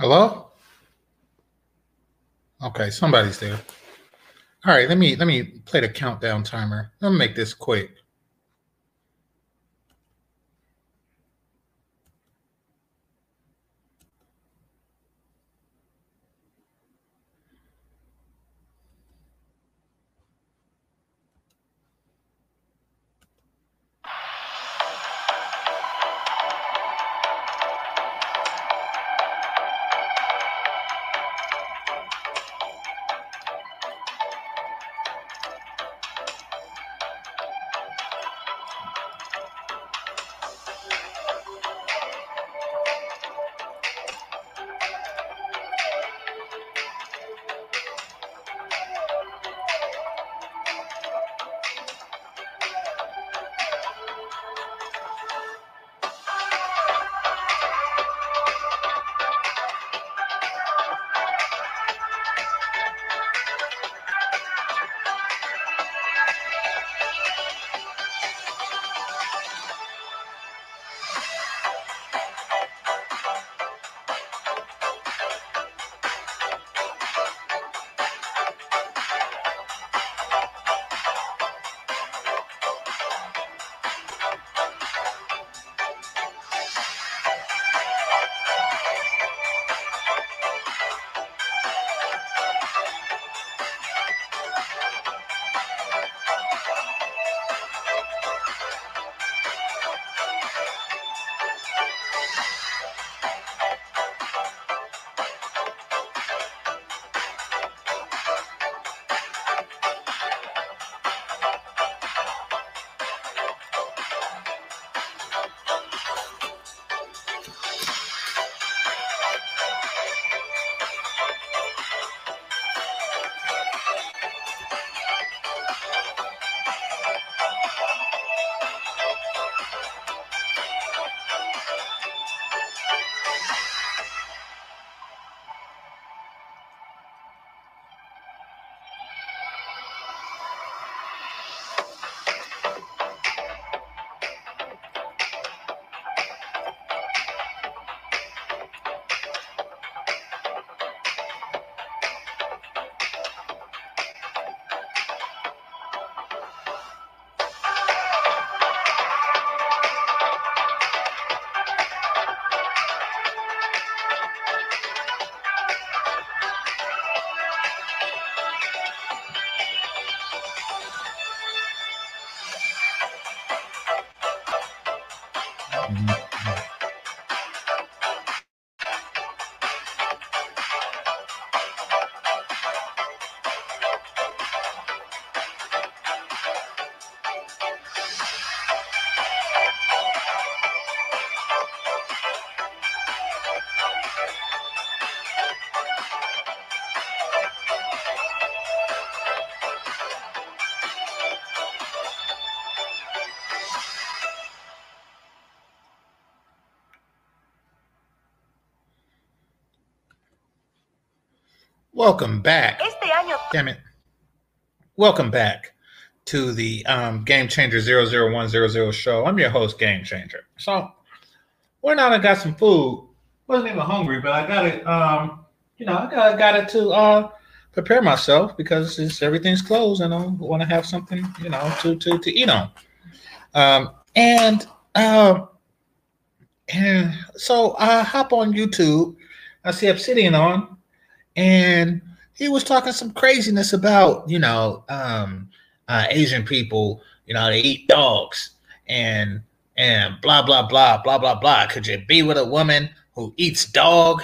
Hello? Okay, somebody's there. All right, let me let me play the countdown timer. Let me make this quick. Welcome back. Damn it. Welcome back to the um, Game Changer 00100 show. I'm your host, Game Changer. So, went out and got some food. Wasn't even hungry, but I got it. Um, you know, I got, got it to uh, prepare myself because it's, everything's closed and I want to have something, you know, to to to eat on. Um, and uh, and so I hop on YouTube. I see Obsidian on, and he was talking some craziness about you know um, uh, Asian people. You know they eat dogs and and blah blah blah blah blah blah. Could you be with a woman who eats dog?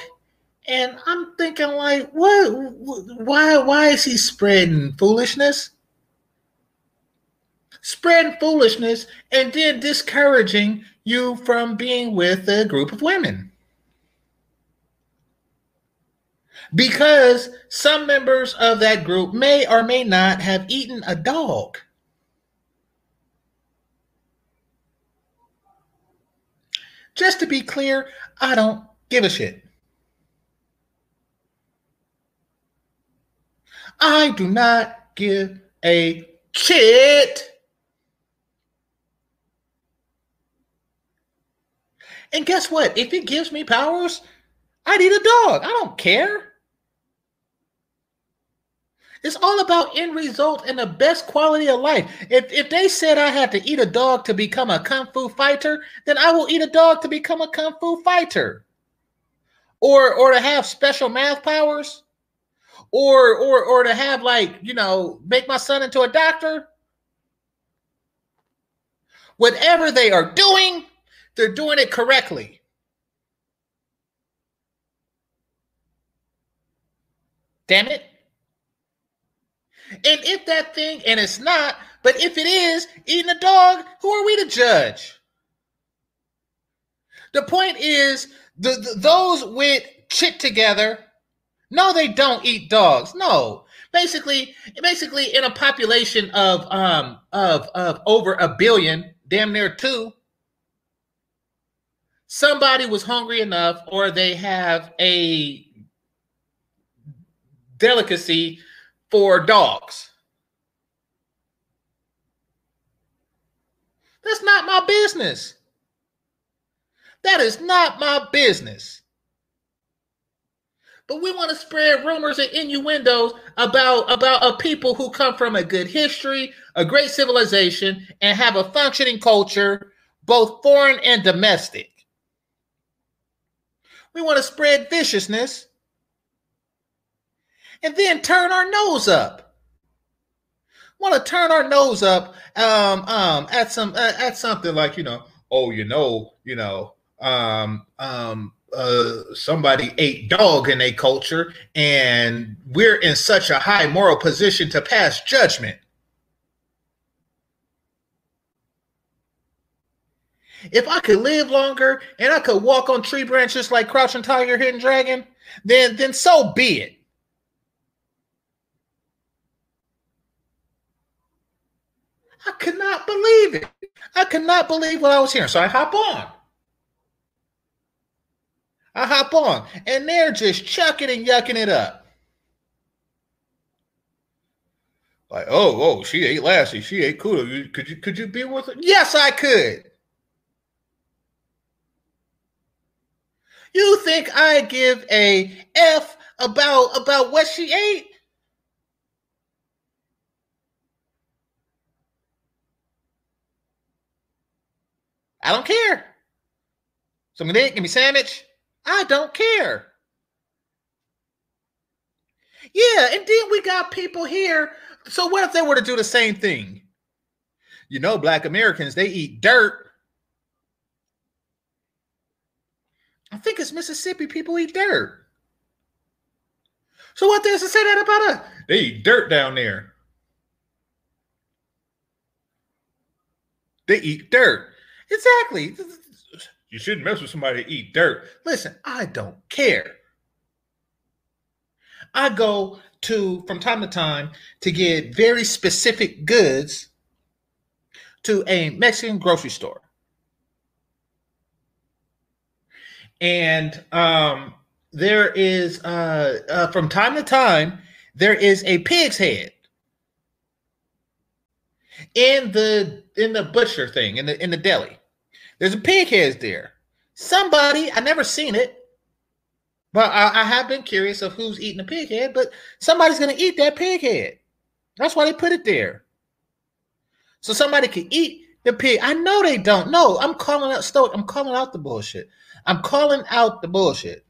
And I'm thinking like, what? Why? Why is he spreading foolishness? Spreading foolishness and then discouraging you from being with a group of women. Because some members of that group may or may not have eaten a dog. Just to be clear, I don't give a shit. I do not give a shit. And guess what? If it gives me powers, I need a dog. I don't care. It's all about end result and the best quality of life. If, if they said I had to eat a dog to become a kung fu fighter, then I will eat a dog to become a kung fu fighter. Or or to have special math powers, or or or to have like, you know, make my son into a doctor. Whatever they are doing, they're doing it correctly. Damn it. And if that thing, and it's not, but if it is eating a dog, who are we to judge? The point is, the, the those with chit together, no, they don't eat dogs. No, basically, basically, in a population of um of of over a billion, damn near two, somebody was hungry enough, or they have a delicacy for dogs. That's not my business. That is not my business. But we want to spread rumors and innuendos about about a people who come from a good history, a great civilization, and have a functioning culture, both foreign and domestic. We want to spread viciousness and then turn our nose up. Want to turn our nose up um, um, at some uh, at something like you know, oh, you know, you know, um, um, uh, somebody ate dog in a culture, and we're in such a high moral position to pass judgment. If I could live longer and I could walk on tree branches like Crouching Tiger, Hidden Dragon, then then so be it. I could not believe it. I could not believe what I was hearing. So I hop on. I hop on, and they're just chucking and yucking it up. Like, oh, oh, she ate Lassie. She ate Cujo. Could you could you be with her? Yes, I could. You think I give a F about about what she ate? I don't care. Some egg, give me sandwich. I don't care. Yeah, and then we got people here. So what if they were to do the same thing? You know, black Americans, they eat dirt. I think it's Mississippi people eat dirt. So what does it say that about us? They eat dirt down there. They eat dirt. Exactly. You shouldn't mess with somebody to eat dirt. Listen, I don't care. I go to from time to time to get very specific goods to a Mexican grocery store. And um, there is uh, uh, from time to time there is a pig's head in the in the butcher thing in the in the deli. There's a pig head there. Somebody I never seen it, but I, I have been curious of who's eating the pig head. But somebody's gonna eat that pig head. That's why they put it there, so somebody can eat the pig. I know they don't. No, I'm calling out Stoic. I'm calling out the bullshit. I'm calling out the bullshit.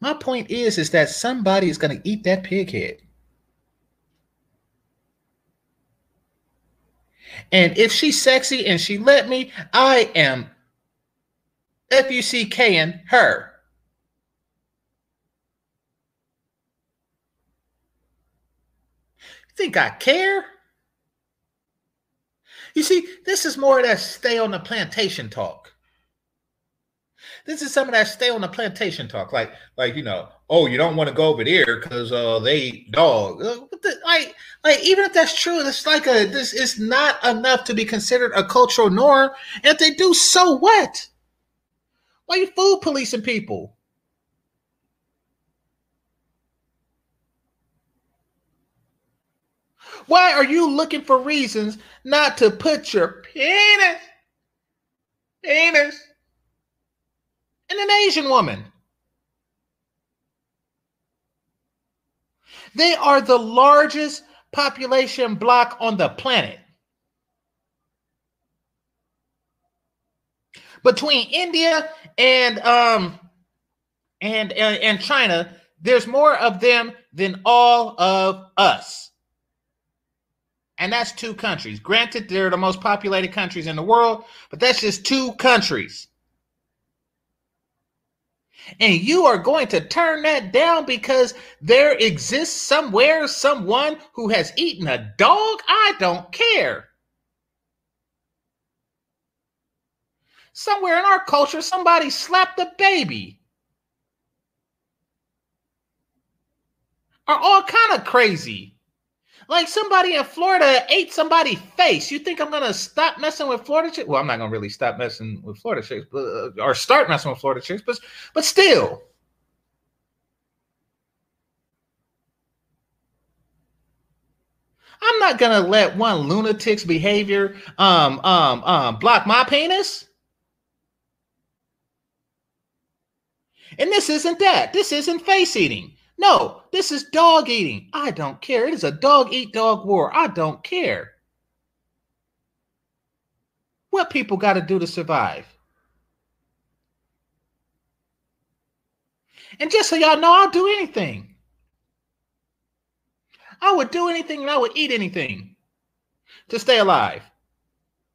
My point is, is that somebody is to eat that pig head. And if she's sexy and she let me, I am F U C K in her. Think I care? You see, this is more of that stay on the plantation talk. This is some of that stay on the plantation talk, like, like you know, oh, you don't want to go over there because uh, they eat dog. Uh, like, like even if that's true, it's like a this is not enough to be considered a cultural norm. And if they do, so what? Why you food policing people? Why are you looking for reasons not to put your penis, penis and an Asian woman. They are the largest population block on the planet. Between India and um and and, and China, there's more of them than all of us. And that's two countries. Granted, they're the most populated countries in the world, but that's just two countries. And you are going to turn that down because there exists somewhere someone who has eaten a dog? I don't care. Somewhere in our culture, somebody slapped a baby. Are all kind of crazy. Like somebody in Florida ate somebody's face. You think I'm gonna stop messing with Florida chicks? Well, I'm not gonna really stop messing with Florida chicks, but uh, or start messing with Florida chicks, but but still. I'm not gonna let one lunatic's behavior um um um block my penis. And this isn't that. This isn't face eating. No, this is dog eating. I don't care. It is a dog eat dog war. I don't care. What people got to do to survive? And just so y'all know, I'll do anything. I would do anything and I would eat anything to stay alive.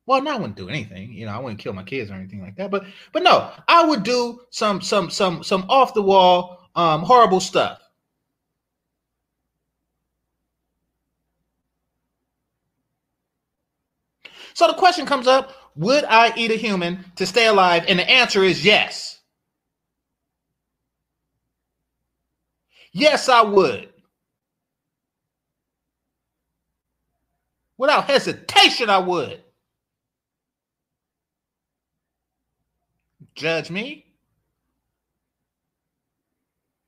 Well, no, I wouldn't do anything. You know, I wouldn't kill my kids or anything like that. But but no, I would do some some some some off the wall um horrible stuff. So the question comes up Would I eat a human to stay alive? And the answer is yes. Yes, I would. Without hesitation, I would. Judge me.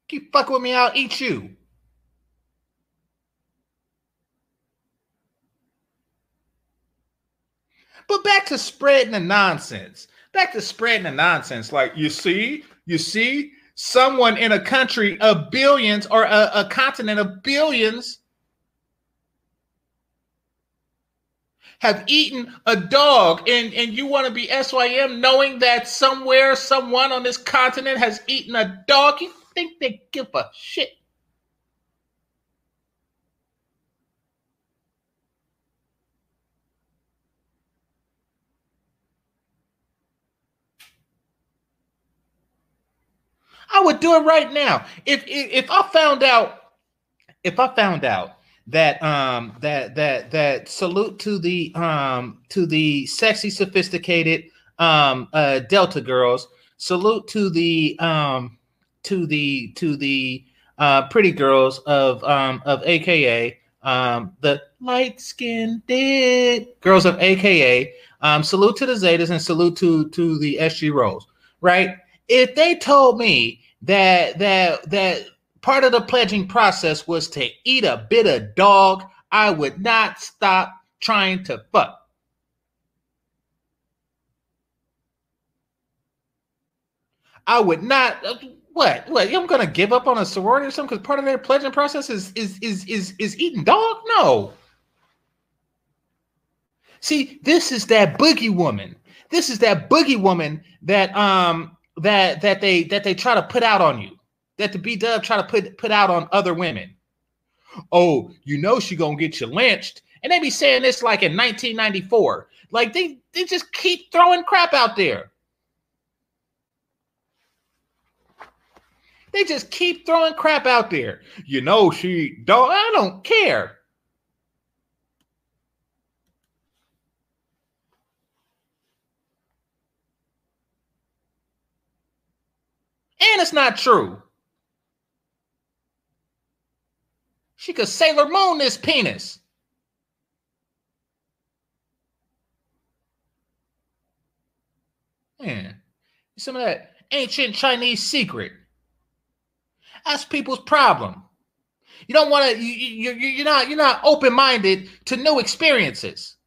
Keep fucking with me, I'll eat you. But back to spreading the nonsense. Back to spreading the nonsense. Like, you see, you see, someone in a country of billions or a, a continent of billions have eaten a dog and, and you want to be SYM knowing that somewhere someone on this continent has eaten a dog, you think they give a shit? I would do it right now. If if, if I found out, if I found out that um that that that salute to the um to the sexy sophisticated um uh delta girls salute to the um to the to the uh pretty girls of um of aka um the light skinned dead girls of aka um salute to the zetas and salute to to the SGRhos right if they told me that that that part of the pledging process was to eat a bit of dog, I would not stop trying to fuck. I would not. Uh, what? What? I'm gonna give up on a sorority or something because part of their pledging process is is is is is eating dog? No. See, this is that boogie woman. This is that boogie woman that um that that they that they try to put out on you, that the B Dub try to put put out on other women. Oh, you know she gonna get you lynched, and they be saying this like in 1994. Like they they just keep throwing crap out there. They just keep throwing crap out there. You know she don't. I don't care. And it's not true. She could Sailor Moon this penis. Man, some of that ancient Chinese secret. That's people's problem. You don't want to. You, you, you're not. You're not open minded to new experiences.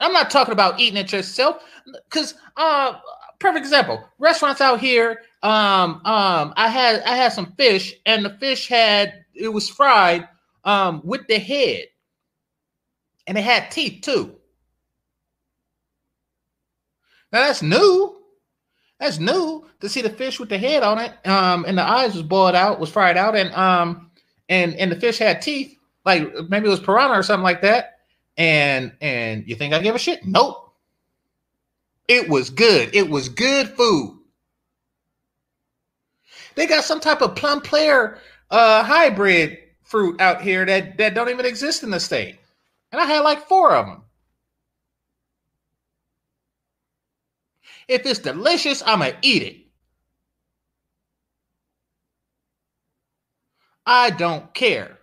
I'm not talking about eating it yourself, because uh, perfect example. Restaurants out here. Um, um, I had I had some fish, and the fish had it was fried um with the head, and it had teeth too. Now that's new. That's new to see the fish with the head on it. Um, and the eyes was boiled out, was fried out, and um, and and the fish had teeth, like maybe it was piranha or something like that. And and you think I give a shit? Nope. It was good. It was good food. They got some type of plum player uh, hybrid fruit out here that, that don't even exist in the state. And I had like four of them. If it's delicious, I'm going to eat it. I don't care.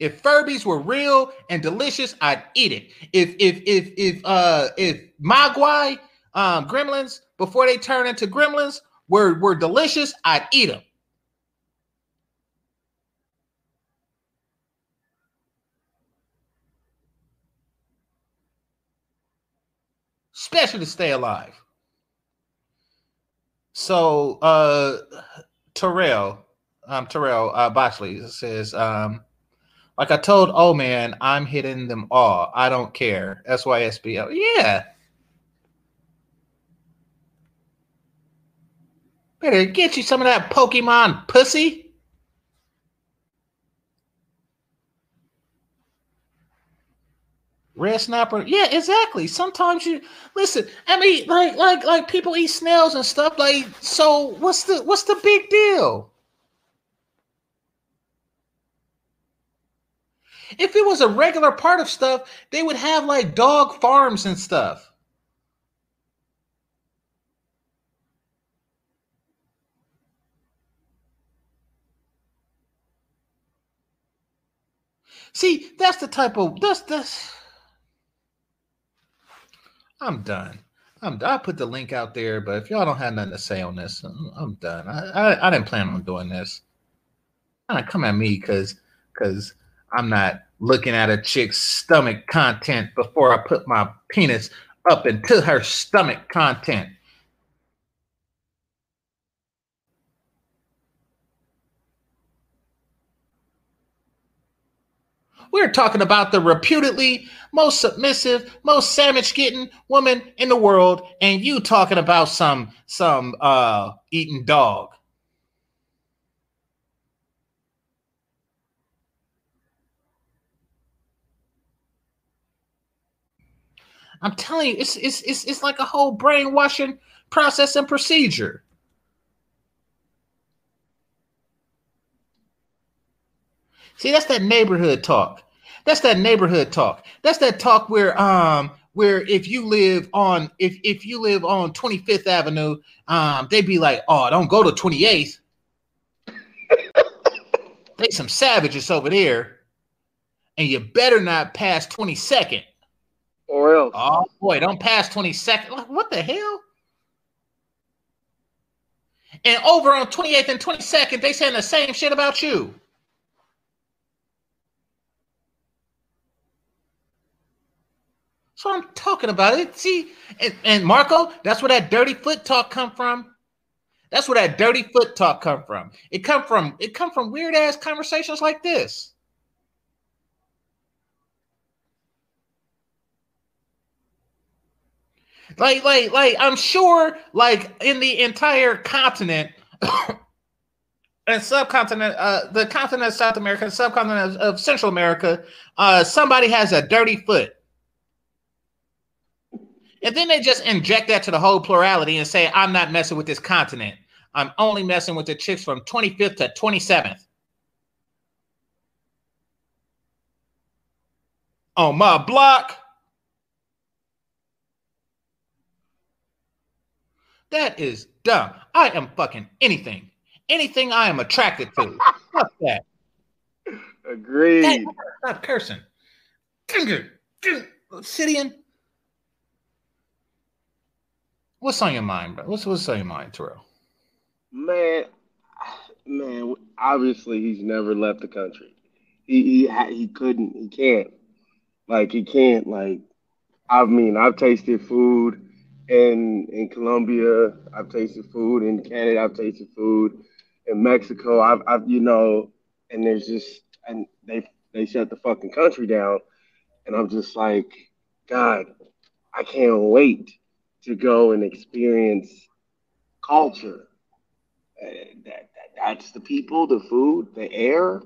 If Furbies were real and delicious, I'd eat it. If if if if uh if Mogwai um gremlins before they turn into gremlins were were delicious, I'd eat them. Especially to stay alive. So uh Terrell, um Terrell uh Boxley says um like I told oh man, I'm hitting them all. I don't care. SYSBO. Yeah. Better get you some of that Pokemon pussy. Red snapper. Yeah, exactly. Sometimes you listen. I mean, like, like, like people eat snails and stuff. Like, so what's the what's the big deal? If it was a regular part of stuff, they would have like dog farms and stuff. See, that's the type of that's that's. I'm done. I'm done. I put the link out there, but if y'all don't have nothing to say on this, I'm done. I I, I didn't plan on doing this. Kind of come at me because because I'm not looking at a chick's stomach content before I put my penis up into her stomach content. We're talking about the reputedly most submissive, most sandwich getting woman in the world, and you talking about some some uh eating dog. I'm telling you, it's it's it's it's like a whole brainwashing process and procedure. See, that's that neighborhood talk. That's that neighborhood talk. That's that talk where um where if you live on if if you live on 25th Avenue, um, they'd be like, oh, don't go to 28th. they some savages over there, and you better not pass 22nd or else. Oh boy, don't pass 22nd. What the hell? And over on 28th and 22nd, they saying the same shit about you. So I'm talking about it. See, and, and Marco, that's where that dirty foot talk come from. That's where that dirty foot talk come from. It come from it come from weird ass conversations like this. Like, like, like, I'm sure, like, in the entire continent and subcontinent, uh, the continent of South America, subcontinent of, of Central America, uh, somebody has a dirty foot. And then they just inject that to the whole plurality and say, I'm not messing with this continent. I'm only messing with the chicks from 25th to 27th. On my block. That is dumb. I am fucking anything. Anything I am attracted to. Fuck that. Agreed. That, stop cursing. Sidian. What's on your mind, bro? What's what's on your mind, Terrell? Man, man, obviously he's never left the country. He he he couldn't. He can't. Like he can't. Like I mean, I've tasted food in in Colombia, I've tasted food. In Canada, I've tasted food. In Mexico, I've, I've you know, and there's just and they they shut the fucking country down, and I'm just like, God, I can't wait to go and experience culture. Uh, that, that that's the people, the food, the air,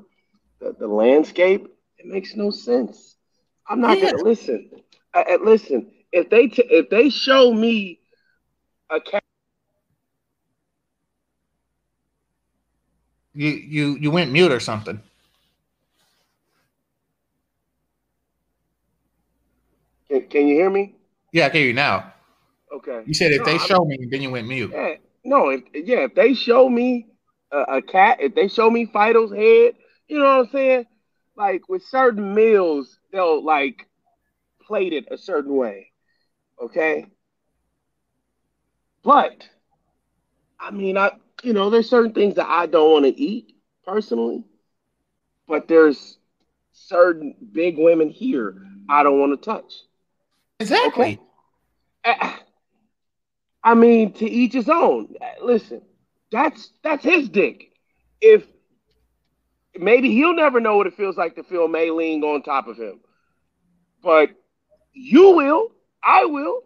the, the landscape. It makes no sense. I'm not yeah. gonna listen. Uh, listen, if they t- if they show me a cat. You you you went mute or something. Can, can you hear me? Yeah, I can hear you now. Okay. You said if no, they show me, then you went mute. Yeah, no, if yeah, if they show me a, a cat, if they show me Fido's head, you know what I'm saying? Like with certain meals, they'll like plate it a certain way. Okay. But I mean, I you know, there's certain things that I don't want to eat personally, but there's certain big women here I don't want to touch. Exactly. Okay? I mean, to each his own. Listen, that's that's his dick. If maybe he'll never know what it feels like to feel Ling on top of him, but you will. I will.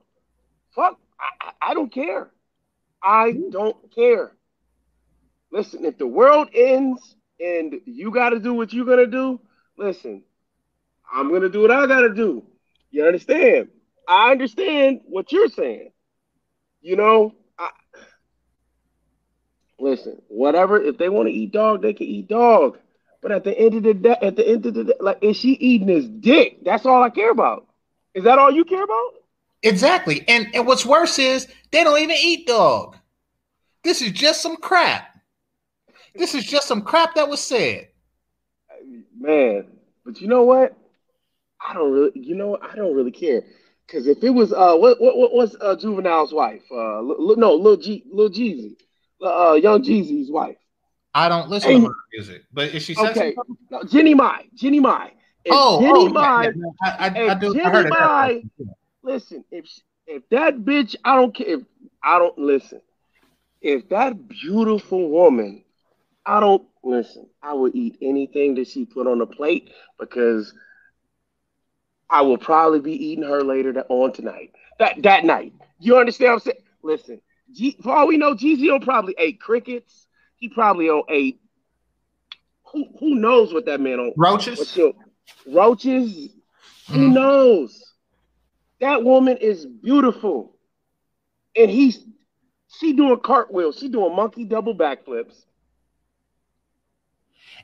Fuck, I, I don't care. I don't care. Listen, if the world ends and you got to do what you're gonna do, listen, I'm gonna do what I gotta do. You understand? I understand what you're saying. You know, I, listen, whatever. If they want to eat dog, they can eat dog. But at the end of the day, at the end of the day, like, is she eating his dick? That's all I care about. Is that all you care about? Exactly. And and what's worse is they don't even eat dog. This is just some crap. This is just some crap that was said. Man, but you know what? I don't really, you know, I don't really care. Because if it was, uh, what, what, what was uh, Juvenile's wife? Uh, L- no, Lil G, Lil Jeezy, uh, Young Jeezy's wife. I don't listen and, to her music, but is she okay? No, Jeannie Mai, Jeannie Mai. If oh, Jenny oh, Mai, yeah, yeah. I, I, I do. Jeannie I heard Mai, listen, if if that bitch, I don't care. If I don't listen, if that beautiful woman, I don't listen. I would eat anything that she put on the plate because I will probably be eating her later on tonight. That that night. You understand what I'm saying? Listen, G, for all we know, Jeezy probably ate crickets. He probably ate who who knows what that man on roaches. Roaches. Mm. Who knows? That woman is beautiful. And he's she doing cartwheels, she doing monkey double backflips.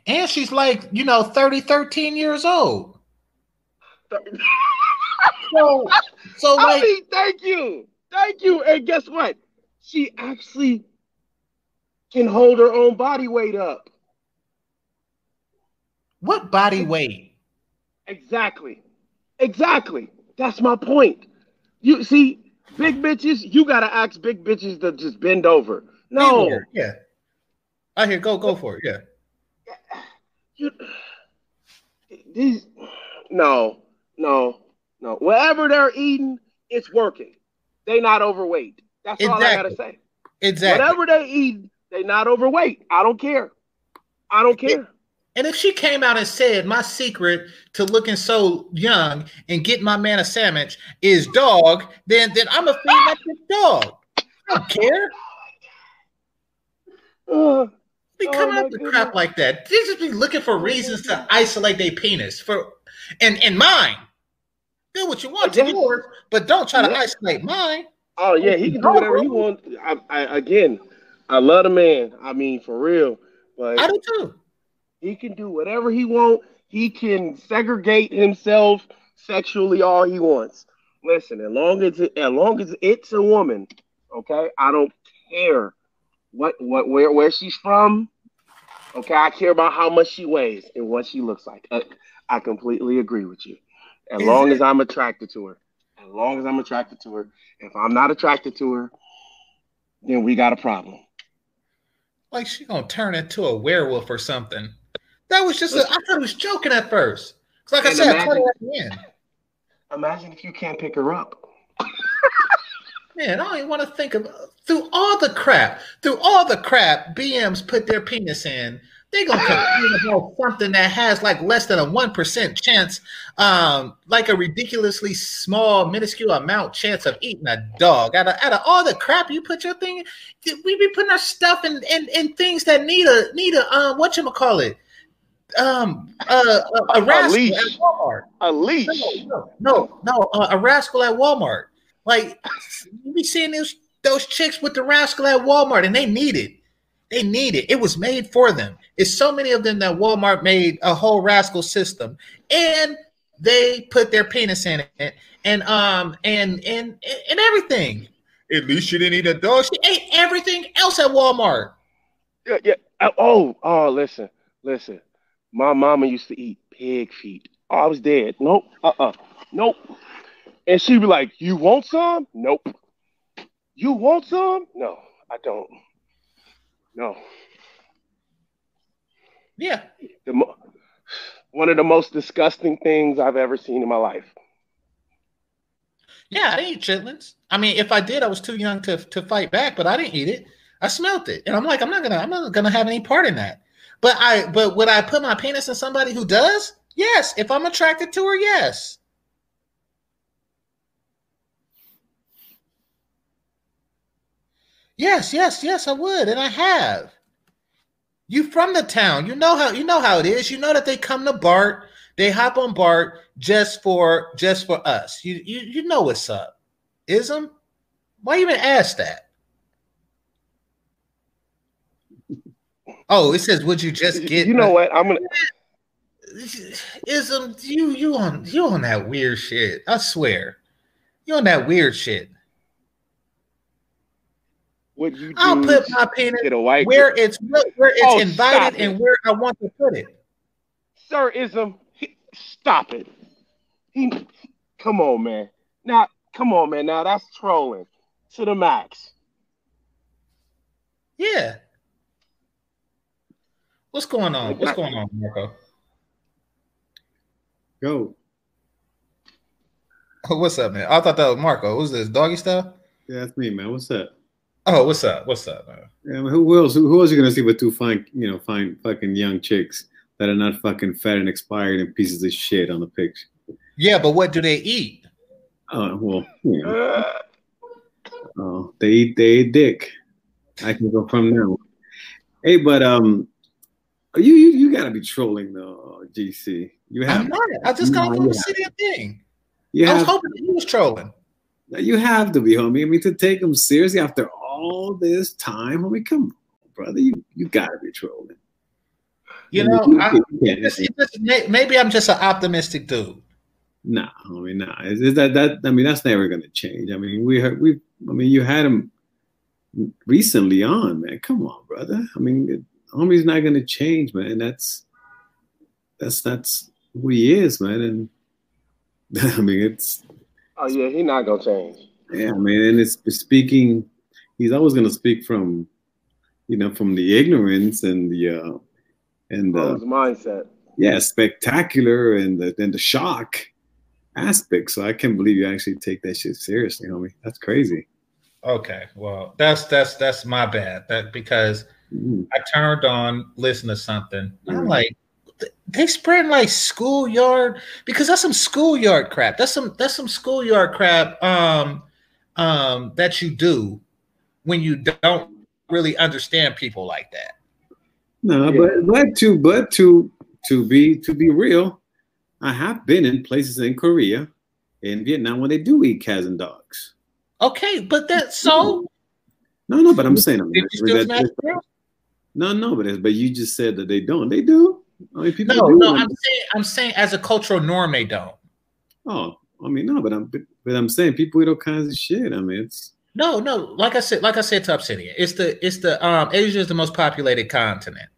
And she's like, you know, 30, 13 years old. So, so like, I mean, thank you, thank you. And guess what? She actually can hold her own body weight up. What body weight? Exactly, exactly. That's my point. You see, big bitches, you gotta ask big bitches to just bend over. No, yeah. I hear. Go, go for it. Yeah. You, these, no, no, no. Whatever they're eating, it's working. They not overweight. That's exactly. all I gotta say. Exactly. Whatever they eat, they not overweight. I don't care. I don't care. And if she came out and said, "My secret to looking so young and get my man a sandwich is dog," then then I'm a feed my dog. I don't care. Uh, be coming oh up with crap like that. They just be looking for reasons to isolate their penis for and and mine. Do what you want to yours, but don't try to isolate mine. Oh yeah, he can do whatever he wants. I, I, again, I love the man. I mean, for real. But I do too. He can do whatever he wants. He can segregate himself sexually all he wants. Listen, as long as it, as long as it's a woman, okay, I don't care what what where where she's from. Okay, I care about how much she weighs and what she looks like. Uh, I completely agree with you. As long as I'm attracted to her. As long as I'm attracted to her. If I'm not attracted to her, then we got a problem. Like she gonna turn into a werewolf or something. That was just a, I thought it was joking at first. Like I said, imagine, I imagine if you can't pick her up. Man, I don't even want to think of through all the crap, through all the crap BMs put their penis in. They're gonna complain about something that has like less than a one percent chance, um, like a ridiculously small, minuscule amount chance of eating a dog. Out of out of all the crap you put your thing, we be putting our stuff in in, in things that need a need a um, what you call it, um, uh, a, a rascal a at Walmart. A leash. No, no, no, uh, a rascal at Walmart. Like you be seeing those those chicks with the rascal at Walmart, and they need it. They need it. It was made for them. It's so many of them that Walmart made a whole rascal system, and they put their penis in it, and um, and and and everything. At least she didn't eat a dog. She ate everything else at Walmart. Yeah, yeah. Oh, oh, listen, listen. My mama used to eat pig feet. Oh, I was dead. Nope. Uh-uh. Nope. And she'd be like, You want some? Nope. You want some? No, I don't. No. Yeah. The mo- one of the most disgusting things I've ever seen in my life. Yeah, I didn't eat chitlins. I mean, if I did, I was too young to, to fight back, but I didn't eat it. I smelt it. And I'm like, I'm not gonna, I'm not gonna have any part in that. But I but would I put my penis in somebody who does? Yes. If I'm attracted to her, yes. Yes, yes, yes, I would, and I have. You from the town. You know how you know how it is. You know that they come to Bart, they hop on Bart just for just for us. You you you know what's up. Ism? Why even ask that? Oh, it says, "Would you just get?" You know what? I'm gonna. Ism, you you on you on that weird shit? I swear, you on that weird shit. What you I'll put my penis where girl. it's where it's oh, invited and where I want to put it. Sir Ism, stop it. He, come on, man. Now, come on, man. Now that's trolling to the max. Yeah, What's going on? What's going on, Marco? Go. Oh, what's up, man? I thought that was Marco. Who's this? Doggy stuff? Yeah, that's me, man. What's up? Oh, what's up? What's up, man? Yeah, I mean, who else? Who else are you gonna see but two fine, you know, fine fucking young chicks that are not fucking fat and expired and pieces of shit on the picture? Yeah, but what do they eat? Oh well, you know. oh, they eat they eat dick. I can go from there. Hey, but um, you you, you got to be trolling though, GC. You have. I'm not. I just got from the city of thing. You I was hoping he was trolling. You have to be, homie. I mean, to take him seriously after all this time, homie, come on, brother. You you got to be trolling. You know, I, it's, it's, maybe I'm just an optimistic dude. Nah, I mean, nah. Is, is that that? I mean, that's never gonna change. I mean, we heard we. I mean, you had him recently on, man. Come on, brother. I mean, homie's not gonna change, man. That's that's that's who he is, man. And I mean, it's. Oh yeah, he's not gonna change. Yeah, man, and it's speaking. He's always gonna speak from, you know, from the ignorance and the uh and the mindset. Yeah, spectacular and the and the shock aspect. So I can't believe you actually take that shit seriously, homie. That's crazy. Okay, well, that's that's that's my bad. That because Mm. I turned on, listen to something. Mm. I'm like, they spread like schoolyard because that's some schoolyard crap. That's some that's some schoolyard crap um um that you do when you don't really understand people like that. No, yeah. but but to but to to be to be real, I have been in places in Korea, in Vietnam when they do eat cats and dogs. Okay, but that's so. No, no, but I'm saying that, no, no, but but you just said that they don't. They do. I mean, people no, do no. I'm saying I'm saying as a cultural norm, they don't. Oh, I mean, no, but I'm but I'm saying people eat all kinds of shit. I mean, it's no, no. Like I said, like I said to Obsidian, it's the it's the um Asia is the most populated continent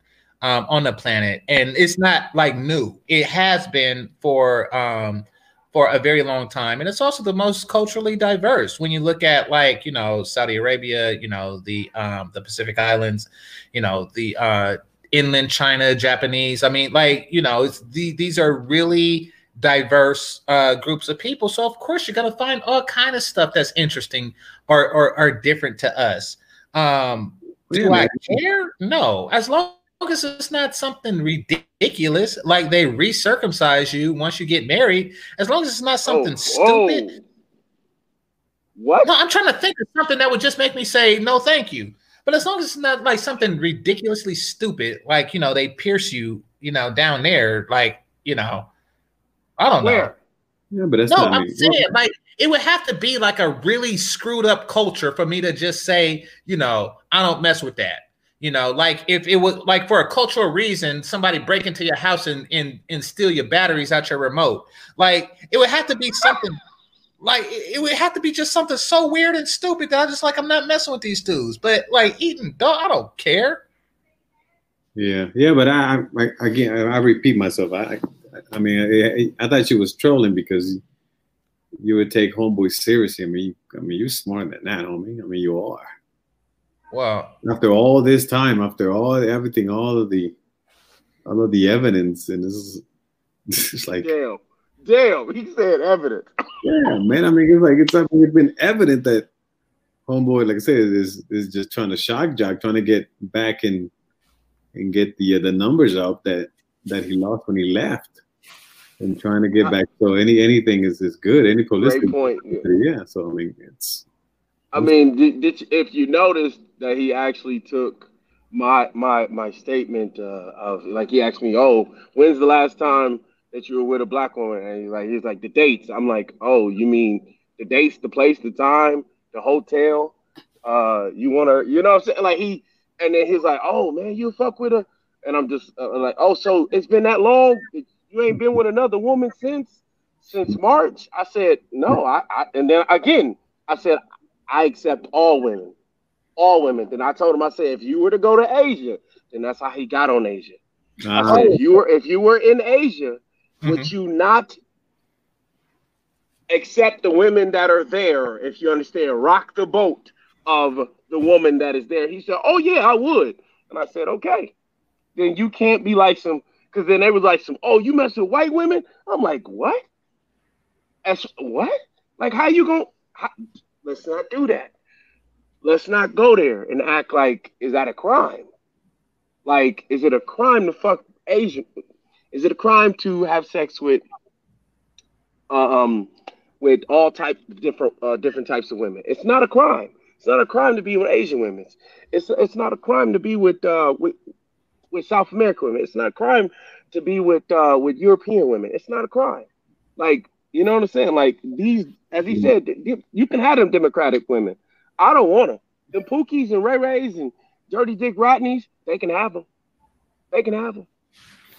um on the planet, and it's not like new. It has been for um for a very long time. And it's also the most culturally diverse when you look at like, you know, Saudi Arabia, you know, the um the Pacific Islands, you know, the uh inland China, Japanese. I mean, like, you know, it's the, these are really diverse uh, groups of people. So of course you're gonna find all kind of stuff that's interesting or or, or different to us. Um, do I care? No. As long as it's not something ridiculous, like they recircumcise you once you get married, as long as it's not something oh, stupid. Oh. What? No, I'm trying to think of something that would just make me say no, thank you. But as long as it's not like something ridiculously stupid, like you know, they pierce you, you know, down there, like you know, I don't Where? know. Yeah, but that's no. I'm me. saying like it would have to be like a really screwed up culture for me to just say, you know, I don't mess with that. You know, like if it was like for a cultural reason, somebody break into your house and and, and steal your batteries out your remote. Like it would have to be something like it, would have to be just something so weird and stupid that I just like I'm not messing with these dudes. But like eating dog, I don't care. Yeah, yeah, but I, I again I repeat myself. I I mean I, I thought she was trolling because you would take homeboy seriously. I mean, I mean, you're smarter than that, homie. I mean, you are. Wow. After all this time, after all everything, all of the, all of the evidence, and this is, this is like. Damn, damn. He said evidence. Yeah, man. I mean, it's like it's, I mean, it's been evident that homeboy, like I said, is is just trying to shock jock, trying to get back and and get the uh, the numbers up that that he lost when he left and trying to get back. So any anything is is good. Any publicity. Great point. Yeah. So I mean, it's. I mean, did, did if you notice that he actually took my my my statement uh, of like he asked me, "Oh, when's the last time that you were with a black woman?" And he's like, he's like the dates. I'm like, "Oh, you mean the dates, the place, the time, the hotel? Uh, you want to, you know what I'm saying? Like he, and then he's like, "Oh man, you fuck with her." And I'm just uh, like, "Oh, so it's been that long? You ain't been with another woman since since March? I said, no. I, I and then again, I said, I accept all women, all women. Then I told him, I said, if you were to go to Asia, then that's how he got on Asia. Uh-huh. I said, if you were if you were in Asia, mm-hmm. would you not accept the women that are there? If you understand, rock the boat of the woman that is there. He said, oh yeah, I would. And I said, okay. Then you can't be like some because then they was like some, oh, you mess with white women? I'm like, what? As what? Like, how you going let's not do that. Let's not go there and act like is that a crime? Like, is it a crime to fuck Asian? Is it a crime to have sex with uh, um with all types of different uh, different types of women? It's not a crime. It's not a crime to be with Asian women. It's it's not a crime to be with uh with with South American women. It's not a crime to be with uh, with European women. It's not a crime. Like you know what I'm saying? Like these, as he said, you can have them Democratic women. I don't want them. The Pookies and Ray Rays and Dirty Dick Rodneys, they can have them. They can have them.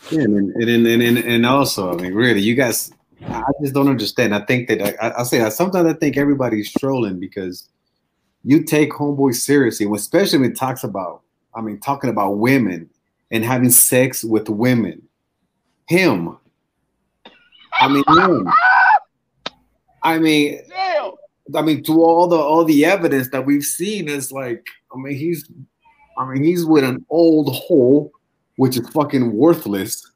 Yeah, and and and and, and also, I mean, really, you guys, I just don't understand. I think that I, I say that sometimes I think everybody's trolling because you take homeboy seriously, especially when it talks about, I mean, talking about women and having sex with women. Him. I mean him. I mean, I mean, to all the all the evidence that we've seen is like, I mean, he's, I mean, he's with an old hole, which is fucking worthless.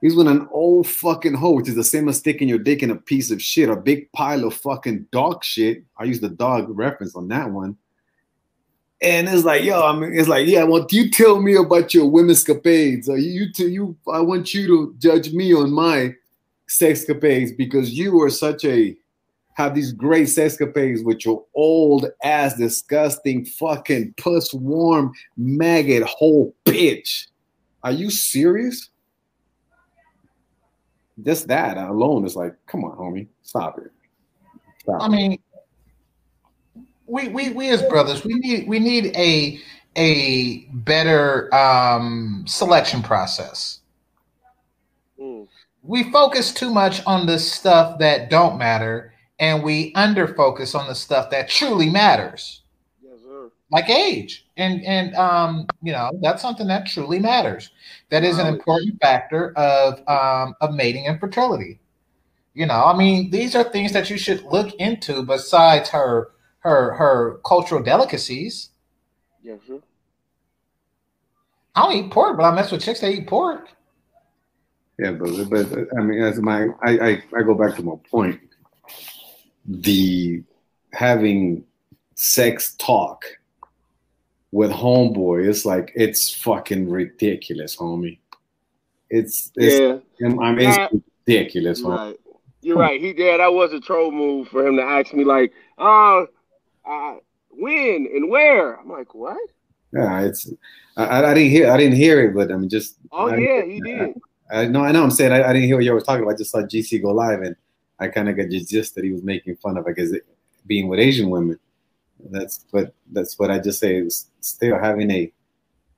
He's with an old fucking hole, which is the same as sticking your dick in a piece of shit, a big pile of fucking dog shit. I use the dog reference on that one. And it's like, yo, I mean, it's like, yeah, well, you tell me about your women's capades. Or you, you, you, I want you to judge me on my sex capades because you are such a have these great sexcapades with your old ass, disgusting, fucking puss warm maggot hole bitch. Are you serious? Just that alone is like, come on, homie, stop it. Stop I mean, we, we we as brothers, we need we need a a better um, selection process. Mm. We focus too much on the stuff that don't matter, and we under focus on the stuff that truly matters. Yes, sir. Like age, and and um, you know that's something that truly matters. That is an important factor of um, of mating and fertility. You know, I mean, these are things that you should look into besides her her her cultural delicacies. Yes, sir. I don't eat pork, but I mess with chicks that eat pork. Yeah, but but I mean, as my I, I I go back to my point. The having sex talk with homeboy, it's like it's fucking ridiculous, homie. It's, it's yeah. I mean, it's ridiculous. Right. You're right. He did. That was a troll move for him to ask me like, "Uh, uh when and where?" I'm like, "What?" Yeah, it's. I, I didn't hear. I didn't hear it, but I'm just. Oh I, yeah, he did. I, know. I know. I'm saying I, I, didn't hear what you were talking about. I just saw GC go live, and I kind of got the gist that he was making fun of, I guess, being with Asian women. That's what. That's what I just say. Is still having a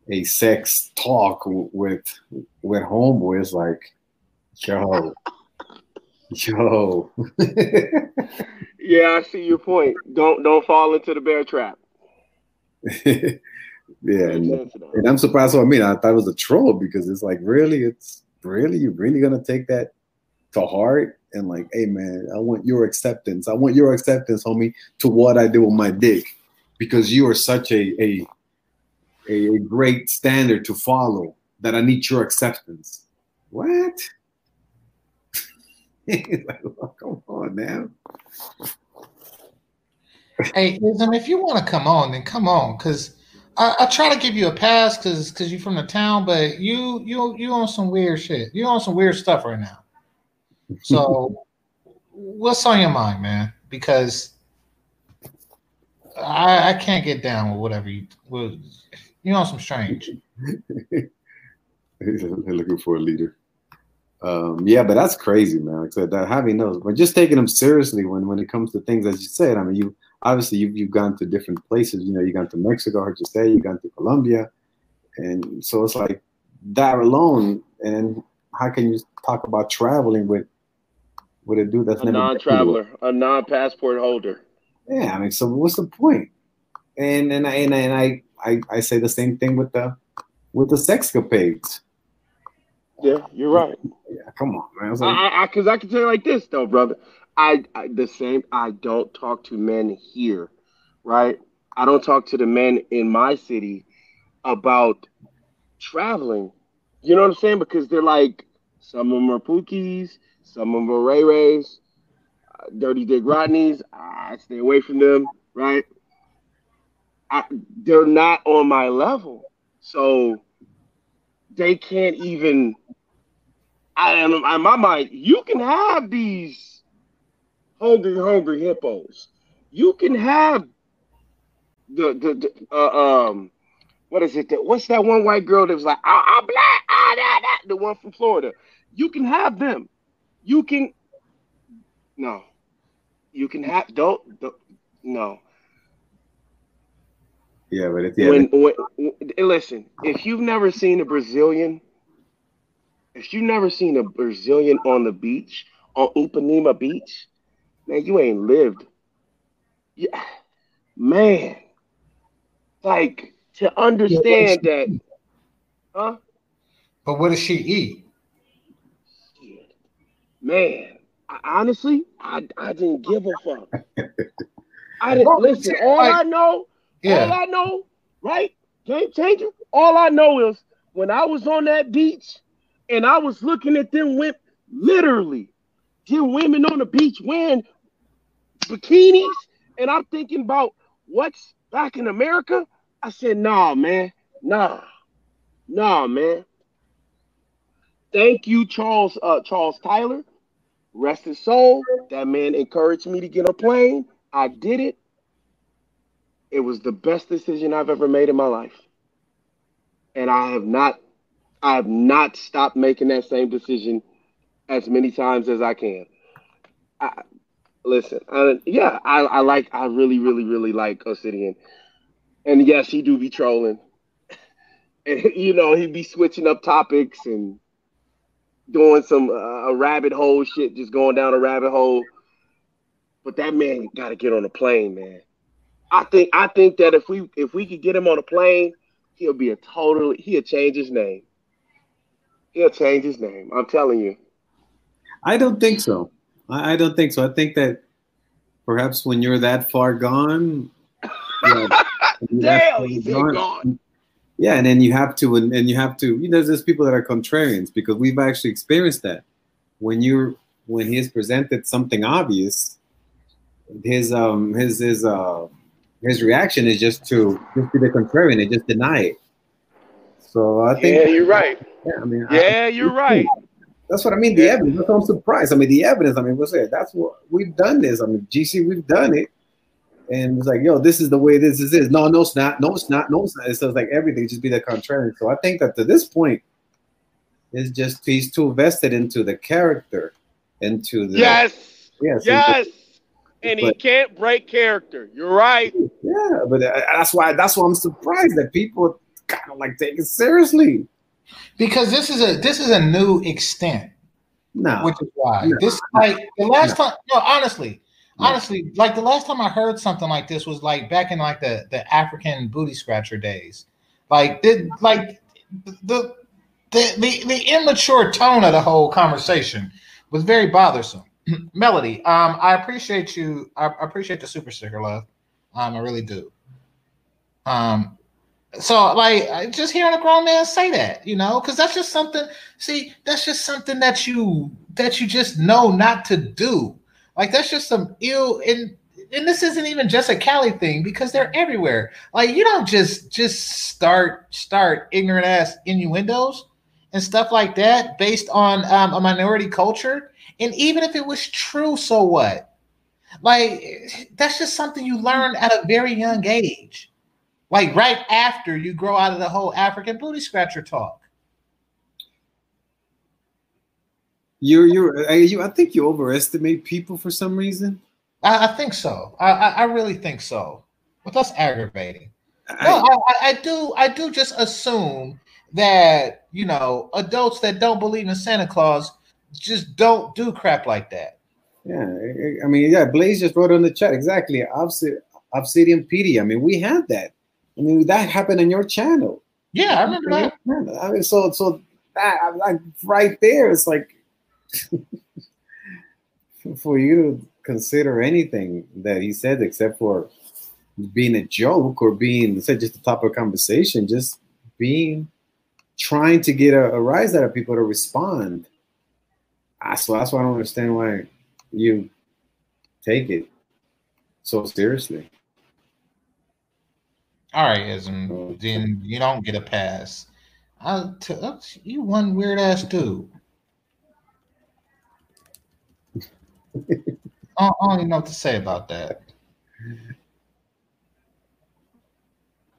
a sex talk with with homeboys like, yo, yo. yeah, I see your point. Don't don't fall into the bear trap. yeah, and, and, I'm surprised. What I mean, I thought it was a troll because it's like, really, it's really you really gonna take that to heart and like, hey man, I want your acceptance. I want your acceptance, homie, to what I do with my dick because you are such a a a, great standard to follow that I need your acceptance. What? like, oh, come on now. hey, Ism, if you want to come on, then come on, because I, I, try to give you a pass because because you're from the town, but you you you on some weird shit. You on some weird stuff right now. So, what's on your mind, man? Because I, I can't get down with whatever you. With, you know, some strange. They're looking for a leader. Um, yeah, but that's crazy, man. Like I said, that having those, but just taking them seriously when when it comes to things as you said. I mean, you obviously you've you've gone to different places. You know, you've gone to Mexico, I heard you say, you've gone to Colombia, and so it's like that alone. And how can you talk about traveling with with a dude that's a non-traveler, a non-passport holder? Yeah, I mean, so what's the point? And and I and I, and I I, I say the same thing with the with the sex sexcapades. Yeah, you're right. Yeah, come on, man. I, because I, I, I, can tell you like this though, brother. I, I the same. I don't talk to men here, right? I don't talk to the men in my city about traveling. You know what I'm saying? Because they're like some of them are Pookies, some of them are Ray Rays, uh, Dirty Dick Rodneys. I stay away from them, right? I, they're not on my level, so they can't even. I am in my mind. You can have these hungry, hungry hippos. You can have the the, the uh, um what is it? That, what's that one white girl that was like, ah, I'm black, ah, that, that, the one from Florida. You can have them. You can, no, you can have, don't, don't no. Yeah, but if, when, when, when, listen, if you've never seen a Brazilian, if you've never seen a Brazilian on the beach on Ipanema Beach, man, you ain't lived. Yeah, man, like to understand yeah, that, huh? But what does she eat? Man, I, honestly, I I didn't give a fuck. I didn't listen. All I know yeah. All I know, right? Game changer. All I know is when I was on that beach and I was looking at them women, literally, them women on the beach wearing bikinis, and I'm thinking about what's back in America. I said, nah, man, nah, nah, man. Thank you, Charles, uh, Charles Tyler. Rest his soul. That man encouraged me to get a plane. I did it. It was the best decision I've ever made in my life. And I have not I have not stopped making that same decision as many times as I can. I, listen, I, yeah, I, I like I really, really, really like Obsidian. And yes, he do be trolling. and you know, he be switching up topics and doing some uh, rabbit hole shit, just going down a rabbit hole. But that man got to get on a plane, man. I think I think that if we if we could get him on a plane, he'll be a totally he'll change his name. He'll change his name. I'm telling you. I don't think so. I, don't think so. I think that perhaps when you're that far gone, Damn, he's gone, gone. Yeah, and then you have to, and, and you have to. You know, there's people that are contrarians because we've actually experienced that. When you're when he has presented something obvious, his um his his uh his reaction is just to just be the contrarian and just deny it. So I think Yeah, you're right. Yeah, I mean Yeah, I, you're right. That's what I mean. The evidence. That's what I'm surprised. I mean, the evidence. I mean, what's it? That's what we've done this. I mean, GC, we've done it. And it's like, yo, this is the way this is. This. No, no, it's not. No, it's not. No, it's not. So it's like everything just be the contrary. So I think that to this point, it's just he's too vested into the character, into the Yes. yes, Yes. And he can't break character. You're right. yeah. But uh, that's why that's why I'm surprised that people kind of like take it seriously. Because this is a this is a new extent, No, which is why No. this like the last time. No, honestly, honestly, like the last time I heard something like this was like back in like the the African booty scratcher days. Like the like the the the, the immature tone of the whole conversation was very bothersome. Melody, um, I appreciate you. I, I appreciate the super sticker love. Um, I really do. Um, so like just hearing a grown man say that, you know, because that's just something. See, that's just something that you that you just know not to do. Like that's just some ill and and this isn't even just a Cali thing because they're everywhere. Like you don't just just start start ignorant ass innuendos and stuff like that based on um, a minority culture. And even if it was true, so what? Like that's just something you learn at a very young age like right after you grow out of the whole African booty scratcher talk. you're you're you. I think you overestimate people for some reason. I, I think so. I, I, I really think so. But that's aggravating. I- No, I, I, do. I do just assume that you know adults that don't believe in Santa Claus just don't do crap like that. Yeah, I- I mean, yeah, Blaze just wrote on the chat exactly. Obsid- Obsidian PD. I mean, we had that. I mean, that happened on your channel. Yeah, I remember that. I mean, so so that I'm like right there, it's like for you to consider anything that he said except for being a joke or being say just a topic of conversation, just being trying to get a, a rise out of people to respond. Ah, So that's why I don't understand why you take it so seriously. All right, Ism. Then you don't get a pass. I t- uh, you one weird ass dude. I don't, even know what to say about that.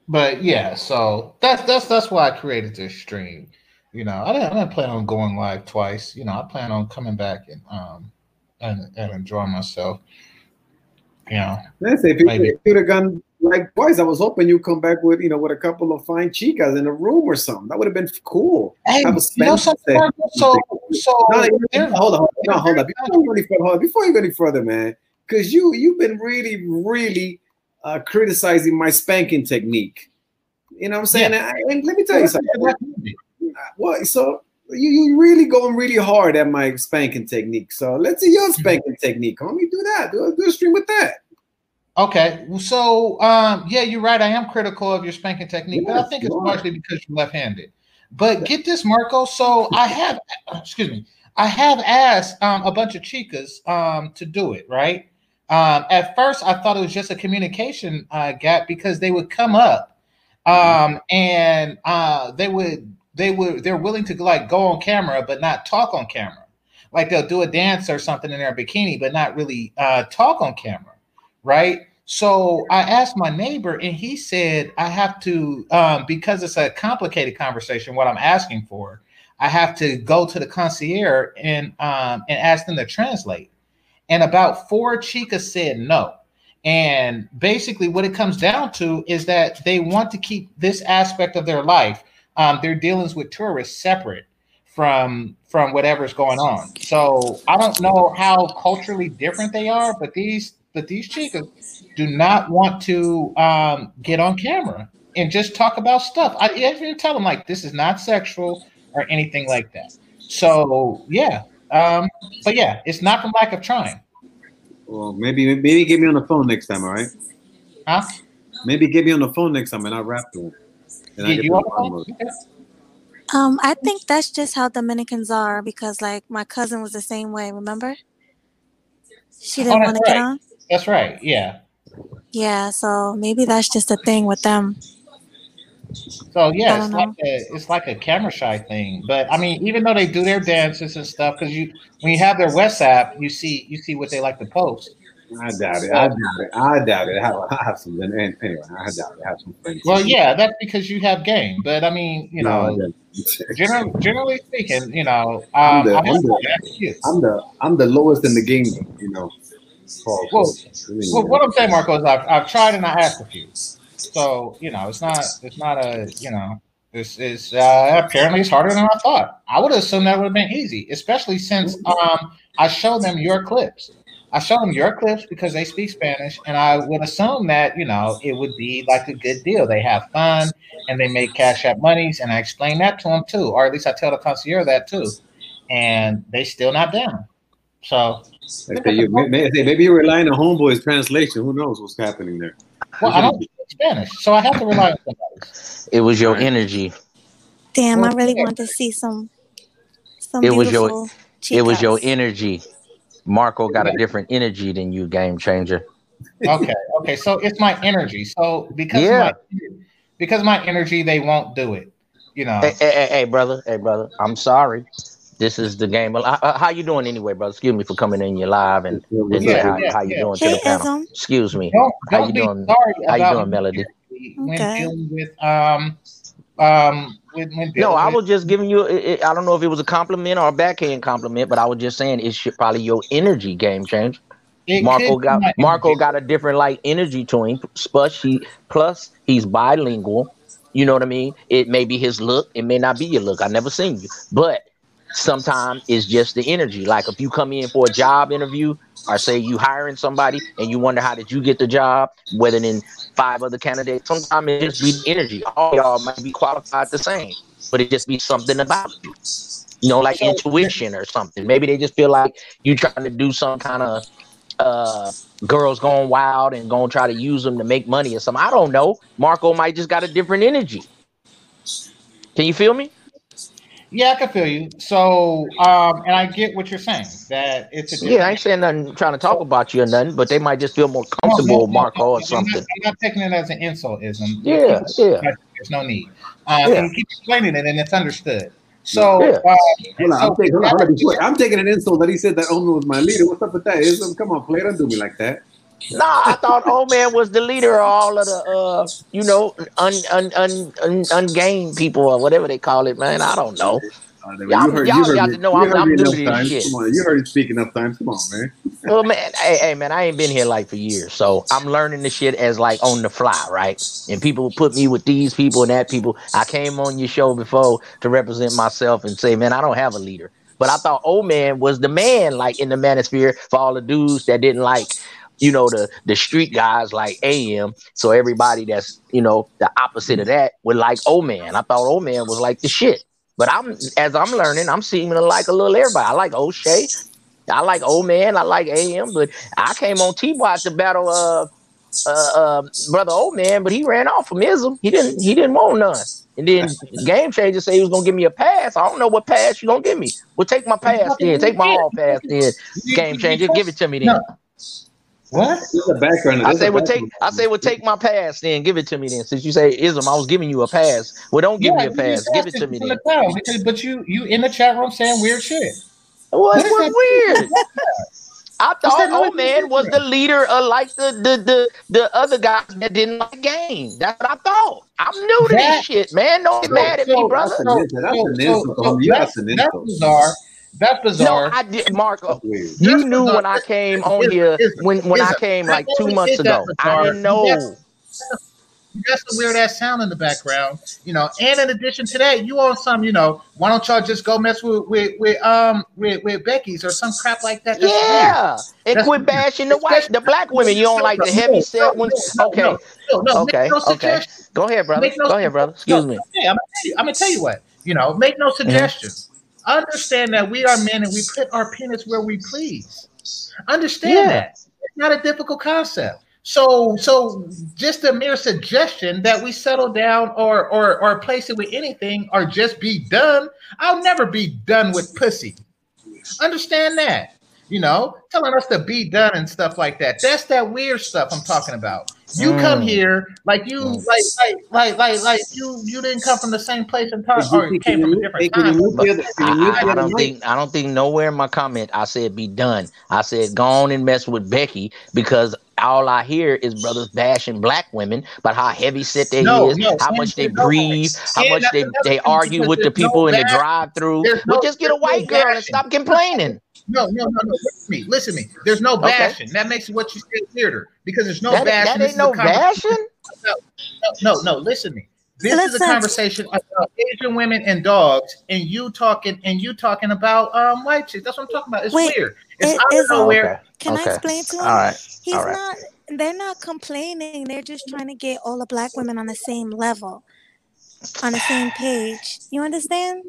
But yeah, so that's that's that's why I created this stream. You know, I didn't, I didn't plan on going live twice. You know, I plan on coming back and um and and enjoying myself. You know, Let's say if you could have gone like boys, I was hoping you'd come back with you know with a couple of fine chicas in a room or something. That would have been cool. hey, Have a you know something? So so No, no, hold on, hold on, no, hold on. Before you go any further, hold on. Before you go any further, man, because you you've been really, really uh, criticizing my spanking technique. You know what I'm saying? And, and let me tell you something. Well, so you you really going really hard at my spanking technique. So let's see your spanking technique. Let me do that. Do, do a stream with that. Okay, so um, yeah, you're right. I am critical of your spanking technique, but I think it's largely because you're left-handed. But get this, Marco. So I have, excuse me, I have asked um, a bunch of chicas um, to do it. Right. Um, at first, I thought it was just a communication uh, gap because they would come up um, and uh, they would they would they're willing to like go on camera but not talk on camera. Like they'll do a dance or something in their bikini, but not really uh, talk on camera right? So I asked my neighbor, and he said I have to um, because it's a complicated conversation. What I'm asking for, I have to go to the concierge and um, and ask them to translate. And about four chicas said no. And basically, what it comes down to is that they want to keep this aspect of their life, um, their dealings with tourists, separate from from whatever's going on. So I don't know how culturally different they are, but these but these chicas do not want to um, get on camera and just talk about stuff. I even tell them like this is not sexual or anything like that. So yeah, um, but yeah, it's not from lack of trying. Well, maybe maybe get me on the phone next time. All right. Huh? Maybe get me on the phone next time, and I'll rap to him. And I You, get you the on lawnmower. the phone? Um, I think that's just how Dominicans are because like my cousin was the same way, remember? She didn't Oh, want to that's get on. That's right. Yeah. Yeah, so maybe that's just a thing with them. So yeah, it's don't like a it's like a camera shy thing. But I mean, even though they do their dances and stuff, because you when you have their WhatsApp, you see you see what they like to post. I doubt it. I doubt it. I doubt it. I have, I have some. and- Anyway, I doubt it. I have some friends. Well, yeah, that's because you have game. But I mean, you know, don't. generally, generally speaking, you know, I'm um, the- I'm I'm the- I'm the I'm the lowest in the game. You know. Paul, Well, I mean, Well, what I'm saying, Marco, is I've, I've tried and I asked a few. So you know, it's not it's not a you know it's it's uh, apparently it's harder than I thought. I would assume that would have been easy, especially since um I showed them your clips. I showed them your clips because they speak Spanish, and I would assume that you know it would be like a good deal. They have fun and they make cash app monies, and I explain that to them too, or at least I tell the concierge that too, and they still not down. So I say you, may- may- maybe you're relying on homeboy's translation. Who knows what's happening there? well, I don't speak Spanish, so I have to rely on somebody. It was your energy. Damn, I really want to see some some It was your- beautiful It was your energy. Marco got a different energy than you, game changer. okay, okay. So it's my energy. So because Yeah. my, because my energy, they won't do it. You know. Hey, hey, hey, hey, brother, hey, brother. I'm sorry. This is the game. Uh, How you doing anyway, brother? Excuse me for coming in your live and, and What's say up? how, yeah, how you yeah. doing to the panel. Ism. Excuse me. don't How don't you doing? How you doing, Melody? When Okay. dealing with um um with, when No, dealing I was just giving you. It, it- I don't know if it was a compliment or a backhand compliment, but I was just saying it's your- probably your energy game change. Marco got Marco energy. got a different like energy to him. Plus, he plus he's bilingual. You know what I mean? It may be his look. It may not be your look. I never seen you, but sometimes it's just the energy. Like if you come in for a job interview, or say you hiring somebody and you wonder how did you get the job, whether than five other candidates. Sometimes it just be the energy. All y'all might be qualified the same, but it just be something about you. You know, like intuition or something. Maybe they just feel like you trying to do some kind of uh girls going wild and gonna try to use them to make money or something. I don't know. Marco might just got a different energy. Can you feel me? Yeah, I can feel you. So um and I get what you're saying that it's a Yeah, I ain't saying nothing trying to talk about you or nothing, but they might just feel more No, no, comfortable, no, Marco, no, or I'm not, something. I'm not taking it as an insult, ism. Yeah, yeah. There's no need. Um, Yeah. and you keep explaining it, and it's understood. So, Yeah. uh, Hold on, so I'm, taking, hold on, hold on, before- I'm taking an insult that he said that Omen was my leader. What's up with that? Ism, come on, play. Don't do me like that. Nah, I thought old man was the leader of all of the uh, you know, un un un, un ungained people or whatever they call it, man. I don't know. You Y'all- heard, y'all you heard got me, know I'm- heard I'm new to this times. shit. Come on, you heard speak enough times. Come on, man. Well, man, hey, hey, man, I ain't been here like for years, so I'm learning the shit as like on the fly, right? And people put me with these people and that people. I came on your show before to represent myself and say, man, I don't have a leader. But I thought old man was the man, like in the manosphere for all the dudes that didn't like, you know, the the street guys like AM. So everybody that's you know the opposite of that would like old man. I thought old man was like the shit. But I'm as I'm learning, I'm seeming to like a little everybody. I like O'Shea. I like old man. I like AM, but I came on T-Bot to battle uh uh, uh brother old man, but he ran off from Ism. He didn't he didn't want none. And then game changer say he was gonna give me a pass. I don't know what pass you gonna give me. Well, take my pass then. Take my all pass then. Game changer, give it to me then. No. What? There's a background. I say, a well, take. background. I say, well, take my pass then. Give it to me then. Since you say ism, I was giving you a pass. Well, don't give Yeah, me a pass. Give it to me then. because, but you you in the chat room saying weird shit. What What is was weird? I thought old man you was the leader of like the the the, the other guys that didn't like the game. That's what I thought. I'm new to That- this shit, man. Don't get So- mad at so- me, brother. That's an insult. That's an insult. homie. You that's, that's an that's bizarre. No. I did, Marco. Weird. You That's knew bizarre. when I came on here here is- when when I came like two months ago. I didn't know. that's- you got some weird ass sound in the background, you know. And in addition to that, you on some, you know, why don't y'all just go mess with with, with um with, with Becky's or some crap like that? That's weird. Yeah, and That's quit weird. bashing the white, the black women. You don't like the heavy set ones. No, Okay, no, no, no, Okay, Make no okay. go ahead, brother. Go ahead, brother. Excuse me. I'm gonna you. I'm gonna tell you what. You know, make no suggestions. Understand that we are men and we put our penis where we please. Understand Yeah. that. It's not a difficult concept. So, so just a mere suggestion that we settle down or or or place it with anything or just be done. I'll never be done with pussy. Understand that? You know, telling us to be done and stuff like that. That's that weird stuff I'm talking about. You mm. come here like you like like like like like you you didn't come from the same place and time or you came from a different time. I, I, don't think I don't think nowhere in my comment I said be done. I said go on and mess with Becky because all I hear is brothers bashing black women about how heavy set they no, is, no, how much they no, breathe, how much they, they argue with the people in the drive through. Well, just get a white girl and stop complaining. No, no, no, no. Listen to me. Listen to me. There's no bashing. Okay. That makes what you say weirder because there's no that, bashing. That ain't no bashing. No, no, no, Listen to me. This Let's is a conversation about Asian women and dogs, and you talking and you talking about um white chicks. That's what I'm talking about. It's Wait, weird. It's it, out of nowhere. Okay. Can okay. I explain to him? All right. He's all right. not. They're not complaining. They're just trying to get all the black women on the same level on the same page. You understand?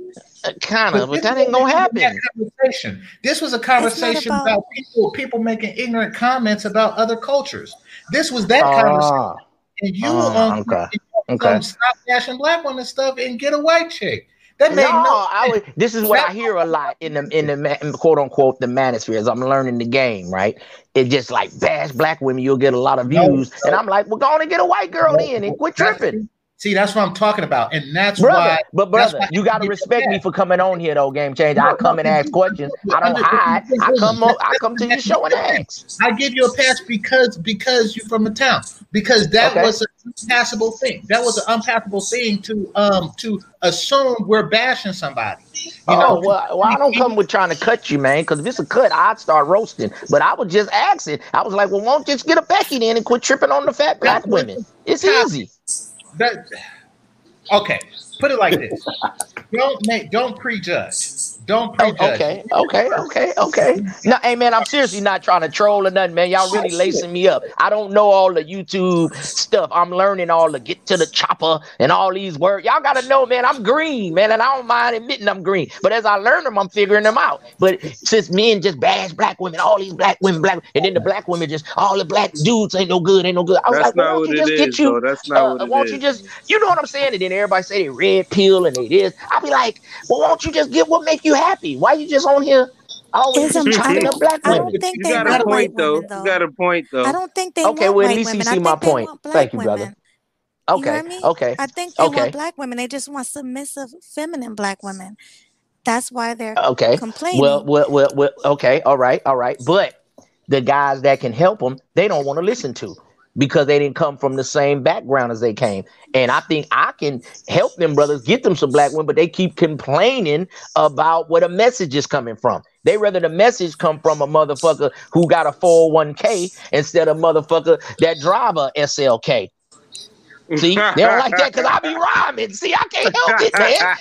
Uh, kind of, but, but that ain't gonna happen. Conversation. This was a conversation about, about, people people making ignorant comments about other cultures. This was that uh, conversation. And you uh, um, okay. okay. stop bashing black women stuff and get a white chick. That made no, no I would, this is what I hear a lot in the in the in quote unquote the manosphere as I'm learning the game, right? It just like bash black women, you'll get a lot of views, no, and I'm like, well, go on and get a white girl no, in and quit tripping. See, that's what I'm talking about, and that's brother, why. But brother, you got to respect me for coming on here, though. Game change. I come and ask questions. I don't hide. I come. On, I come to your show and ask. I give you a pass because because you're from the town. Because that okay. was an unpassable thing. That was an unpassable thing to um to assume we're bashing somebody. You oh know? well, well, I don't come with trying to cut you, man. Because if it's a cut, I'd start roasting. But I was just asking. I was like, well, won't you just get a Becky then and quit tripping on the fat black women? It's easy that okay. Put it like this: don't make, don't prejudge. Don't oh, prejudge. Okay, okay, okay, okay. No, hey man, I'm seriously not trying to troll or nothing, man. Y'all really lacing me up. I don't know all the YouTube stuff. I'm learning all the get to the chopper and all these words. Y'all gotta know, man. I'm green, man, and I don't mind admitting I'm green. But as I learn them, I'm figuring them out. But since men just bash black women, all these black women, black, and then the black women just all the black dudes ain't no good, ain't no good. I was That's like, why don't you just is, get you? Though. That's not uh, what won't you just, you know what I'm saying? And then everybody say they red pill and they this. I'll be like, well, won't you just get what make you happy? Why you just on here always trying to black women? I don't think you they got a point though. though. You got a point though. I don't think they okay. well, at least you see my point. Thank you, brother. Okay. You know I mean? Okay. I think they okay. want black women. They just want submissive, feminine black women. That's why they're okay. complaining. Well, well, well, well, okay. All right. All right. But the guys that can help them, they don't want to listen to because they didn't come from the same background as they came. And I think I can help them brothers get them some black women, but they keep complaining about where the message is coming from. They rather the message come from a motherfucker who got a 401k instead of motherfucker that drive a SLK. See, they don't like that because I be rhyming. See, I can't help it, man.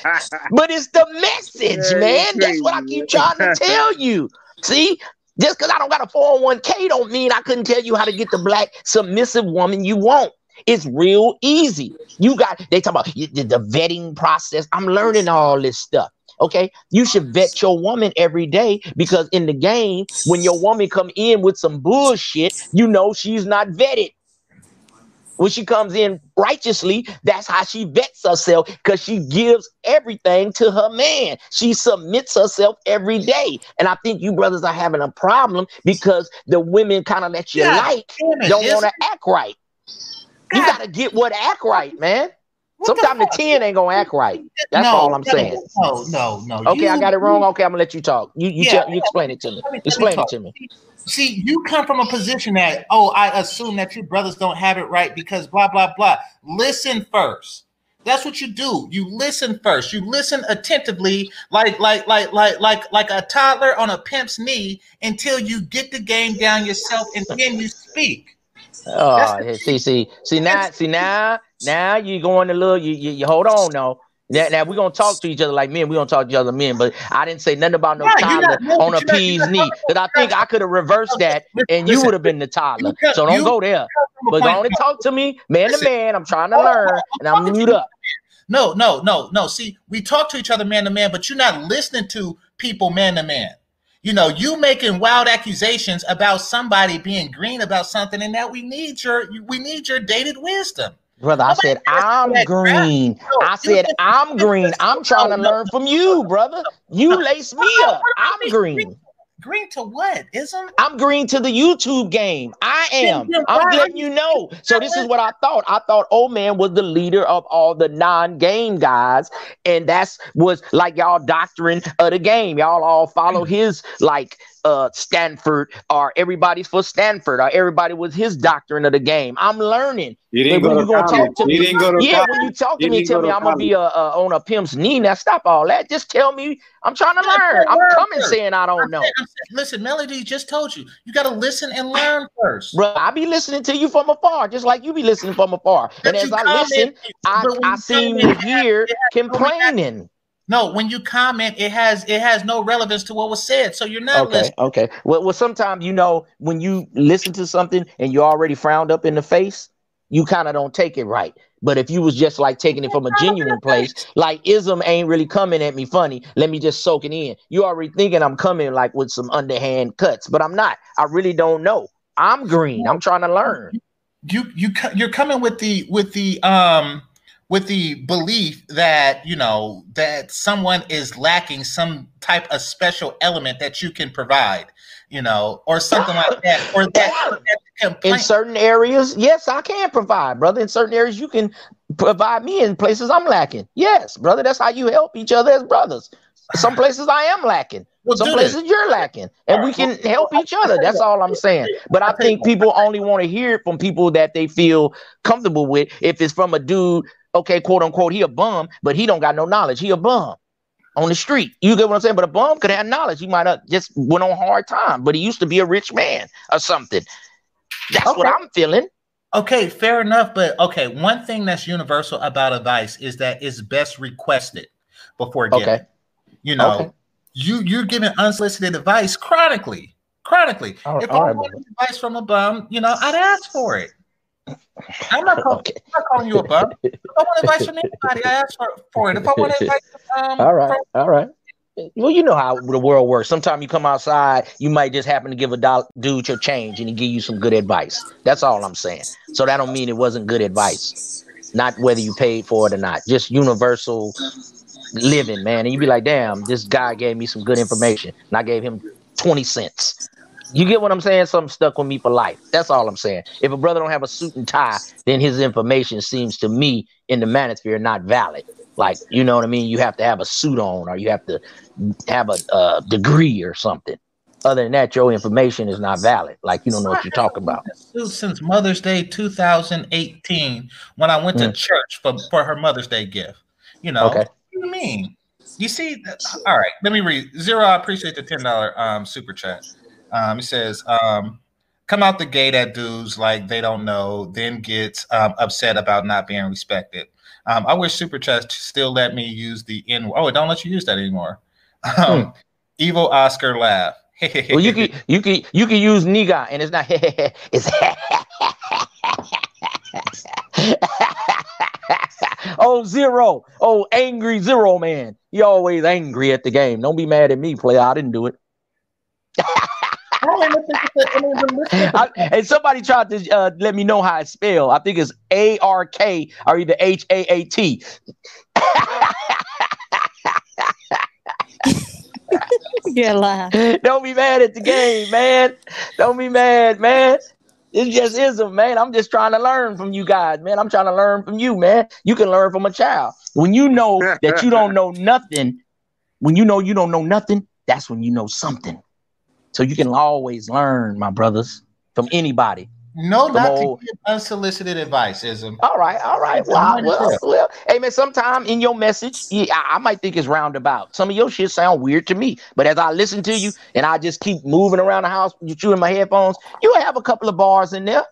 But it's the message, man. That's what I keep trying to tell you. See, just because I don't got a 401k don't mean I couldn't tell you how to get the black submissive woman you want. It's real easy. You got they talk about the, the vetting process. I'm learning all this stuff. Okay, you should vet your woman every day because in the game, when your woman come in with some bullshit, you know she's not vetted when she comes in righteously, that's how she vets herself because she gives everything to her man. She submits herself every day. And I think you brothers are having a problem because the women kind of that you yeah, like don't want to act right. God. You got to get what act right, man. Sometimes the, the 10 ain't gonna act right. That's no, all I'm saying. No, no, no. Okay, you, I got it wrong. Okay, I'm gonna let you talk. You you, yeah, tell, you explain it to me. me explain it to me. See, you come from a position that, oh, I assume that you brothers don't have it right because blah, blah, blah. Listen first. That's what you do. You listen first. You listen attentively, like like like like like like a toddler on a pimp's knee, until you get the game down yourself, and then you speak. Oh, see, see, see now, see now, now you going a little. You, you, you hold on, no. Now, now we're gonna talk to each other like men. We're gonna talk to each other men, but I didn't say nothing about no toddler on a P's knee. That I think I could have reversed that, and you would have been the toddler. So don't go there. But don't talk to me, man to man. I'm trying to oh, learn, oh, and I'm mute up. No, no, no, no. See, we talk to each other man to man, but you're not listening to people man to man. You know, you making wild accusations about somebody being green about something, and that we need your we need your dated wisdom. Brother, I said I'm green. I said I'm green. I'm trying to learn from you, brother. You lace me up. I'm green. Green to what? Isn't I'm green to the YouTube game. I am. I'm letting you know. So this is what I thought. I thought old man was the leader of all the non-game guys, and that's was like y'all doctrine of the game. Y'all all follow his like uh, Stanford or everybody's for Stanford or everybody was his doctrine of the game. I'm learning. You didn't go to college. You me, didn't go to yeah, college. when you talk to You me, didn't tell go me to I'm gonna be a, a, on a pimp's knee. Now stop all that. Just tell me. I'm trying to learn. I'm coming saying I don't know. Listen, Melody just told you. You got to listen and learn first. Bro, I be listening to you from afar, just like you be listening from afar. But and as I comment- listen, I, but when I you seem to comment, hear it has no complaining. No, when you comment, it has it has no relevance to what was said. So you're not Okay, listening. okay. Well, well, sometimes you know when you listen to something and you're already frowned up in the face, you kind of don't take it right. But if you was just like taking it from a genuine place, like ism ain't really coming at me funny. Let me just soak it in. You already thinking I'm coming like with some underhand cuts, but I'm not. I really don't know. I'm green. I'm trying to learn. You you you're coming with the with the um with the belief that you know that someone is lacking some type of special element that you can provide, you know, or something like that, or that, that In certain areas, yes, I can provide, brother. In certain areas, you can provide me in places I'm lacking. Yes, brother. That's how you help each other as brothers. Some places I am lacking. Well, Some places you're lacking, and we can help each other. That's all I'm saying. But I think people only want to hear it from people that they feel comfortable with. If it's from a dude, okay, quote unquote, he a bum, but he don't got no knowledge. He a bum on the street. You get what I'm saying? But a bum could have knowledge. He might have just went on hard time, but he used to be a rich man or something. That's what I'm feeling. Okay, fair enough. But okay, one thing that's universal about advice is that it's best requested before giving. Okay. You know, Okay. you you're giving unsolicited advice chronically. Chronically. All right, if all I right, wanted advice from a bum, you know, I'd ask for it. I'm not, call, Okay. I'm not calling you a bum. If I want advice from anybody, I ask for, for it. If I want advice um, All right. from- All right. Well, you know how the world works. Sometimes you come outside, you might just happen to give a dude your change, and he give you some good advice. That's all I'm saying. So that don't mean it wasn't good advice. Not whether you paid for it or not. Just universal living, man. And you be like, damn, this guy gave me some good information, and I gave him twenty cents. You get what I'm saying? Something stuck with me for life. That's all I'm saying. If a brother don't have a suit and tie, then his information seems to me in the manosphere not valid. Like, you know what I mean? You have to have a suit on, or you have to have a uh, degree or something. Other than that, your information is not valid. Like you don't know what you're talking about. since Mother's Day 2018 when I went to Mm. church for, for her Mother's Day gift. You know, Okay. what do you mean? You see, all right, let me read. Zero, I appreciate the $10 um, super chat. Um, it says, um, come out the gate at dudes like they don't know, then gets um, upset about not being respected. Um, I wish super chat still let me use the N. Oh, it don't let you use that anymore. Um, Evil Oscar laugh. Well, you can you can you can use nigga, and it's not. it's. oh zero. Oh angry zero man. He always angry at the game. Don't be mad at me, player. I didn't do it. I, and somebody tried to uh, let me know how it's spelled. I think it's A R K or either H A A T. You're lying. Don't be mad at the game, man. Don't be mad, man. It just isn't, man. I'm just trying to learn from you guys, man. I'm trying to learn from you, man. You can learn from a child. When you know that you don't know nothing, when you know you don't know nothing, that's when you know something. So you can always learn, my brothers, from anybody. No, Come not on. to give unsolicited advice, Ism. All right, all right. Well, well, well. Hey, man, sometime in your message, yeah, I, I might think it's roundabout. Some of your shit sound weird to me, but as I listen to you and I just keep moving around the house you in my headphones, you have a couple of bars in there.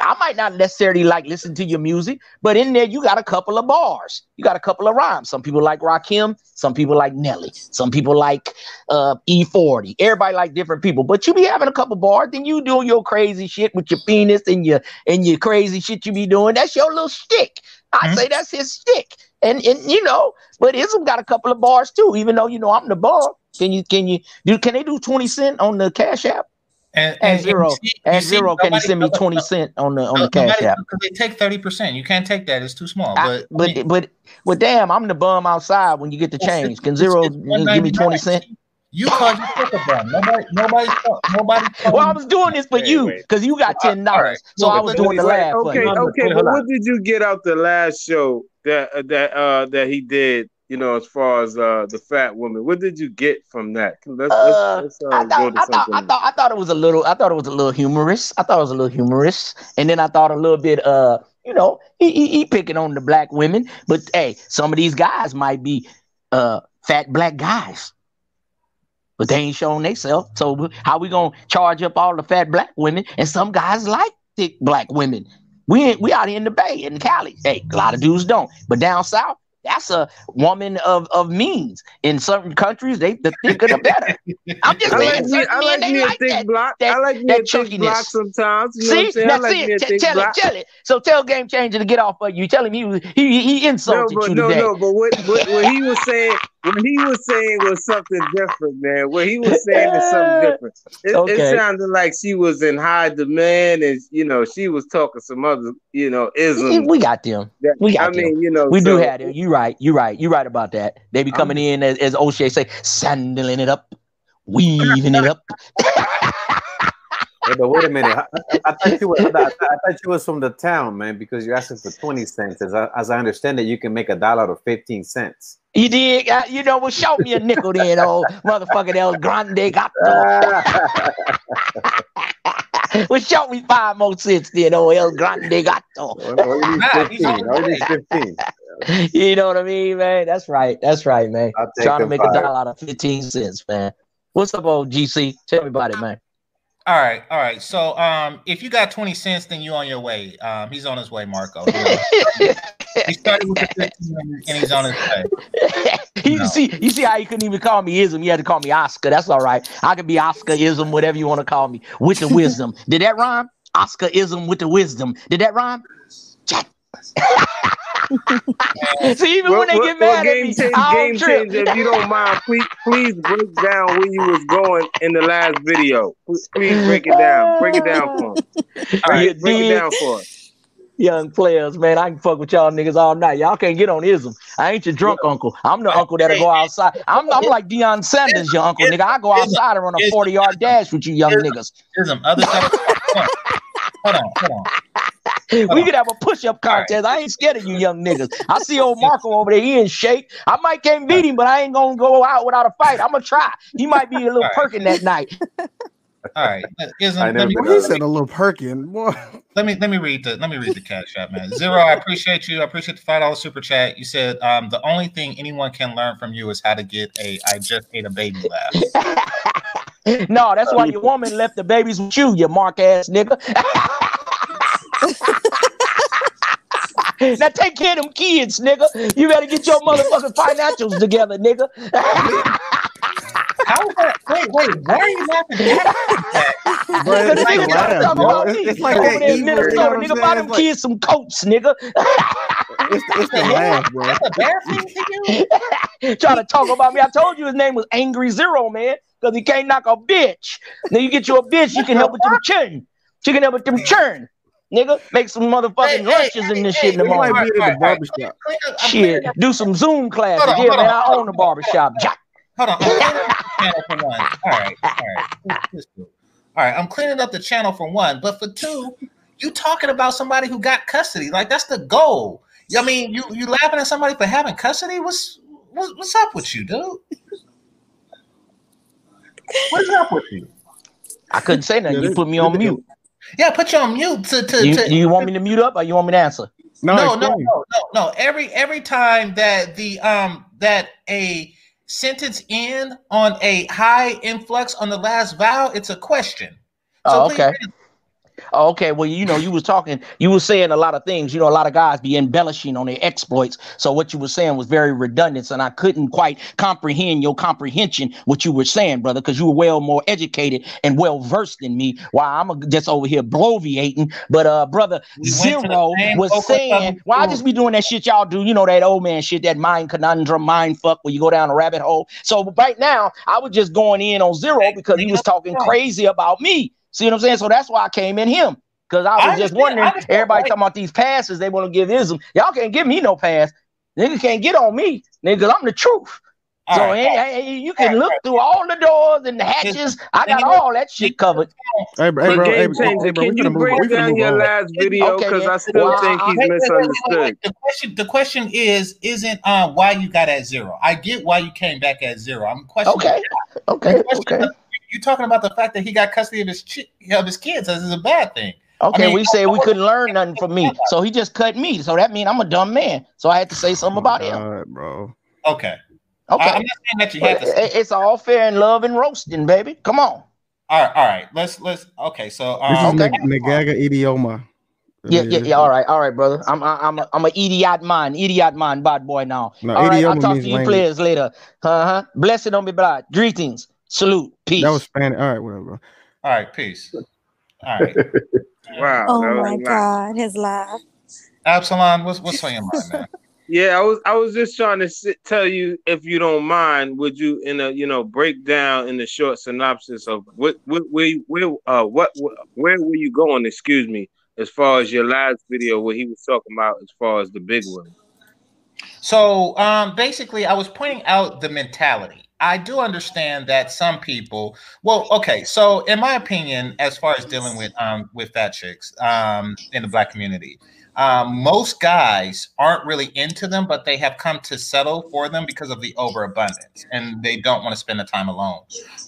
I might not necessarily like listen to your music, but in there you got a couple of bars. You got a couple of rhymes. Some people like Rakim, some people like Nelly, some people like uh, E40. Everybody like different people, but you be having a couple bars. Then you doing your crazy shit with your penis and your and your crazy shit you be doing. That's your little stick. I Mhm. say that's his stick. And and you know, but Ism got a couple of bars too. Even though you know I'm the bar, Can you can you do can they do 20 cent on the cash app? And, and, and zero, see, and zero. Can you send me twenty cent on the on the cash app? Because they take thirty percent. You can't take that; it's too small. I, but but I mean, but but damn, I'm the bum outside when you get the change. Can zero give me twenty cent? You called yourself a bum. Nobody, nobody, nobody. Well, I was doing this for you because you got ten dollars, so I was doing the laugh. Okay, okay, but what did you get out the last show that that uh that he did you know, as far as uh, the fat woman. What did you get from that? Let's, uh, let's, let's uh, I, thought, I, thought, I, thought, I thought it was a little I thought it was a little humorous. I thought it was a little humorous, and then I thought a little bit uh you know he, he, he picking on the black women, but hey, some of these guys might be uh fat black guys. But they ain't showing themselves. So how we gonna charge up all the fat black women? And some guys like thick black women. We ain't, we out here in the Bay in Cali. Hey, a lot of dudes don't. But down south, that's a woman of, of means. In certain countries, they the thicker the better. I'm just saying. I like me, I like me a thick that, block. I like me that a thick block sometimes. You See, know what that's like it. tell block. it, tell it. So tell Game Changer to get off of you. Tell him he he he insulted no, but, you no, today. No, but what, what what he was saying, what he was saying was something different, man. What he was saying is something different. It, okay. it sounded like she was in high demand, and you know she was talking some other, you know, isms. We got them. We got I them. mean, you know, we so, do have them. You right. you're right. you're right about that. They be coming in as, as O'Shea say, sandling it up, weaving it up. Yeah, but wait a minute. I, I, I thought you were, I, I, thought you was from the town, man, because you're asking for 20 cents. As I, as I understand it, you can make a dollar out of 15 cents. You did? Uh, you know, well, show me a nickel then, old motherfucking El Grande Gato. well, show me five more cents then, old El Grande Gato. Only 15. Only 15. You know what I mean, man? That's right. That's right, man. Trying to make five. a dollar out of 15 cents, man. What's up, old GC? Tell me about it, man. All right, all right. So, um, if you got twenty cents, then you on your way. Um, he's on his way, Marco. He started with the and he's on his way. you no. see, you see how he couldn't even call me Ism. He had to call me Oscar. That's all right. I could be Oscar Ism, whatever you want to call me, with the wisdom. Did that rhyme? Oscar Ism with the wisdom. Did that rhyme? See, even well, when they well, get mad well, at me, change, I game trip. Changer, if you don't mind, please, please break down where you was going in the last video. Please, please break it down. Break it down for us. All right, break it down for us. Young players, man, I can fuck with y'all niggas all night. Y'all can't get on ism. I ain't your drunk uncle. I'm the uncle that'll go outside. I'm, I'm like Deion Sanders, your uncle, nigga. I go outside and run a 40 yard dash with you young niggas. Ism, other stuff. Hold on, hold on. Hold we could have a push-up contest. Right. I ain't scared of you young niggas. I see old Marco over there. He in shape. I might can't beat him, but I ain't gonna go out without a fight. I'm gonna try. He might be a little right. perking that night. All right, Ism, let me, he said a little perking. Let me let me read the let me read the cash app, man. Zero, I appreciate you. I appreciate the five dollar super chat. You said um, the only thing anyone can learn from you is how to get a I just ate a baby laugh. no, that's why your woman left the babies with you, you mark ass nigga. Now take care of them kids, nigga. You better get your motherfucking financials together, nigga. How is that? Wait, wait. Why are you laughing at that? Bro, it's like laugh, bro. It's, it's like that in Minnesota, nigga. Buy them like... kids some coats, nigga. it's, it's the laugh, bro. That's a bad thing to you. Trying to talk about me. I told you his name was Angry Zero, man, because he can't knock a bitch. Then you get you a bitch, you can help with them churn. You can help with them churn. Nigga, make some motherfucking hey, lunches hey, in this hey, shit in the morning. Might be in the barbershop. Shit, do some Zoom classes. On, yeah, man, on, I own a barbershop. Hold on. I'm cleaning up channel for one. All right. All right. All right. I'm cleaning up the channel for one. But for two, you talking about somebody who got custody. Like that's the goal. I mean, you you laughing at somebody for having custody? What's what, what's up with you, dude? What's up with you? I couldn't say nothing. You put me on mute. Yeah, put you on mute to to. You, to, you want me to mute up, or you want me to answer? No, no, no, no, no, no. Every every time that the um that a sentence in on a high influx on the last vowel, it's a question. So oh, okay. Oh, okay. Well, you know, you was talking, you was saying a lot of things. You know, a lot of guys be embellishing on their exploits. So what you were saying was very redundant, and I couldn't quite comprehend your comprehension what you were saying, brother, because you were well more educated and well versed than me. While I'm just over here bloviating. But uh, brother Zero was saying, "Why well, I just be doing that shit y'all do? You know that old man shit, that mind conundrum, mind fuck, where you go down a rabbit hole." So right now, I was just going in on Zero because he was talking crazy about me. See what I'm saying? So that's why I came in him. Because I was I just wondering, everybody right. talking about these passes they want to give ism. Y'all can't give me no pass. Nigga can't get on me, nigga. I'm the truth. All so right. you can look through all the doors and the hatches. I got all that shit covered. Hey, bro, hey, bro, hey, changer, can you break down your last video? Because okay, I still well, think he's misunderstood. The question, the question is, isn't uh, why you got at zero? I get why you came back at zero. I'm questioning. Okay, okay, okay you talking about the fact that he got custody of his of his kids as is a bad thing. Okay, I mean, we said we couldn't learn nothing from me, so he just cut me. So that means I'm a dumb man. So I had to say something about him, All right, bro. Okay. Okay. I, am not saying that you had to. It's all fair and love and roasting, baby. Come on. All right, all right. Let's let's. Okay, so um, this is okay. Negaga idioma. Yeah, yeah, yeah. All right, all right, brother. I'm I'm a, I'm an idiot man, idiot man, bad boy now. No, all right, I'll talk to you language. players later. Uh huh. Blessed on me, blood. Greetings. Salute. Peace. That was Spanish. All right, whatever. All right, peace. All right. wow. Oh my God, his laugh. Absalom, what's what's on your mind, man? Yeah, I was I was just trying to sit, tell you if you don't mind, would you in a you know break down in the short synopsis of what what where where uh what where were you going? Excuse me, as far as your last video where he was talking about as far as the big one. So um basically, I was pointing out the mentality I do understand that some people, well, okay, so in my opinion, as far as dealing with um with fat chicks um in the black community, um, most guys aren't really into them, but they have come to settle for them because of the overabundance, and they don't want to spend the time alone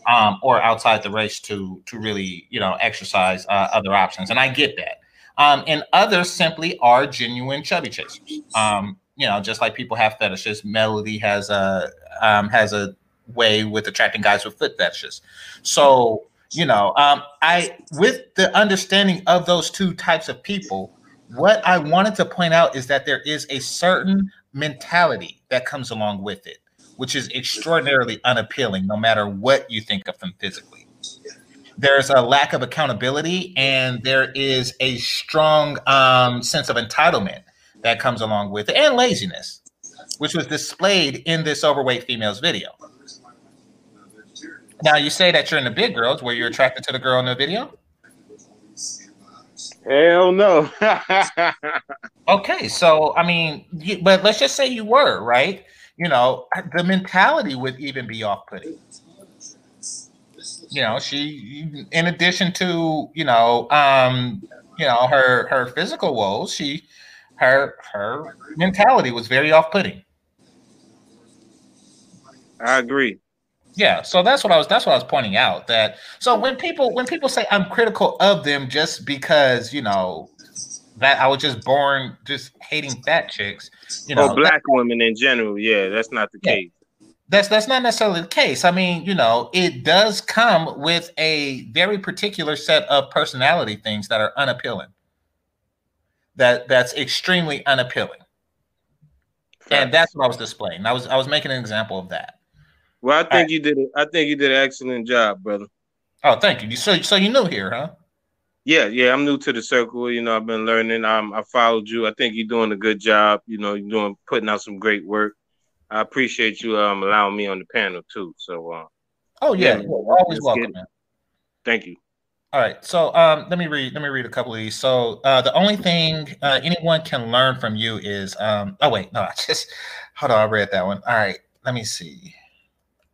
um, or outside the race to to really you know exercise uh, other options, and I get that. Um, and others simply are genuine chubby chasers. Um, you know, just like people have fetishes, Melody has a um, has a way with attracting guys with foot fetishes. So, you know, um, I with the understanding of those two types of people, what I wanted to point out is that there is a certain mentality that comes along with it, which is extraordinarily unappealing, no matter what you think of them physically. There's a lack of accountability, and there is a strong um, sense of entitlement that comes along with it, and laziness, which was displayed in this overweight female's video. Now you say that you're in the big girls. Were you attracted to the girl in the video? Hell no. okay, so I mean, you, but let's just say you were right. You know, the mentality would even be off-putting. You know, she, in addition to you know, um, you know, her her physical woes, she, her her mentality was very off-putting. I agree. Yeah, so that's what I was that's what I was pointing out that so mm-hmm. when people when people say I'm critical of them just because, you know, that I was just born just hating fat chicks, you know, or black that, women in general, yeah, that's not the yeah, case. That's that's not necessarily the case. I mean, you know, it does come with a very particular set of personality things that are unappealing. That that's extremely unappealing. And that's what I was displaying. I was I was making an example of that. Well, I think right. you did. it. I think you did an excellent job, brother. Oh, thank you. So, so you new here, huh? Yeah, yeah. I'm new to the circle. You know, I've been learning. Um, I followed you. I think you're doing a good job. You know, you're doing putting out some great work. I appreciate you um allowing me on the panel too. So, uh, oh yeah, yeah always welcome. Thank you. All right, so um, let me read. Let me read a couple of these. So uh, the only thing uh, anyone can learn from you is um. Oh wait, no, I just hold on. I read that one. All right, let me see.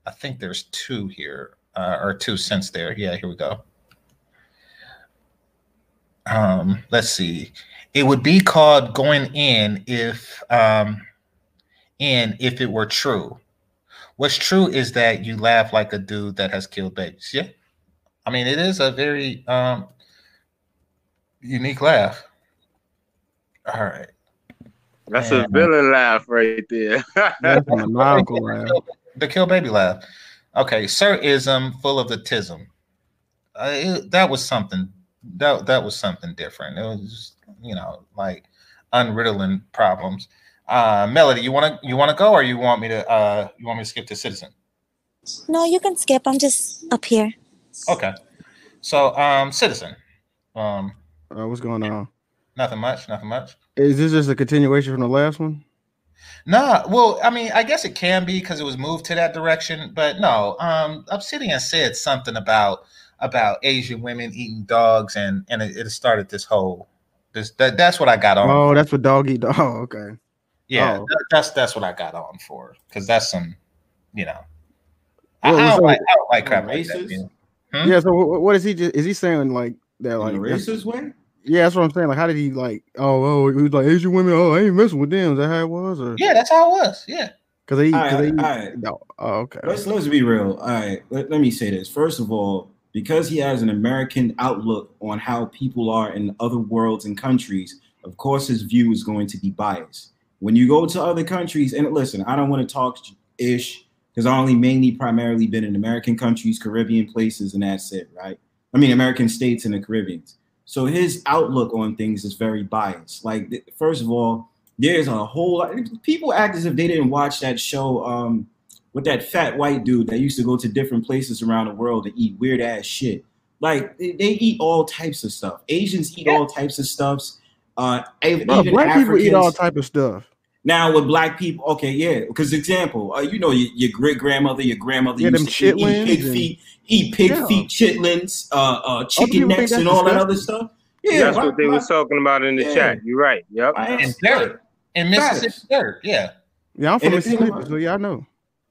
I think there's two here, uh, or two cents there. Yeah, here we go. Um, let's see. It would be called going in if um, in if it were true. What's true is that you laugh like a dude that has killed babies. Yeah, I mean it is a very um, unique laugh. All right. That's and, a villain laugh right there. That's a maniacal laugh the kill baby laugh. Okay, sir ism full of the tism. Uh, it, that was something that that was something different. It was you know like unriddling problems. Uh, Melody, you want to you want to go, or you want me to uh, you want me to skip to Citizen? No, you can skip. I'm just up here. Okay. So, um, Citizen. Um, uh, what's going on? Nothing much. Nothing much. Is this just a continuation from the last one? Nah, well, I mean, I guess it can be because it was moved to that direction, but no. Um, Obsidian said something about about Asian women eating dogs, and and it, it started this whole this that, that's what I got on. Oh, that's what dog eat dog. Oh, okay. Yeah, oh. that, that's that's what I got on for because that's some, you know. Well, I, I, don't so, like, I don't like crap like that. Hmm? Yeah. So what is he? Just, is he saying like that? Like racist way? Yeah, that's what I'm saying. Like, how did he like? Oh, oh, he was like Asian women. Oh, I ain't messing with them. Is that how it was? Or yeah, that's how it was. Yeah. Because they, cause they, right. no. Oh, okay. Let's let's be real. All right. Let, let me say this. First of all, because he has an American outlook on how people are in other worlds and countries, of course, his view is going to be biased. When you go to other countries, and listen, I don't want to talk ish because I only mainly primarily been in American countries, Caribbean places, and that's it, right? I mean, American states and the Caribbeans. So his outlook on things is very biased. Like, first of all, there's a whole lot. People act as if they didn't watch that show um, with that fat white dude that used to go to different places around the world to eat weird ass shit. Like, they, they eat all types of stuff. Asians eat yeah. all types of stuffs. Uh, even Bro, black Africans, people eat all type of stuff. Now with black people, okay, yeah, because example, uh, you know, your, your great grandmother, your grandmother yeah, used to eat, eat pig and, feet, eat pig yeah. feet, chitlins, uh, uh, chicken necks, and all that other stuff. Yeah, that's my, what they my, was talking about in the yeah. chat. You're right. Yep. And dirt in Mississippi, dirt. Yeah. Yeah, I'm from Mississippi, so yeah, I know.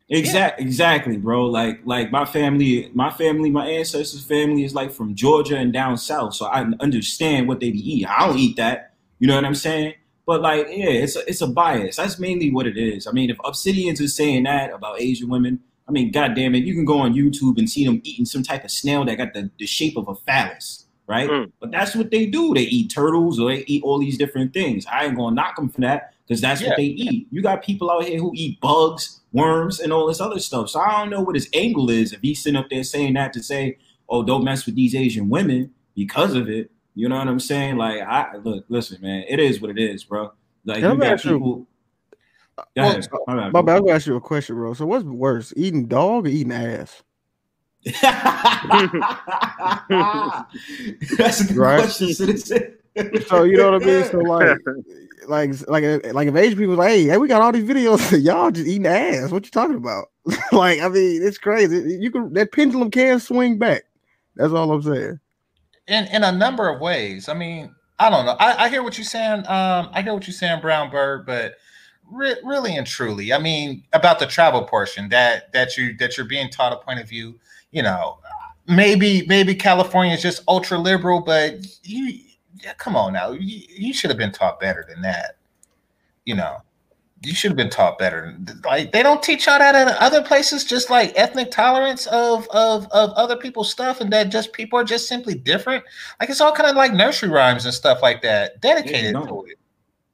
Exactly, yeah. exactly, bro. Like, like my family, my family, my ancestors' family is like from Georgia and down south, so I understand what they eat. I don't eat that. You know what I'm saying? But like, yeah, it's a, it's a bias. That's mainly what it is. I mean, if Obsidians is saying that about Asian women, I mean, god damn it, you can go on YouTube and see them eating some type of snail that got the, the shape of a phallus, right? Mm. But that's what they do. They eat turtles or they eat all these different things. I ain't gonna knock them for that because that's yeah. what they eat. You got people out here who eat bugs, worms, and all this other stuff. So I don't know what his angle is if he's sitting up there saying that to say, oh, don't mess with these Asian women because of it. You know what I'm saying? Like, I look, listen, man, it is what it is, bro. Like, you got people. Go ahead. Well, I'm gonna ask you a question, bro. So, what's worse, eating dog or eating ass? That's a good right? question, citizen. so you know what I mean. So like, like, like, like if Asian people like, hey, hey, we got all these videos, y'all just eating ass. What you talking about? like, I mean, it's crazy. You can that pendulum can swing back. That's all I'm saying in in a number of ways. I mean, I don't know. I, I hear what you're saying. Um, I hear what you're saying, Brown Bird, but re- really and truly, I mean, about the travel portion that that you that you're being taught a point of view. You know, maybe maybe California is just ultra liberal, but you come on now, you, you should have been taught better than that. You know, you should have been taught better. Like they don't teach y'all that in other places, just like ethnic tolerance of of of other people's stuff, and that just people are just simply different. Like it's all kind of like nursery rhymes and stuff like that, dedicated to it.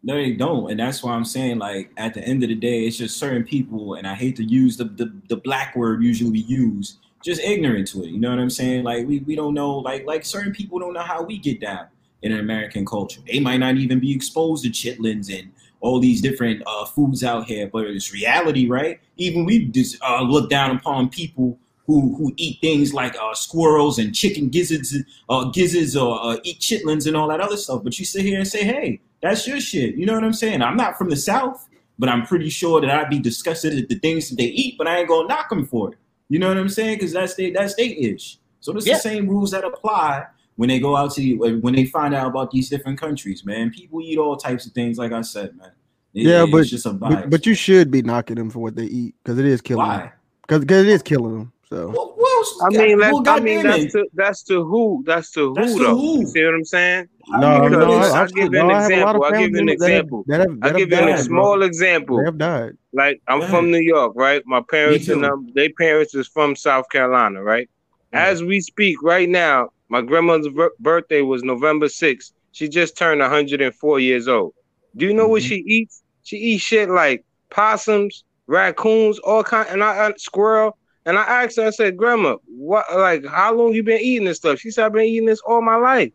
No, they don't, and that's why I'm saying like at the end of the day, it's just certain people, and I hate to use the the, the black word usually we use, just ignorant to it. You know what I'm saying? Like we we don't know, like like certain people don't know how we get down in an American culture. They might not even be exposed to chitlins and all these different uh, foods out here, but it's reality, right? Even we just uh, look down upon people who who eat things like uh, squirrels and chicken gizzards, uh, gizzards, or uh, eat chitlins and all that other stuff. But you sit here and say, "Hey, that's your shit." You know what I'm saying? I'm not from the South, but I'm pretty sure that I'd be disgusted at the things that they eat, but I ain't gonna knock them for it. You know what I'm saying? Because that's they that's their ish. So it's yeah. the same rules that apply when they go out to when they find out about these different countries, man. People eat all types of things, like I said, man. It, yeah, but, but, but you should be knocking them for what they eat because it is killing Why? them. Because it is killing them. So well, well, I mean, that's, well, I mean that's to that's to who that's to who that's though. Who. You see what I'm saying? No, no, I'll give you an example. I'll give you an example. That have, that I'll give you a small bro. example. They have died. Like I'm from New York, right? My parents and um, their parents is from South Carolina, right? As we speak right now, my grandmother's birthday was November 6th. She just turned 104 years old. Do you know mm-hmm. what she eats? She eats shit like possums, raccoons, all kind, and I, I squirrel. And I asked her, I said, Grandma, what like how long you been eating this stuff? She said, I've been eating this all my life.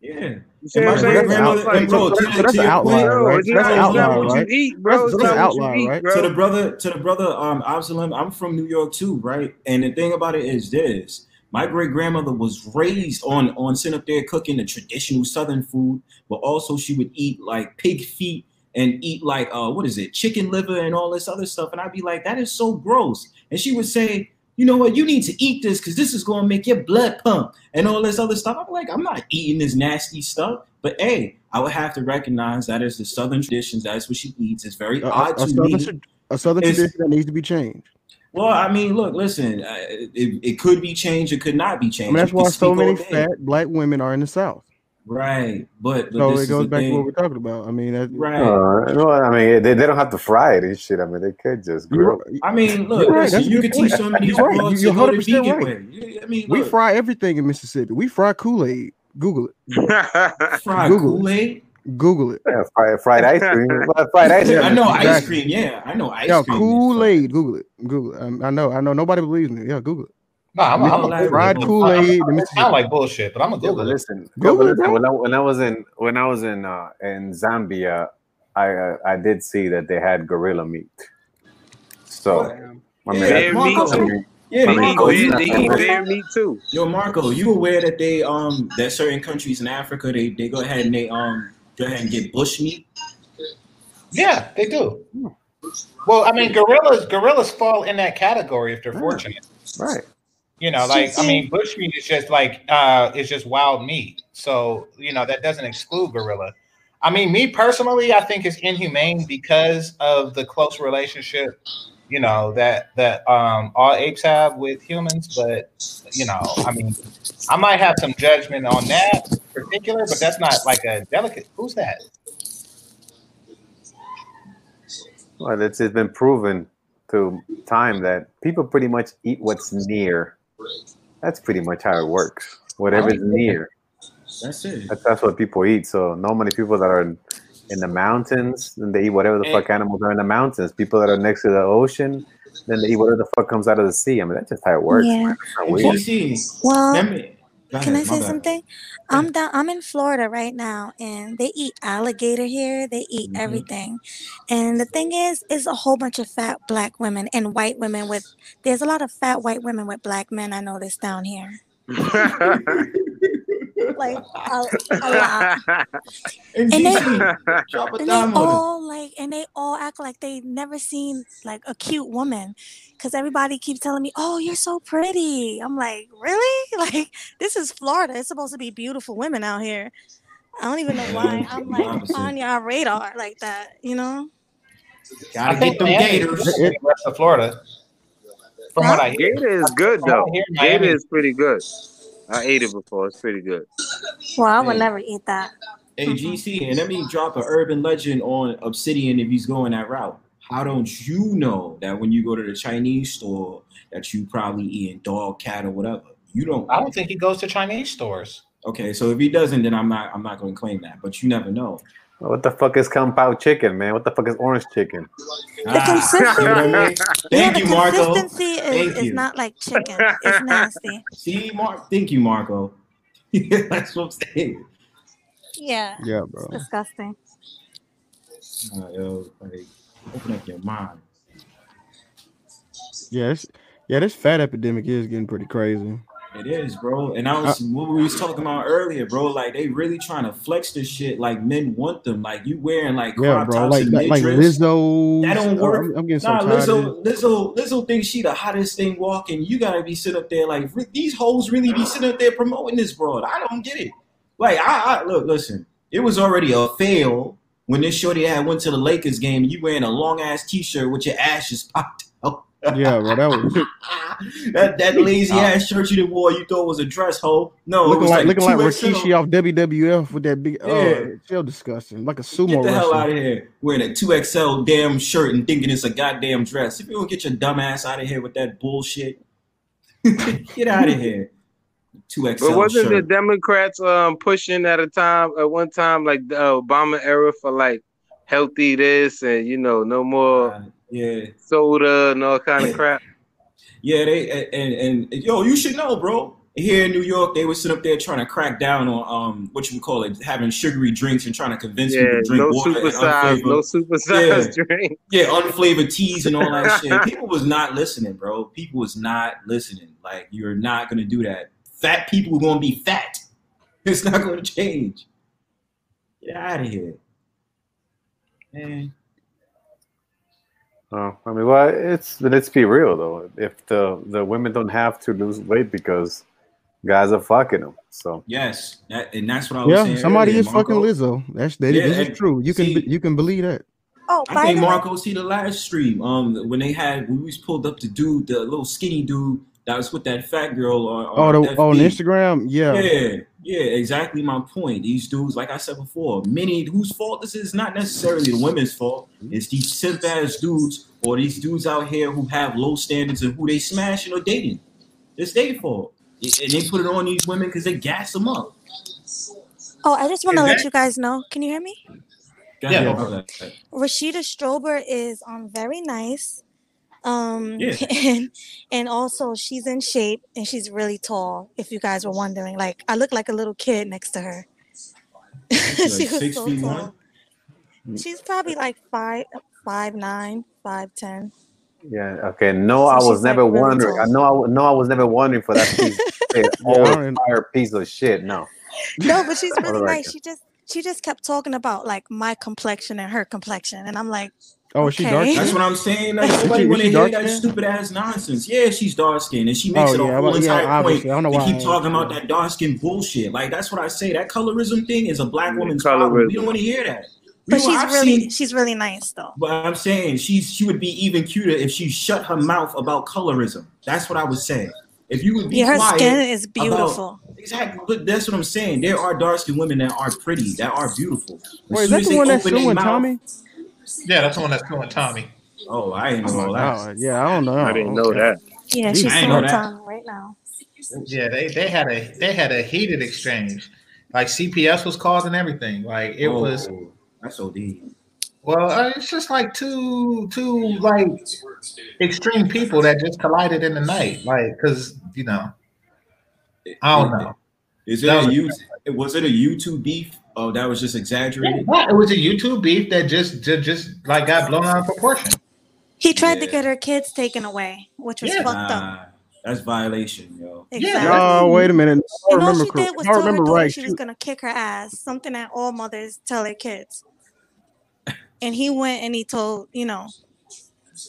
Yeah. You see what I'm saying? Grandmother, like, bro, to, that's an outlier, right? That's an outlier, right? You eat, bro. That's, that's outlier, eat, right? Bro. To the brother, to the brother, um, Absalom, I'm from New York too, right? And the thing about it is this: my great grandmother was raised on on sitting up there cooking the traditional Southern food, but also she would eat like pig feet and eat like uh what is it, chicken liver and all this other stuff. And I'd be like, that is so gross. And she would say, you know what, you need to eat this because this is going to make your blood pump and all this other stuff. I'm like, I'm not eating this nasty stuff. But hey, I would have to recognize that is the Southern traditions. That's what she eats. It's very uh, odd a, to southern, me. A Southern it's, tradition that needs to be changed. Well, I mean, look, listen, uh, it, it could be changed. It could not be changed. I mean, that's why so many fat black women are in the South. Right, but, but so it goes back thing. to what we're talking about. I mean, that, right? Uh, no, I mean, they, they don't have to fry it and shit. I mean, they could just grill. I mean, look, right, listen, you could teach some of these right. broads to go the vegan right. way. I mean, look. we fry everything in Mississippi. We fry Kool Aid. Google it. fry Kool Aid. Google it. Yeah, fried, fried ice cream. fried ice cream. I know exactly. ice cream. Yeah, I know ice Yo, cream. Kool Aid. Google it. Google it. Um, I know. I know. Nobody believes me. Yeah, Google it. No, I'm, I'm a fried Kool Aid. I sound like bullshit, but I'm a Google. Yeah, listen, Google listen, when I, when I was in when I was in uh, in Zambia, I uh, I did see that they had gorilla meat. So, I mean, yeah, meat. Yeah, they, Marco, eat, they eat bear meat too. Yo, Marco, you aware that they um that certain countries in Africa they, they go ahead and they um go ahead and get bush meat? Yeah, they do. Well, I mean, gorillas gorillas fall in that category if they're fortunate. Right. You know, like I mean, bush meat is just like uh it's just wild meat. So, you know, that doesn't exclude gorilla. I mean, me personally, I think it's inhumane because of the close relationship, you know, that that um all apes have with humans. But you know, I mean, I might have some judgment on that particular, but that's not like a delicate. Who's that? Well, it's, it's been proven through time that people pretty much eat what's near that's pretty much how it works. Whatever's oh, near. That's it. That's, that's what people eat. So normally people that are in, in the mountains and they eat whatever the eh. fuck animals are in the mountains. People that are next to the ocean, then they eat whatever the fuck comes out of the sea. I mean that's just how it works. Yeah. Well, Ahead, Can I say something? I'm down. I'm in Florida right now, and they eat alligator here. They eat mm-hmm. everything, and the thing is, is a whole bunch of fat black women and white women with. There's a lot of fat white women with black men. I noticed down here. like a, a lot. and they, and they all like, and they all act like they never seen like a cute woman, because everybody keeps telling me, "Oh, you're so pretty." I'm like, really? Like this is Florida. It's supposed to be beautiful women out here. I don't even know why I'm like on your radar like that. You know. Gotta get them gators. West of Florida. From what I hear, Gator is good though. Gator is pretty good. I ate it before. It's pretty good. Well, I would never eat that. AGC, and let me drop an urban legend on Obsidian if he's going that route. How don't you know that when you go to the Chinese store that you probably eating dog, cat, or whatever? You don't. I don't think he goes to Chinese stores. Okay, so if he doesn't, then I'm not. I'm not going to claim that. But you never know. What the fuck is kung pao chicken, man? What the fuck is orange chicken? The ah, consistency, Thank yeah, you, Marco. consistency is, is not like chicken. It's nasty. See, Mark. Thank you, Marco. That's what I'm saying. Yeah. Yeah, bro. It's disgusting. Uh, yo, like, open up your mind. Yeah, yeah, this fat epidemic is getting pretty crazy. It is, bro. And I was uh, what we was talking about earlier, bro. Like they really trying to flex this shit. Like men want them. Like you wearing like yeah, bro. Like like, like Lizzo. That don't work. I'm, I'm getting nah, Lizzo, Lizzo, Lizzo thinks she the hottest thing walking. You gotta be sitting up there like these hoes really be sitting up there promoting this, bro. I don't get it. Like I, I look, listen. It was already a fail when this shorty had went to the Lakers game. You wearing a long ass t shirt with your ashes popped yeah, bro, that was that, that lazy ass shirt you wore. You thought was a dress hole. No, looking like, like looking like Rikishi off WWF with that big. Yeah. Oh, still disgusting, like a sumo. Get the wrestler. hell out of here, wearing a two XL damn shirt and thinking it's a goddamn dress. If you don't get your dumb ass out of here with that bullshit, get out of here. Two XL. But wasn't shirt. the Democrats um pushing at a time at one time like the Obama era for like healthy this and you know no more. Uh, yeah, soda and all kind of crap. Yeah, they and, and, and yo, you should know, bro. here in New York, they were sitting up there trying to crack down on um what you would call it, having sugary drinks and trying to convince yeah, people to drink no water. Supersize, no supersized yeah. drink. Yeah, unflavored teas and all that shit. People was not listening, bro. People was not listening. Like you're not gonna do that. Fat people are gonna be fat. It's not gonna change. Get out of here, man. Oh, I mean, well, it's let's be real though. If the the women don't have to lose weight because guys are fucking them. So yes, that, and that's what I was yeah, saying. somebody earlier, is Marco. fucking Lizzo. That's that. Yeah, this is true. You see, can you can believe that. Oh, I think Marco see the last stream. Um, when they had we was pulled up the dude, the little skinny dude that was with that fat girl on, on oh, the, on Instagram. Yeah, yeah, yeah. Exactly my point. These dudes, like I said before, many whose fault this is not necessarily the women's fault. It's these simp ass dudes or these dudes out here who have low standards and who they smashing or dating. It's their fault and they put it on these women because they gas them up. Oh, I just want to let you guys know. Can you hear me? Yeah. Rashida Strober is um very nice. Um yeah. and and also she's in shape and she's really tall, if you guys were wondering. Like I look like a little kid next to her. she like was so tall. She's probably like five five nine, five ten. Yeah. Okay. No, so I was never like wondering. I know. I no, I was never wondering for that piece. entire piece of shit. No. No, but she's really nice. She just she just kept talking about like my complexion and her complexion, and I'm like, Oh, okay. she dark? Skin? That's what I'm saying. Like, nobody want to hear that stupid ass nonsense. Yeah, she's dark skinned and she oh, makes oh, it a yeah, whole entire yeah, point I don't know to keep talking about that dark skin bullshit. Like that's what I say. That colorism thing is a black woman's problem. We don't want to hear that. But she's I've really seen, she's really nice though. But I'm saying she's she would be even cuter if she shut her mouth about colorism. That's what I would say. If you would be yeah, her skin is beautiful. About, exactly, but that's what I'm saying. There are dark skinned women that are pretty, that are beautiful. Wait, is that the one that's suing Tommy? Yeah, that's the one that's suing Tommy. Oh, I didn't know oh that. Yeah, I don't know. I didn't know that. Yeah, she's suing Tommy right now. Yeah, they, they had a they had a heated exchange. Like CPS was causing everything. Like it oh. was that's OD. Well, uh, it's just like two two like extreme people that just collided in the night, like because you know, I don't know. Is it a YouTube? Was it a YouTube beef? Oh, that was just exaggerated. Yeah, it was a YouTube beef that just just, just like got blown out of proportion. He tried yeah. to get her kids taken away, which was yeah. fucked up. That's violation, yo. Exactly. Yeah. Oh, wait a minute. I and all she did was I remember right. She was gonna kick her ass. Something that all mothers tell their kids and he went and he told you know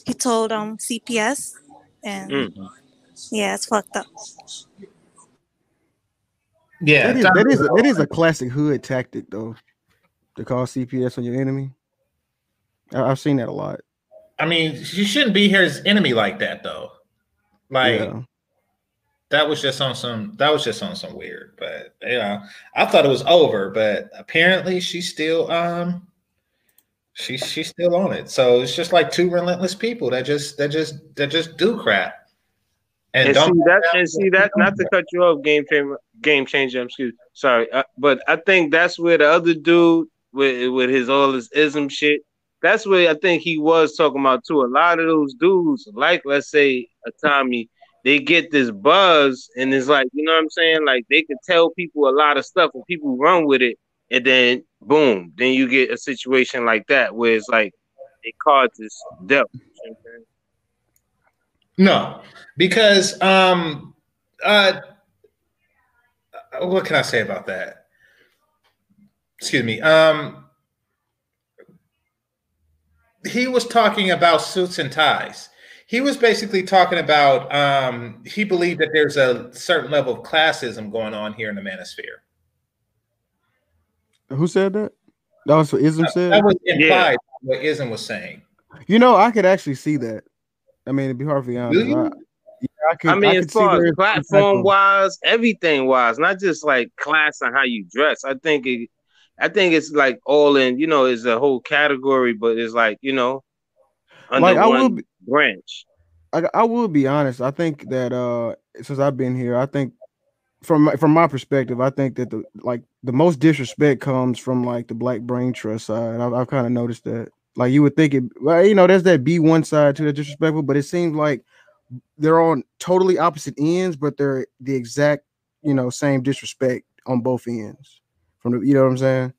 he told um CPS and mm. yeah it's fucked up. Yeah, that is, that is, a, that is a classic hood tactic though to call CPS on your enemy. I, have seen that a lot. I mean, you shouldn't be here as enemy like that though. Like yeah. that was just on some that was just on some weird, but you know, I thought it was over, but apparently she's still um she's she's still on it. So it's just like two relentless people that just that just that just do crap. And, and see that and see that not to cut you off, game changer, game changer. Excuse, sorry, uh, but I think that's where the other dude with with his all his ism shit. That's where I think he was talking about too. A lot of those dudes, like let's say a Tommy, they get this buzz and it's like you know what I'm saying. Like they can tell people a lot of stuff and people run with it, and then boom, then you get a situation like that where it's like it causes death. No, because um, uh, what can I say about that? Excuse me. Um, he was talking about suits and ties. He was basically talking about um, he believed that there's a certain level of classism going on here in the manosphere. Who said that? That was what Ism said. That was implied. Yeah. What Ism was saying. You know, I could actually see that. I mean, to be hard be honest, I, yeah, I, could, I mean, I as far as platform wise, everything wise, not just like class and how you dress. I think it, I think it's like all in. You know, it's a whole category, but it's like you know, under like, I one will be, branch. I, I will be honest. I think that uh since I've been here, I think from my, from my perspective, I think that the like the most disrespect comes from like the Black Brain Trust side. I've, I've kind of noticed that. Like you would think it, well, you know, there's that B one side to the disrespectful, but it seems like they're on totally opposite ends, but they're the exact you know same disrespect on both ends. From the you know what I'm saying?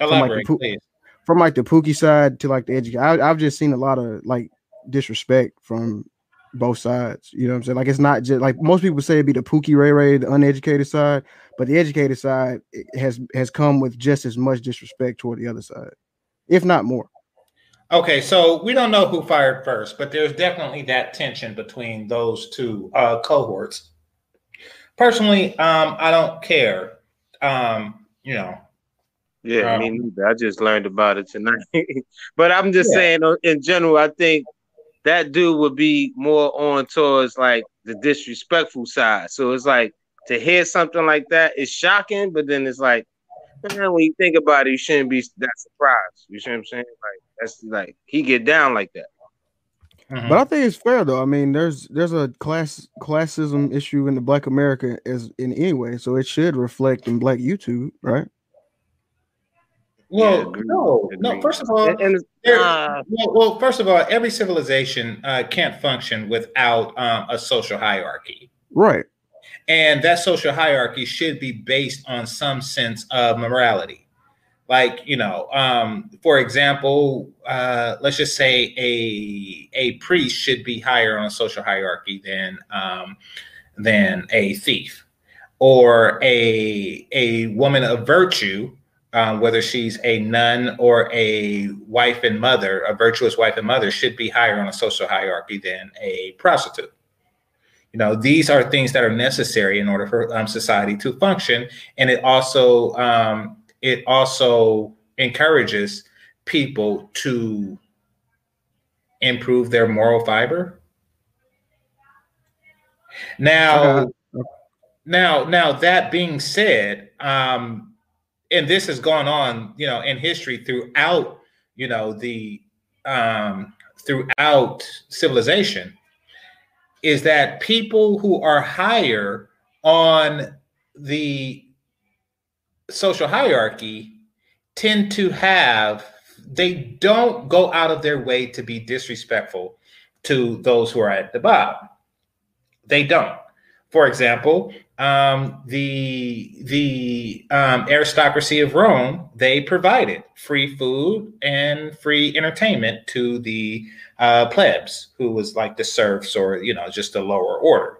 Elaborate, from like the, from like the Pookie side to like the education. I've just seen a lot of like disrespect from both sides. You know what I'm saying? Like it's not just like most people say it'd be the Pookie Ray Ray, the uneducated side, but the educated side has has come with just as much disrespect toward the other side, if not more. Okay, so we don't know who fired first, but there's definitely that tension between those two uh, cohorts. Personally, um, I don't care. Um, you know. Yeah, um, me neither. I just learned about it tonight. but I'm just yeah. saying, uh, in general, I think that dude would be more on towards like the disrespectful side. So it's like to hear something like that is shocking, but then it's like, man, when you think about it, you shouldn't be that surprised. You see what I'm saying? Like that's like he get down like that. Mm-hmm. But I think it's fair though. I mean, there's there's a class classism issue in the Black America as in any way, so it should reflect in Black YouTube, right? Well, yeah, no, no. First of all, and, uh, well, well, first of all, every civilization uh, can't function without um, a social hierarchy, right? And that social hierarchy should be based on some sense of morality like you know um, for example uh, let's just say a a priest should be higher on a social hierarchy than um, than a thief or a a woman of virtue um, whether she's a nun or a wife and mother a virtuous wife and mother should be higher on a social hierarchy than a prostitute. You know these are things that are necessary in order for um, society to function. And it also um, it also encourages people to improve their moral fiber. Now, now, now that being said, um, and this has gone on, you know, in history throughout, you know, the um, throughout civilization, is that people who are higher on the social hierarchy tend to have they don't go out of their way to be disrespectful to those who are at the bottom. They don't. For example, um, the the um, aristocracy of Rome they provided free food and free entertainment to the uh, plebs, who was like the serfs or you know just the lower order.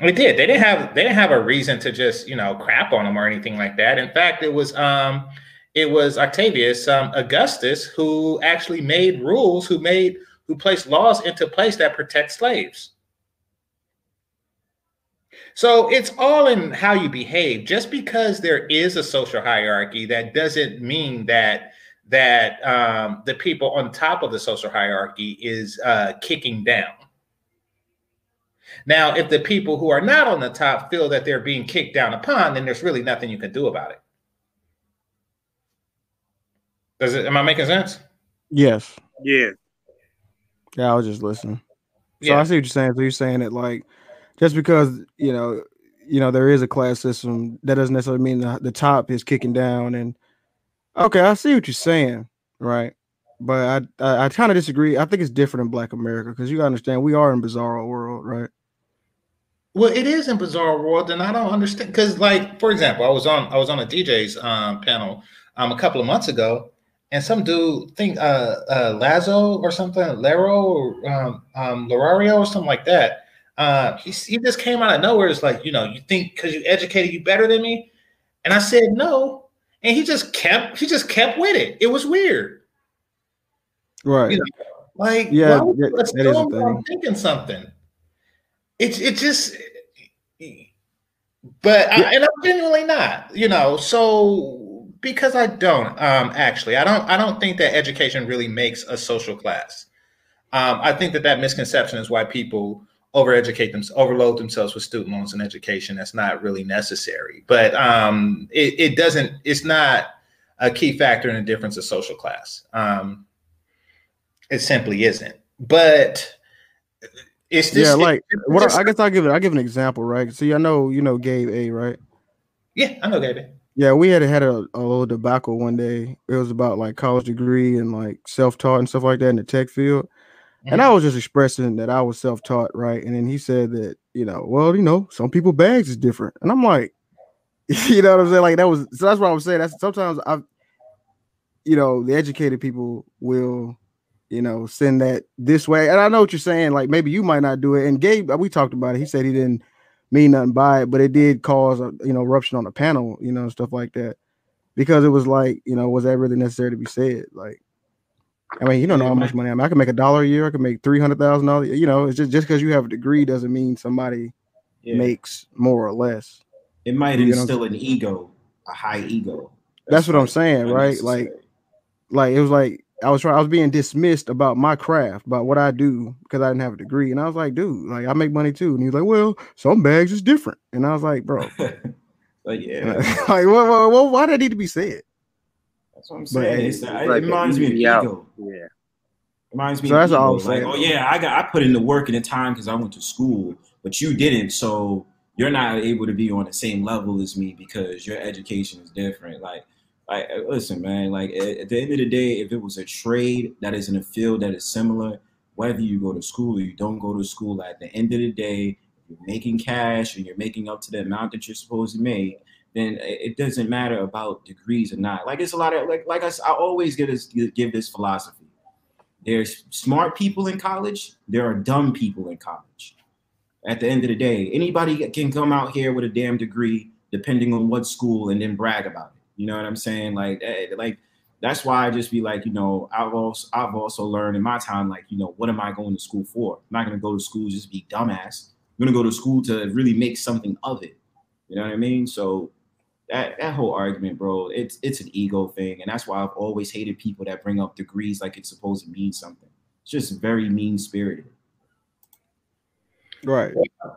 They did. They didn't have they didn't have a reason to just you know crap on them or anything like that. In fact, it was um it was Octavius um, Augustus who actually made rules, who made who placed laws into place that protect slaves. So it's all in how you behave. Just because there is a social hierarchy, that doesn't mean that that um, the people on top of the social hierarchy is uh, kicking down. Now, if the people who are not on the top feel that they're being kicked down upon, then there's really nothing you can do about it. Does it? Am I making sense? Yes. Yeah. Yeah, I was just listening. So yeah. I see what you're saying. So you're saying that like just because you know you know there is a class system, that doesn't necessarily mean the, the top is kicking down. And okay, I see what you're saying, right? But I I, I kind of disagree. I think it's different in Black America because you gotta understand we are in bizarro world, right? Well, it is in bizarre world, and I don't understand because, like, for example, I was on I was on a DJ's um, panel um, a couple of months ago, and some dude think uh, uh, Lazo or something, Lero or um, um, Lorario or something like that. Uh, he he just came out of nowhere. It's like you know, you think because you educated, you better than me, and I said no, and he just kept he just kept with it. It was weird, right? You know, like yeah, that, that is a thing. I'm thinking something. It's it just, but I, and I'm genuinely not, you know. So because I don't um, actually, I don't I don't think that education really makes a social class. Um, I think that that misconception is why people overeducate them, overload themselves with student loans and education. That's not really necessary, but um, it, it, doesn't. It's not a key factor in the difference of social class. Um, it simply isn't. But it's this, yeah, like it, what just, I, guess I'll give it. I give an example, right? See, I know you know Gabe A, right? Yeah, I know Gabe A. Yeah, we had had a, a little debacle one day. It was about like college degree and like self taught and stuff like that in the tech field. Mm-hmm. And I was just expressing that I was self taught, right? And then he said that you know, well, you know, some people bags is different, and I'm like, you know what I'm saying? Like that was so that's what I was saying. That's sometimes I, you know, the educated people will, you know, send that this way, and I know what you're saying. Like maybe you might not do it. And Gabe, we talked about it. He said he didn't mean nothing by it, but it did cause a you know eruption on the panel, you know, stuff like that, because it was like, you know, was that really necessary to be said? Like, I mean, you don't know how much money I mean. I can make a dollar a year. I can make three hundred thousand dollars. You know, it's just just because you have a degree doesn't mean somebody yeah. makes more or less. It might you instill an ego, a high ego. That's, That's what I'm saying, right? Like, like it was like I was trying. I was being dismissed about my craft, about what I do, because I didn't have a degree. And I was like, dude, like I make money too. And he's like, well, some bags is different. And I was like, bro, like yeah, like well, well, well, why did that need to be said? That's what I'm saying. But, it, like it reminds me of ego. Yeah. Reminds me so that's ego. all I'm saying. Like, oh yeah, I got I put in the work and the time because I went to school, but you didn't. So you're not able to be on the same level as me because your education is different. Like, like listen, man. Like at, at the end of the day, if it was a trade that is in a field that is similar, whether you go to school or you don't go to school, at the end of the day, you're making cash and you're making up to the amount that you're supposed to make then it doesn't matter about degrees or not. Like it's a lot of like like I, I always give this give this philosophy. There's smart people in college. There are dumb people in college. At the end of the day, anybody can come out here with a damn degree, depending on what school, and then brag about it. You know what I'm saying? Like eh, like that's why I just be like, you know, I've also I've also learned in my time, like, you know, what am I going to school for? I'm not gonna go to school just be dumbass. I'm gonna go to school to really make something of it. You know what I mean? So that that whole argument, bro, it's it's an ego thing, and that's why I've always hated people that bring up degrees like it's supposed to mean something. It's just very mean spirited. Right.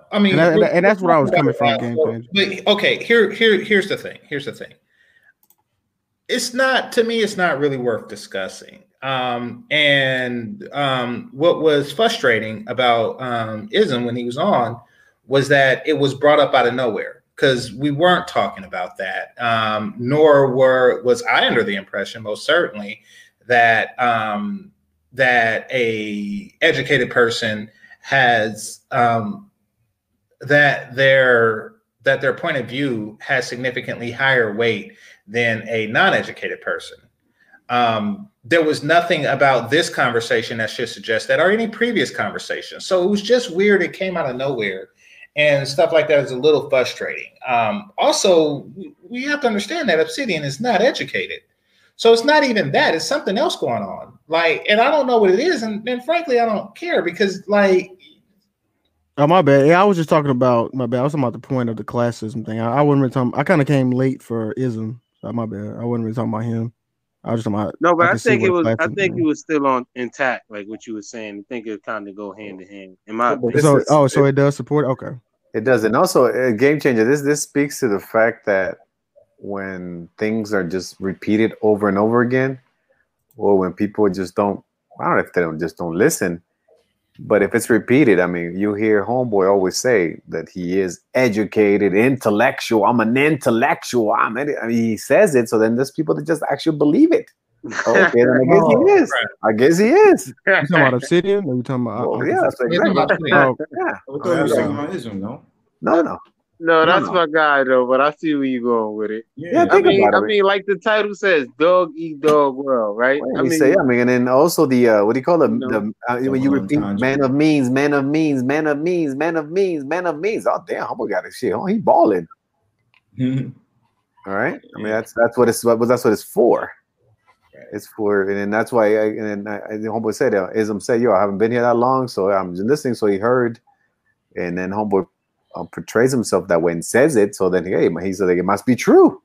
I mean, and, that, and that's what I was coming from. Game but okay, here here here's the thing. Here's the thing. It's not to me. It's not really worth discussing. Um, and um, what was frustrating about um, Ism when he was on was that it was brought up out of nowhere because we weren't talking about that. Um, nor were was I under the impression, most certainly, that um, that a educated person has um, that their that their point of view has significantly higher weight than a non-educated person. Um, there was nothing about this conversation that should suggest that, or any previous conversation. So it was just weird. It came out of nowhere and stuff like that is a little frustrating. Um, also, we have to understand that Obsidian is not educated. So it's not even that, it's something else going on. Like, and I don't know what it is, and, and frankly, I don't care because like Oh my bad. Yeah, I was just talking about my bad. I was talking about the point of the classism thing. I, I wasn't really talking I kind of came late for ism. So my bad. I wasn't really talking about him. I was just talking about No, but I, I think it was I think it was still on intact, like what you were saying. I think it kind of go hand in hand. In my opinion. So oh, so it does support okay. It does, and also a game changer. This this speaks to the fact that when things are just repeated over and over again, or when people just don't, I don't know if they don't just don't listen, but if it's repeated, I mean, you hear Homeboy always say that he is educated, intellectual. I'm an intellectual. I'm. I mean, he says it, so then there's people that just actually believe it. Oh, okay, then I guess he is. I guess he is. You talking about Obsidian? Or you talking about? Well, yeah, that's exactly. Oh, oh, yeah. I thought oh, you were talking about Ism, no? No, no. No, that's no, no. my guy though, but I see where you're going with it. Yeah, I mean, I mean, like the title says, "Dog Eat Dog World," right? I mean, say, I mean, and then also the uh, what do you call them? the uh, when you repeat "man of means, man of means, man of means, man of means, man of means." Oh damn, Humble got his shit. Oh, he balling. All right. I mean, that's that's what it's what that's what it's for. It's for, and that's why, I, and I, the homeboy said, uh, Ism said, "Yo, I haven't been here that long, so I'm listening." So he heard, and then homeboy uh, portrays himself that way and says it, so then hey, he's like, it must be true.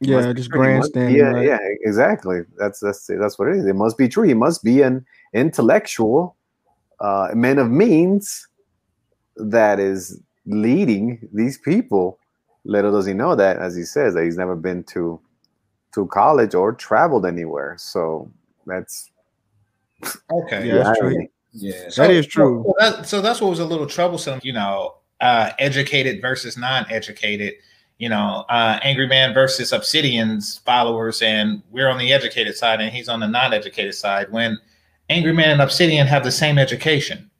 Yeah, just grandstanding. Yeah, right? yeah, exactly. That's that's that's what it is. It must be true. He must be an intellectual uh, man of means that is leading these people. Little does he know that, as he says, that he's never been to to college or traveled anywhere. So that's okay. Yeah, that's true. Yeah, so, that is true. So, that, so that's what was a little troublesome. You know, uh, educated versus non-educated. You know, uh, Angry Man versus Obsidian's followers, and we're on the educated side, and he's on the non-educated side. When Angry Man and Obsidian have the same education,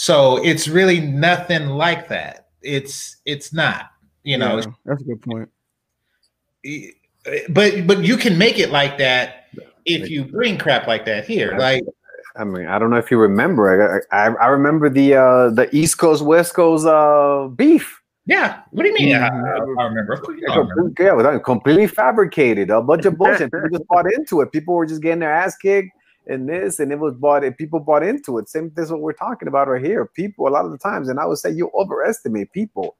So it's really nothing like that. It's it's not. You know, yeah, that's a good point. But but you can make it like that if you bring crap like that here. Like I mean, I don't know if you remember. I I, I remember the uh the East Coast West Coast uh beef. Yeah. What do you mean? Mm-hmm. I, I, remember. I remember. Yeah, completely fabricated. A bunch of bullshit. people just bought into it. People were just getting their ass kicked and this, and it was bought. And people bought into it. Same. This is what we're talking about right here. People, a lot of the times, and I would say you overestimate people.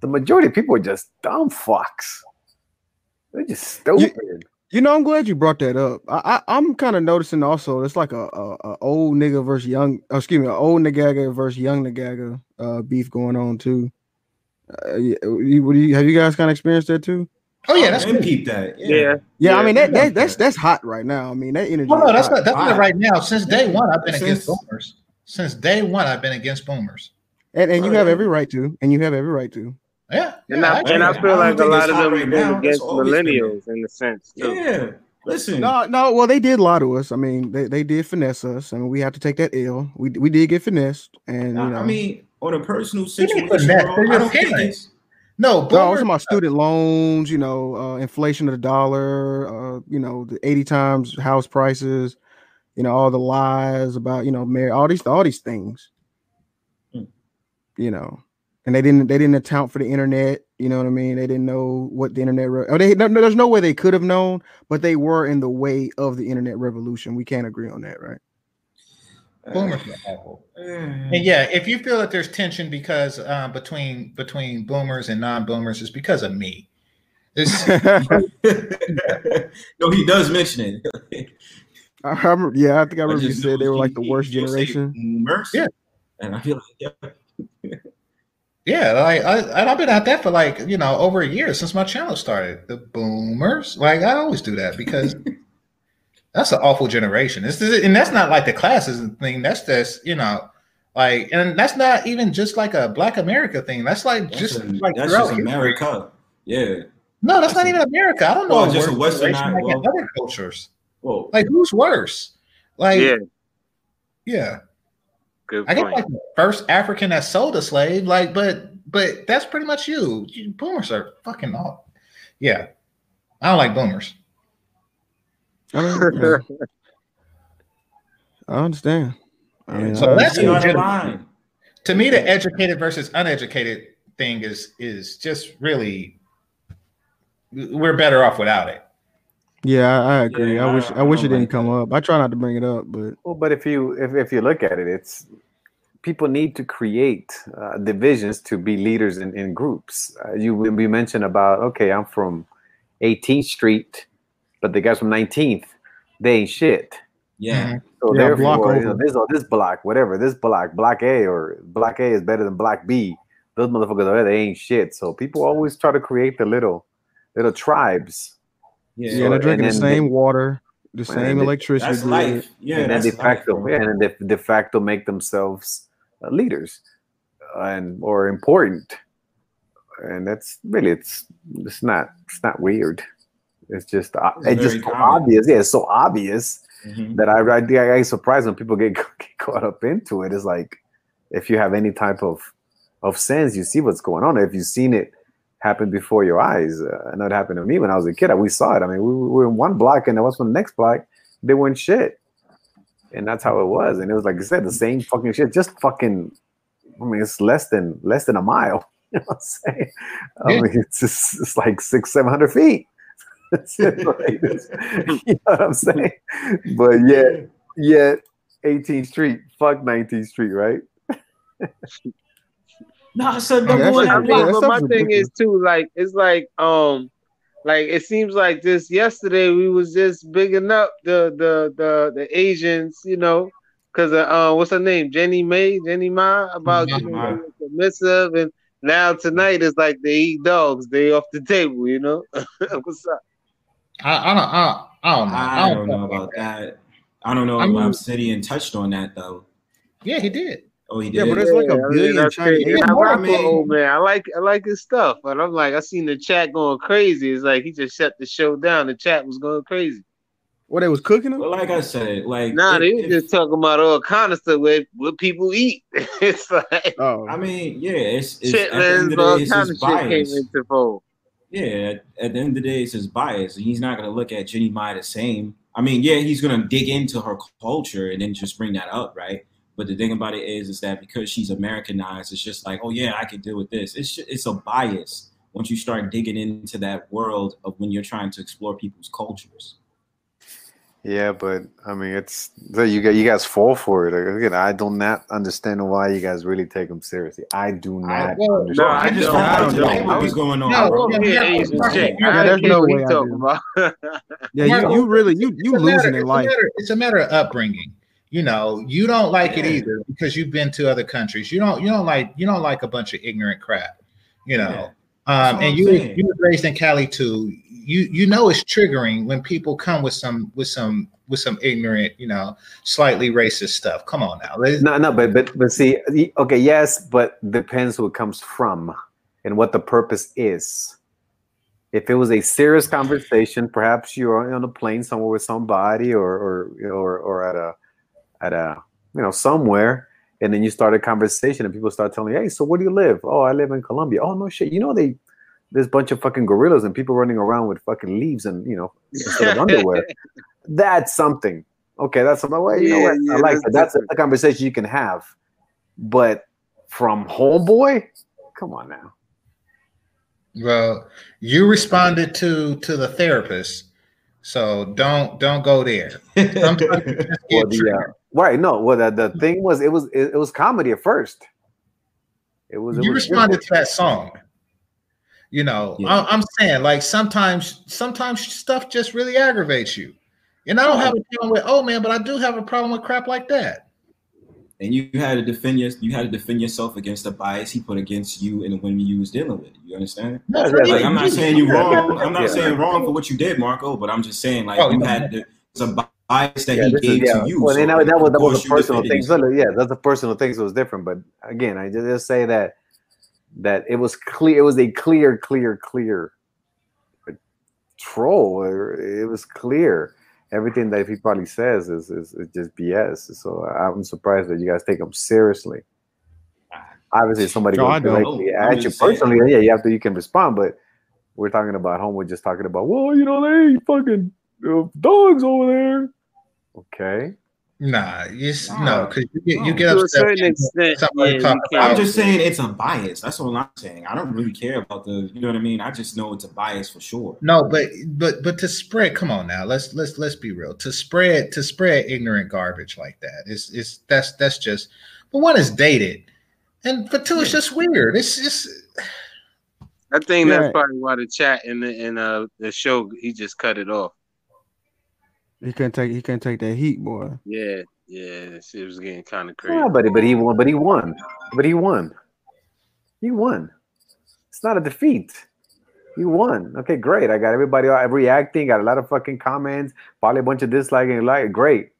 The majority of people are just dumb fucks. They're just stupid. You, you know, I'm glad you brought that up. I, I am kind of noticing also it's like a, a, a, old nigga versus young. Uh, excuse me, an old nigga versus young nigga uh, beef going on too. Uh, you, what do you have you guys kind of experienced that too? Oh yeah, that's good. keep that. Yeah. yeah. yeah, I mean that, that that's that's hot right now. I mean that energy. Well, no, that's not, that's not right now. Since day one, I've been Since, against boomers. Since day one, I've been against boomers. And and you have every right to, and you have every right to. Yeah, and, I, and I feel like a lot of them right been against millennials in the sense. Too. Yeah. Listen. No, no. Well, they did lie to us. I mean, they, they did finesse us, I and mean, we have to take that ill. We we did get finessed, and you know. I mean, on a personal situation, bro, I don't think it's no, but no, I was talking about student loans, you know, uh, inflation of the dollar, uh, you know, the 80 times house prices, you know, all the lies about, you know, marriage, all these all these things. Mm. You know, and they didn't they didn't account for the internet, you know what I mean? They didn't know what the internet re- oh, they no, there's no way they could have known, but they were in the way of the internet revolution. We can't agree on that, right? Boomers awful. Mm. And yeah, if you feel that there's tension because uh, between between boomers and non-boomers, it's because of me. no, he does mention it. I remember, yeah, I think I remember I you said they were like the worst generation. Boomers, yeah, and I feel like yeah. Yeah, like I, I've been at that for like you know over a year since my channel started. The boomers, like I always do that because that's an awful generation. This is, and that's not like the classes thing. That's just you know, like, and that's not even just like a Black America thing. That's like that's just a, like that's just America. Yeah. No, that's, that's not a, even America. I don't know. Well, just a Western like well, other cultures. Whoa. Like who's worse? Like yeah, yeah. Good I get like the first African that sold a slave. Like, but but that's pretty much you. you boomers are fucking all. Yeah, I don't like boomers. I mean. I understand. I mean, so that's legitimate. To me, the educated versus uneducated thing is is just really we're better off without it. Yeah, I, I agree. Yeah, I, I wish I, wish it didn't come up. I try not to bring it up, but well, but if you if, if you look at it, it's people need to create uh, divisions to be leaders in, in groups. Uh, you we mentioned about okay, I'm from 18th Street but the guys from 19th, they ain't shit. Yeah. Mm-hmm. So yeah, therefore, you know, this or this block, whatever, this block, block A or block A is better than block B. Those motherfuckers over there, they ain't shit. So people always try to create the little little tribes. Yeah, so, yeah they're drinking the same they, water, the same electricity. That's life. Yeah, and then de facto, life, yeah, and de, de facto make themselves uh, leaders uh, and or important. And that's really it's it's not it's not weird. It's just uh, it's, it's just so obvious. Yeah, it's so obvious mm-hmm. that I, I I get surprised when people get, get caught up into it. It's like if you have any type of of sense, you see what's going on. If you've seen it happen before your eyes, uh, I know it happened to me when I was a kid. We saw it. I mean, we, we were in one block, and it was the next block. They weren't shit, and that's how it was. And it was like I said, the same fucking shit. Just fucking. I mean, it's less than less than a mile. You know what I'm saying? I mean, it's just, it's like six, seven hundred feet. you know what I'm saying? But yet, yet 18th Street, fuck 19th Street, right? No, so no, yeah, I mean, but my thing is too, like, it's like, um, like it seems like just yesterday we was just bigging up the the the the Asians, you know, because uh, what's her name, Jenny May, Jenny Ma, about mm-hmm. you know, submissive, and now tonight it's like they eat dogs, they off the table, you know. what's up? I, I don't. I, I don't know. I, I don't, know about that. that. I don't know I if mean, Obsidian touched on that though. Yeah, he did. Oh, he did. Yeah, but there's like a billion yeah, Chinese. Yeah, I, mean, old man. I like I like his stuff, but I'm like I seen the chat going crazy. It's like he just shut the show down. The chat was going crazy. What they was cooking them? Well, like I said, like nah, they was just talking about all kind of stuff with what people eat. it's like, oh, I mean, yeah, it's, it's chitlins, all kind of shit came into fold. Yeah, at, at, the end of the day, it's his bias. And he's not gonna look at Jenny Mai the same. I mean, yeah, he's gonna dig into her culture and then just bring that up, right? But the thing about it is, is that because she's Americanized, it's just like, oh yeah, I can deal with this. It's it's a bias once you start digging into that world of when you're trying to explore people's cultures. Yeah, but I mean, it's you got you guys fall for it. Again, I do not understand why you guys really take them seriously. I do not. I, well, no, I just don't know what's going on. No, yeah, yeah, yeah, yeah, there's no way talking about. yeah, you, you really you you losing matter, in life. It's a, matter, it's a matter of upbringing. You know, you don't like yeah. it either because you've been to other countries. You don't you don't like you don't like a bunch of ignorant crap. You know, um, and you you were raised in Cali too you you know it's triggering when people come with some with some with some ignorant, you know, slightly racist stuff. Come on now. No, no, but but but see, okay, yes, but depends who it comes from and what the purpose is. If it was a serious conversation, perhaps you're on a plane somewhere with somebody, or or or or at a at a you know somewhere, and then you start a conversation, and people start telling you, "Hey, so where do you live? Oh, I live in Colombia. Oh, no shit. You know they there's a bunch of fucking gorillas and people running around with fucking leaves and you know instead of underwear. That's something. Okay, that's something. Well, you yeah, know what? Yeah, I like that. That's a conversation you can have. But from homeboy, come on now. Well, you responded to to the therapist, so don't don't go there. well, the, uh, right? No, well, the, the hmm. thing was, it was it, it was comedy at first. It was. It you was responded to that song. You know, yeah. I'm saying like sometimes sometimes stuff just really aggravates you. And I don't have a problem with oh man, but I do have a problem with crap like that. And you had to defend your, you had to defend yourself against the bias he put against you and the women you was dealing with. You understand? No, like, I'm not saying you wrong. I'm not yeah. saying wrong for what you did, Marco. But I'm just saying like oh, you had to, some bias that yeah, he gave is, yeah. to you. Well, so, that, that was that was a personal thing. So, yeah, that's a personal thing. So it was different. But again, I just say that that it was clear it was a clear clear clear troll it was clear everything that he probably says is, is, is just bs so i'm surprised that you guys take him seriously obviously somebody no, goes directly at you personally saying. yeah you have to you can respond but we're talking about home we're just talking about well you know they fucking uh, dogs over there okay Nah, you no, because you get you get upset. Extent, yeah, I'm just saying it's a bias. That's all I'm saying. I don't really care about the, you know what I mean. I just know it's a bias for sure. No, but but but to spread, come on now, let's let's let's be real. To spread to spread ignorant garbage like that is it's it's that's that's just. But one is dated, and but two, it's just weird. It's just. I think that's probably why the chat in the in uh the show he just cut it off. He couldn't take he couldn't take that heat, boy. Yeah, yeah, it was getting kind of crazy. Yeah, but but he won, but he won, but he won. He won. It's not a defeat. You won. Okay, great. I got everybody all reacting. Got a lot of fucking comments. Probably a bunch of disliking. Like, great,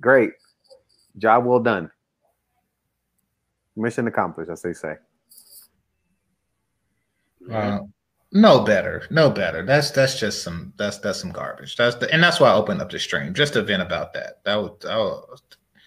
great. Job well done. Mission accomplished, as they say. Wow. No better, no better. That's that's just some that's that's some garbage. That's the and that's why I opened up the stream just to vent about that. That was, that was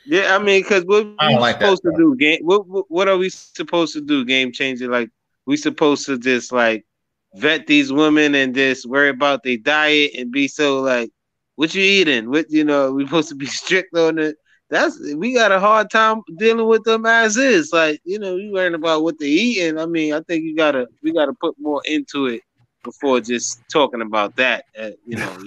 yeah. I mean, because what are we like supposed that, to do? Game. What, what what are we supposed to do? Game changing? Like we supposed to just like vet these women and just worry about their diet and be so like, what you eating? What you know? We supposed to be strict on it that's we got a hard time dealing with them as is. Like, you know, you learn about what they eating. I mean, I think you gotta we gotta put more into it before just talking about that. Uh, you know,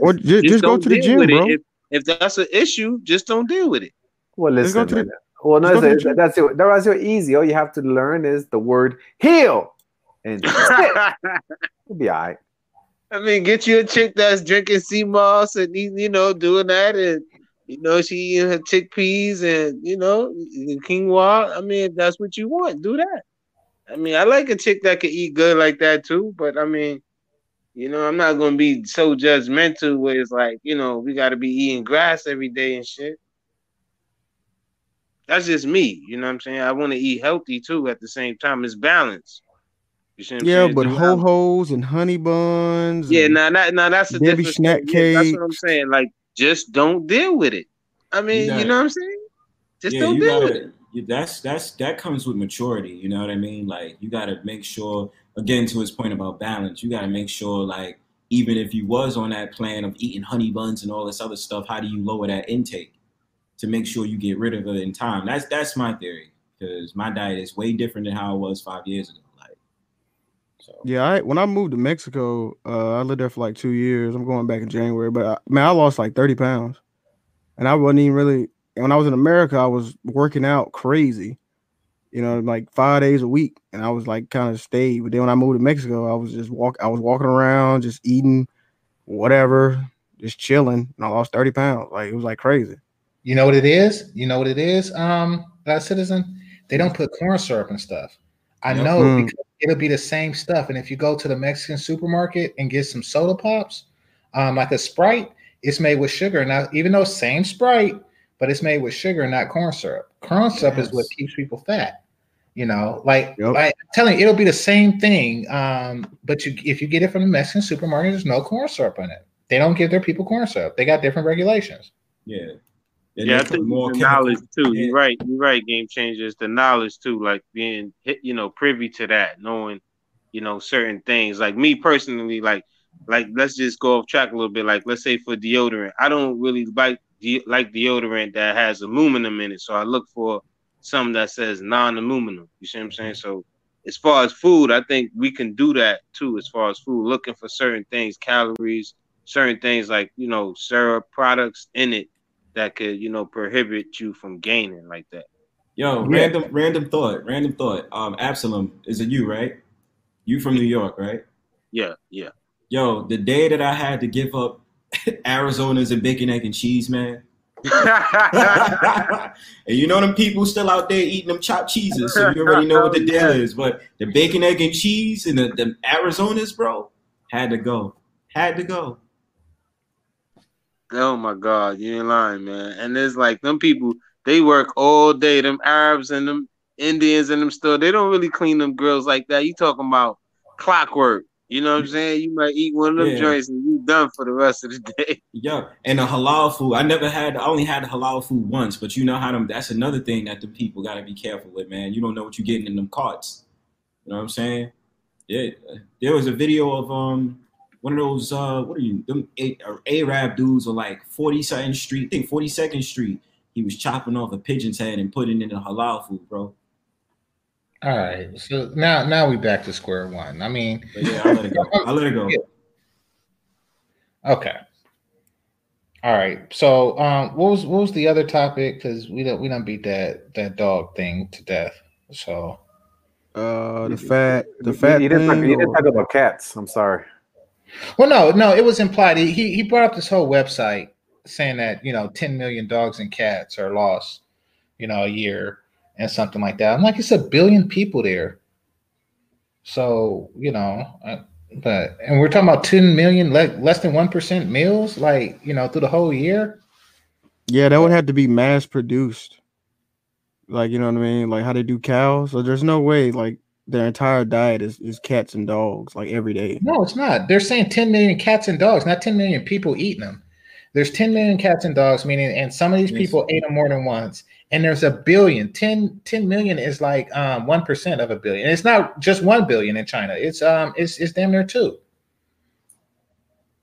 or just, just, just go to the gym, bro. If, if, that's an issue, just don't deal with it. Well, listen. The, well, no, that's, it, that's it. That's it easy. All you have to learn is the word heal, and you'll be all right. I mean, get you a chick that's drinking sea moss and you know doing that, and you know, she eating her chickpeas and you know the quinoa. I mean, if that's what you want, do that. I mean, I like a chick that can eat good like that too. But I mean, you know, I'm not gonna be so judgmental where it's like, you know, we got to be eating grass every day and shit. That's just me. You know what I'm saying? I want to eat healthy too. At the same time, it's balance. yeah, but ho hos and honey buns. Yeah, now nah, that nah, that's a Debbie snack cake. That's what I'm saying. Like just don't deal with it. I mean, you, gotta, you know what I'm saying? Just yeah, don't deal gotta, with it. That's that's that comes with maturity. You know what I mean? Like you got to make sure. Again, to his point about balance, you got to make sure like even if you was on that plan of eating honey buns and all this other stuff, how do you lower that intake to make sure you get rid of it in time? That's that's my theory because my diet is way different than how it was five years ago. So yeah, I when I moved to Mexico, uh, I lived there for like two years. I'm going back in January, but I, man, I lost like 30 pounds, and I wasn't even really. When I was in America, I was working out crazy you know, like five days a week, and I was like kind of stayed. But then when I moved to Mexico, I was just walk. I was walking around, just eating whatever, just chilling, and I lost thirty pounds. Like it was like crazy. You know what it is? You know what it is? Um, that citizen, they don't put corn syrup and stuff. I know mm. because it'll be the same stuff. And if you go to the Mexican supermarket and get some soda pops, um, like a Sprite, it's made with sugar. Now, even though same Sprite, but it's made with sugar, not corn syrup. Corn syrup yes. is what keeps people fat. You know, like, yep. like I'm telling you, it'll be the same thing. Um, but you, if you get it from the Mexican supermarket, there's no corn syrup in it. They don't give their people corn syrup. They got different regulations. Yeah. And yeah, I think more the knowledge too. You're right. You're right. Game changers. The knowledge too, like being hit, you know, privy to that, knowing, you know, certain things. Like me personally, like, like let's just go off track a little bit. Like, let's say for deodorant, I don't really like de- like deodorant that has aluminum in it, so I look for something that says non-aluminum. You see what I'm saying? Mm-hmm. So as far as food, I think we can do that too. As far as food, looking for certain things, calories, certain things like you know syrup products in it that could you know prohibit you from gaining like that. Yo, yeah. random random thought, random thought. Um, Absalom, is it you, right? You from New York, right? Yeah, yeah. Yo, the day that I had to give up Arizona's and bacon, egg, and cheese, man, and you know them people still out there eating them chopped cheeses, so you already know what the deal is. But the bacon, egg, and cheese and the, the Arizonas, bro, had to go. Had to go. Oh my God, you ain't lying, man. And there's like them people, they work all day. Them Arabs and them Indians and them still, they don't really clean them grills like that. You talking about clockwork. You know what I'm saying? You might eat one of them yeah. joints and you done for the rest of the day. Yeah, and the halal food. I never had. I only had halal food once, but you know how them. That's another thing that the people got to be careful with, man. You don't know what you're getting in them carts. You know what I'm saying? Yeah, there was a video of um one of those uh what are you them a- Arab dudes on like 42nd Street, I think 42nd Street. He was chopping off a pigeon's head and putting it in the halal food, bro. All right. So now now we back to square one. I mean, but yeah, I'll let it go. I'll let it go. Okay. All right. So um what was what was the other topic? Because we don't we don't beat that that dog thing to death. So uh the fat the fat you, didn't, talk, you didn't talk about cats. I'm sorry. Well, no, no, it was implied. He he brought up this whole website saying that you know 10 million dogs and cats are lost, you know, a year and something like that. I'm like, it's a billion people there. So, you know, uh, but, and we're talking about 10 million, le- less than 1% meals, like, you know, through the whole year. Yeah, that would have to be mass produced. Like, you know what I mean? Like how they do cows. So there's no way, like, their entire diet is, is cats and dogs, like every day. No, it's not. They're saying 10 million cats and dogs, not 10 million people eating them. There's 10 million cats and dogs, meaning, and some of these people ate them more than once and there's a billion 10, 10 million is like um, 1% of a billion it's not just 1 billion in china it's um it's, it's damn near two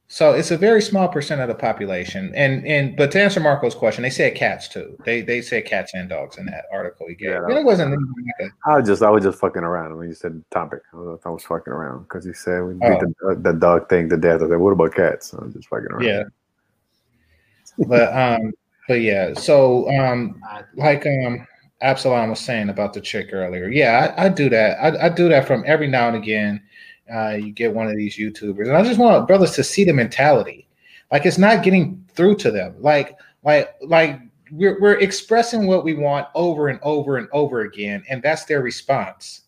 so it's a very small percent of the population. And and but to answer marco's question they said cats too. They they said cats and dogs in that article he gave. Yeah, it wasn't like a, i was just i was just fucking around when you said topic. I was, I was fucking around because you said we beat oh. the, the dog thing to death. I said what about cats? I was just fucking around. Yeah. But um but yeah, so um, like um, Absalom was saying about the chick earlier, yeah, I, I do that. I, I, do that from every now and again. Uh, you get one of these YouTubers, and I just want brothers to see the mentality. Like it's not getting through to them. Like like like we're we're expressing what we want over and over and over again, and that's their response.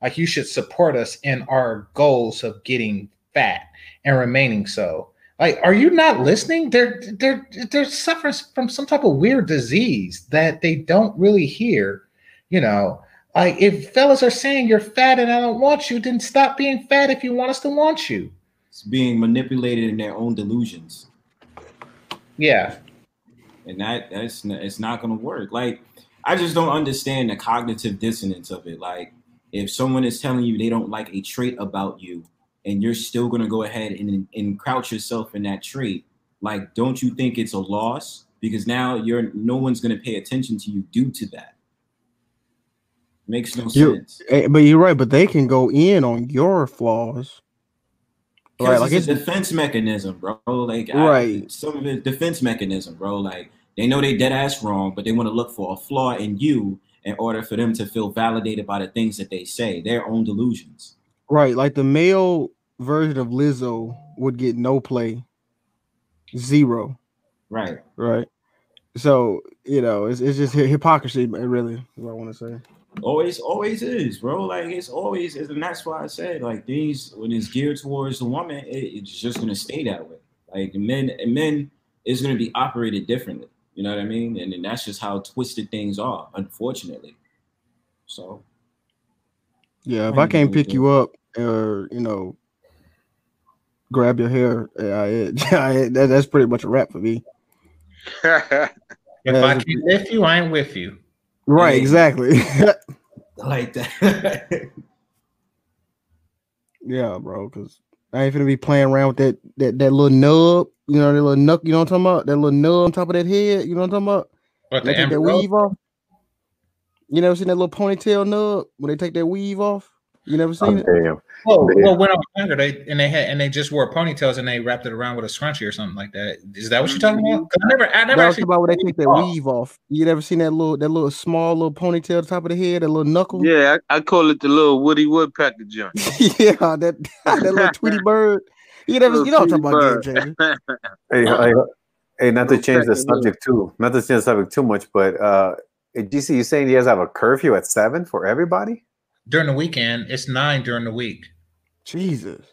Like you should support us in our goals of getting fat and remaining so. Like, are you not listening? They're they're they're suffering from some type of weird disease that they don't really hear. You know, like if fellas are saying you're fat and I don't want you, then stop being fat if you want us to want you. It's being manipulated in their own delusions. Yeah, and that that's it's not gonna work. Like I just don't understand the cognitive dissonance of it. Like if someone is telling you they don't like a trait about you, and you're still gonna go ahead and and crouch yourself in that trait, like don't you think it's a loss? Because now you're no one's gonna pay attention to you due to that. Makes no you, sense. Eh, but you're right. But they can go in on your flaws. Right, like it's a defense mechanism, bro. Like, right, I, some of it defense mechanism, bro. Like they know they dead ass wrong, but they want to look for a flaw in you in order for them to feel validated by the things that they say, their own delusions. Right, like the male version of Lizzo would get no play, zero. Right, right. So you know, it's it's just hypocrisy, really. What I want to say. Always, always is, bro. Like it's always is, and that's why I said like these when it's geared towards the woman, it, it's just gonna stay that way. Like men, and men is gonna be operated differently. You know what I mean? And, and that's just how twisted things are, unfortunately. So, yeah, if I can't pick you up or you know grab your hair, yeah, that, that's pretty much a wrap for me. if I can't lift you, I ain't with you. Right, exactly. like that. yeah, bro. Because I ain't gonna be playing around with that that that little nub. You know, that little nuck. You know what I'm talking about? That little nub on top of that head. You know what I'm talking about? What, they take that weave off. You never seen that little ponytail nub when they take that weave off? You never seen oh, it? Damn. Well, well, when I was younger, they and they had and they just wore ponytails and they wrapped it around with a scrunchie or something like that. Is that what you're talking about? I never, I never. Actually about when they take that weave off. You never seen that little, that little small little ponytail at the top of the head, that little knuckle? Yeah, I, I call it the little Woody Woodpecker joint. yeah, that that little Tweety bird. You never, you know what I'm talking about, hey, hey, hey, not to change the subject too, not to change the subject too much, but uh, DC, you saying you guys have a curfew at seven for everybody? During the weekend, it's nine during the week. Jesus.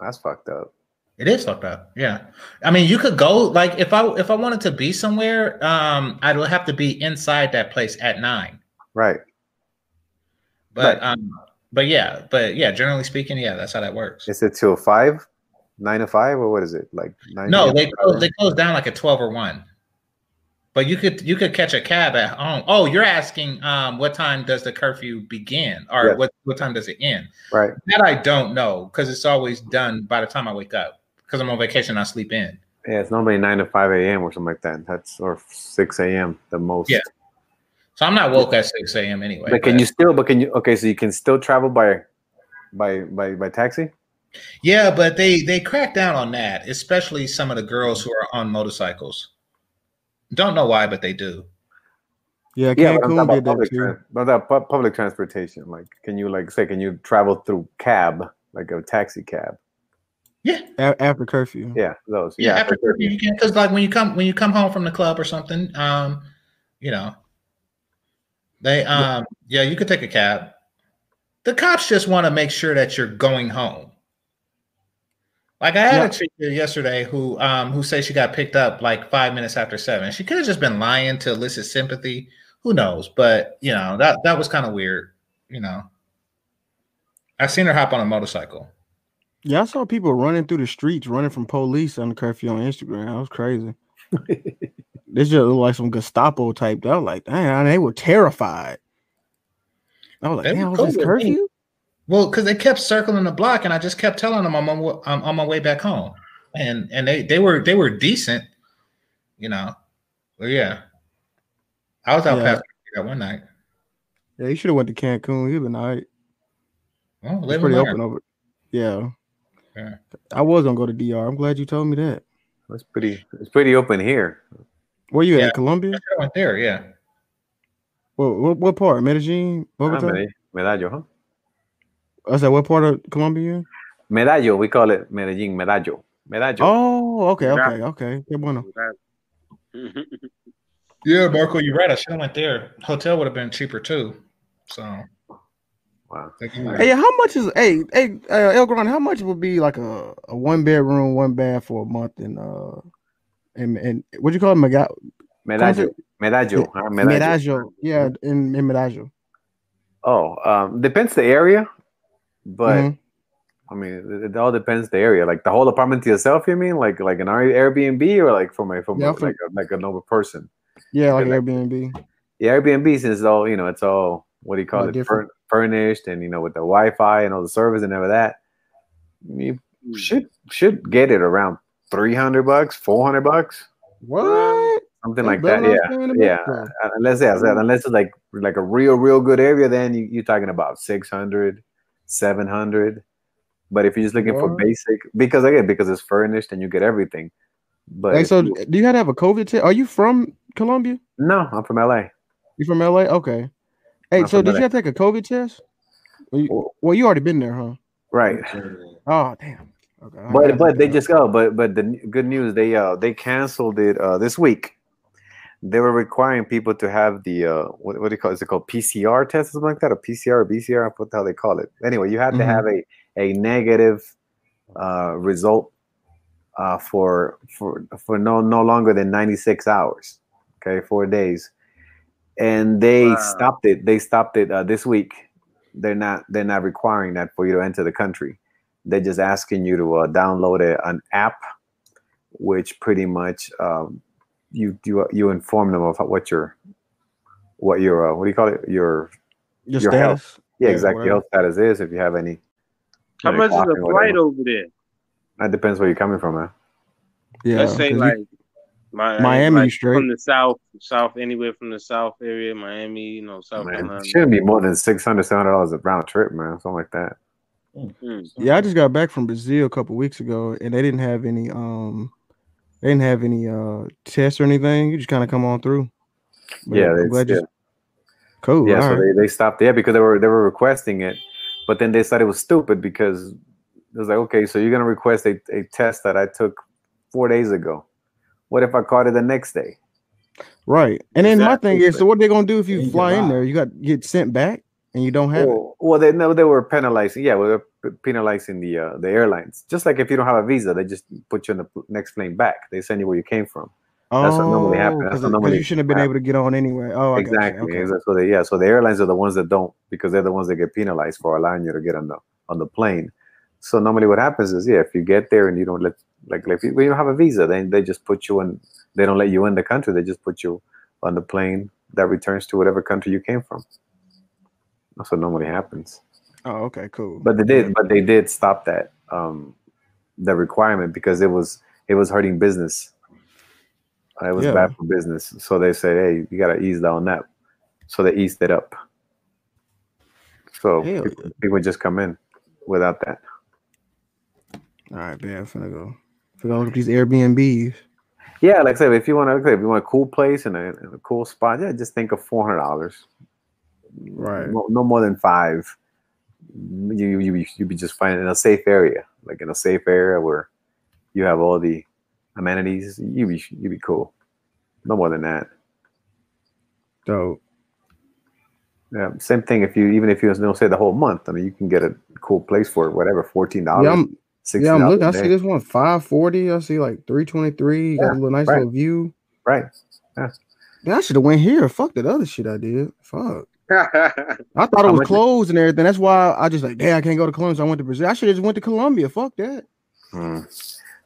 That's fucked up. It is fucked up. Yeah. I mean, you could go like if I if I wanted to be somewhere, um, I would have to be inside that place at nine. Right. But right. um, but yeah, but yeah, generally speaking, yeah, that's how that works. Is it till five, nine to five, or what is it like? Nine no, they close, they close down like at twelve or one. But you could you could catch a cab at home. Oh, you're asking um, what time does the curfew begin, or yes. what what time does it end? Right. That I don't know because it's always done by the time I wake up. Because I'm on vacation, I sleep in. Yeah, it's normally nine to five a.m. or something like that. That's or six a.m. the most. Yeah. So I'm not woke at six a.m. anyway. But can but, you still? But can you? Okay, so you can still travel by, by by by taxi. Yeah, but they they crack down on that, especially some of the girls who are on motorcycles. Don't know why, but they do. Yeah, yeah, Cancun did that too. but that public transportation, like, can you like say, can you travel through cab, like a taxi cab? Yeah, a- after curfew. Yeah, those. Yeah, yeah after, after curfew you can because like when you come when you come home from the club or something, um, you know, they um yeah, you could take a cab. The cops just want to make sure that you're going home. Like I had yeah. a chick yesterday who um who said she got picked up like five minutes after seven. She could have just been lying to elicit sympathy. Who knows? But you know that that was kind of weird. You know, I seen her hop on a motorcycle. Yeah, I saw people running through the streets, running from police on the curfew on Instagram. That was crazy. this just looked like some Gestapo type. I was like, damn, they were terrified. I was like, damn, was this curfew? Well, because they kept circling the block, and I just kept telling them I'm on, I'm on my way back home, and and they they were they were decent, you know. But yeah, I was out yeah. past that one night. Yeah, you should have went to Cancun. You've been all right. Well, it's pretty open over. Yeah. yeah. I was gonna go to DR. I'm glad you told me that. It's pretty. It's pretty open here. Where you yeah. at? Colombia? I went there. Yeah. Well, what, what part? Medellin, ah, Bogota. Medallo, huh? I said, what part of Colombia? Medallo, we call it Medellin, Medallo. Medallo. Oh, okay, okay, okay. Qué bueno. yeah, Marco, you're right. I should have went there. Hotel would have been cheaper too. So. Wow. Hey, how much is hey hey uh, El Grande? How much would be like a, a one bedroom, one bath for a month in uh and and what you call it? Mega- Medallo. Medallo. Medallo. Medallo. Yeah, in, in Medallo. Oh, um, depends the area. But mm-hmm. I mean, it, all depends the area. Like the whole apartment to yourself, you mean? Like like an Airbnb or like from a from yeah, a, like a, like a normal person? Yeah, like, like Airbnb. Yeah, Airbnb since all you know, it's all what do you call all it? Different. Furnished and you know with the Wi-Fi and all the service and all that. You hmm. should should get it around three hundred bucks, four hundred bucks. What? Something like that. Yeah, yeah. Unless yeah, unless it's like like a real real good area, then you, you're talking about 600, 700 but if you're just looking for basic, because again, because it's furnished and you get everything. But hey, so you, do you have to have a COVID test? Are you from Colombia? No, I'm from LA. You from LA? Okay. Hey, I'm so did LA. you have to take a COVID test? Well you, well, you already been there, huh? Right. Oh, damn. Okay. But but they just go. But but the good news they uh they canceled it uh this week. They were requiring people to have the uh what, what do you call it? Is it called PCR test or something like that? A PCR or BCR? What the hell they call it? Anyway, you had mm-hmm. to have a a negative uh, result uh, for for for no no longer than 96 hours okay four days and they wow. stopped it they stopped it uh, this week they're not they're not requiring that for you to enter the country they're just asking you to uh, download a, an app which pretty much um, you you you inform them of what your what your uh, what do you call it your your, your health yeah, yeah exactly your health status is if you have any how much is a flight over there? That depends where you're coming from, man. Yeah. Let's say like my, Miami like straight from the south, south anywhere from the south area, Miami, you know, South man, Carolina. It shouldn't be more than 600 dollars a round trip, man. Something like that. Mm-hmm. Yeah, I just got back from Brazil a couple weeks ago, and they didn't have any um, they didn't have any uh tests or anything. You just kind of come on through. But yeah, yeah. Just... cool. Yeah, so right. they, they stopped. Yeah, because they were they were requesting it but then they said it was stupid because it was like, okay, so you're gonna request a, a test that I took four days ago. What if I caught it the next day? Right. And then exactly. my thing is, so what are they gonna do if you fly in there? You got get sent back and you don't have well, it. Well, they know they were penalizing. Yeah, well, they're penalizing the uh, the airlines. Just like if you don't have a visa, they just put you in the next plane back. They send you where you came from. That's what normally happens. That's what normally you shouldn't have been happen. able to get on anyway. Oh, exactly. Okay. So they, yeah, so the airlines are the ones that don't because they're the ones that get penalized for allowing you to get on the on the plane. So normally what happens is, yeah, if you get there and you don't let like if you, you don't have a visa, then they just put you in. They don't let you in the country. They just put you on the plane that returns to whatever country you came from. That's what normally happens. Oh, okay, cool. But they did, but they did stop that um, the requirement because it was it was hurting business it was yeah. bad for business. So they say, hey, you got to ease down that. So they eased it up. So people, people, just come in without that. All right, man. I'm gonna go. I'm gonna look at these Airbnbs. Yeah, like I said, if you want to, if you want a cool place and a, and a cool spot, yeah, just think of four hundred dollars. Right. No, no, more than five. You you you be just fine in a safe area, like in a safe area where you have all the amenities, you be you be cool. No more than that. So yeah, same thing. If you even if you don't say the whole month, I mean, you can get a cool place for whatever fourteen dollars. Yeah, I'm, yeah, I'm looking. I see this one five forty. I see like three twenty three. Got a little nice right. little view. Right. Yeah. yeah I should have went here. Fuck that other shit I did. Fuck. I thought it was closed and everything. That's why I just like, damn, I can't go to Colombia. So I went to Brazil. I should have just went to Colombia. Fuck that. Hmm.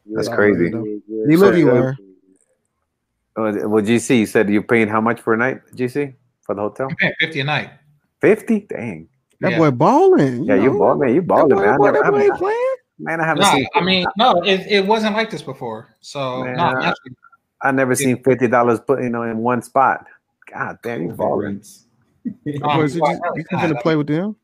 That's crazy. You live anywhere. Uh, well, GC, you said you're paying how much for a night, GC, for the hotel? I'm 50 a night. 50? Dang. That yeah. boy balling. yeah, you balling, man. You balling, man. Boy, I never, I playing. Man, I haven't no, seen. I mean, no, it, it wasn't like this before. So man, no, I, I never seen fifty dollars put you know in one spot. God damn, you balling. um, you, you gonna play with them?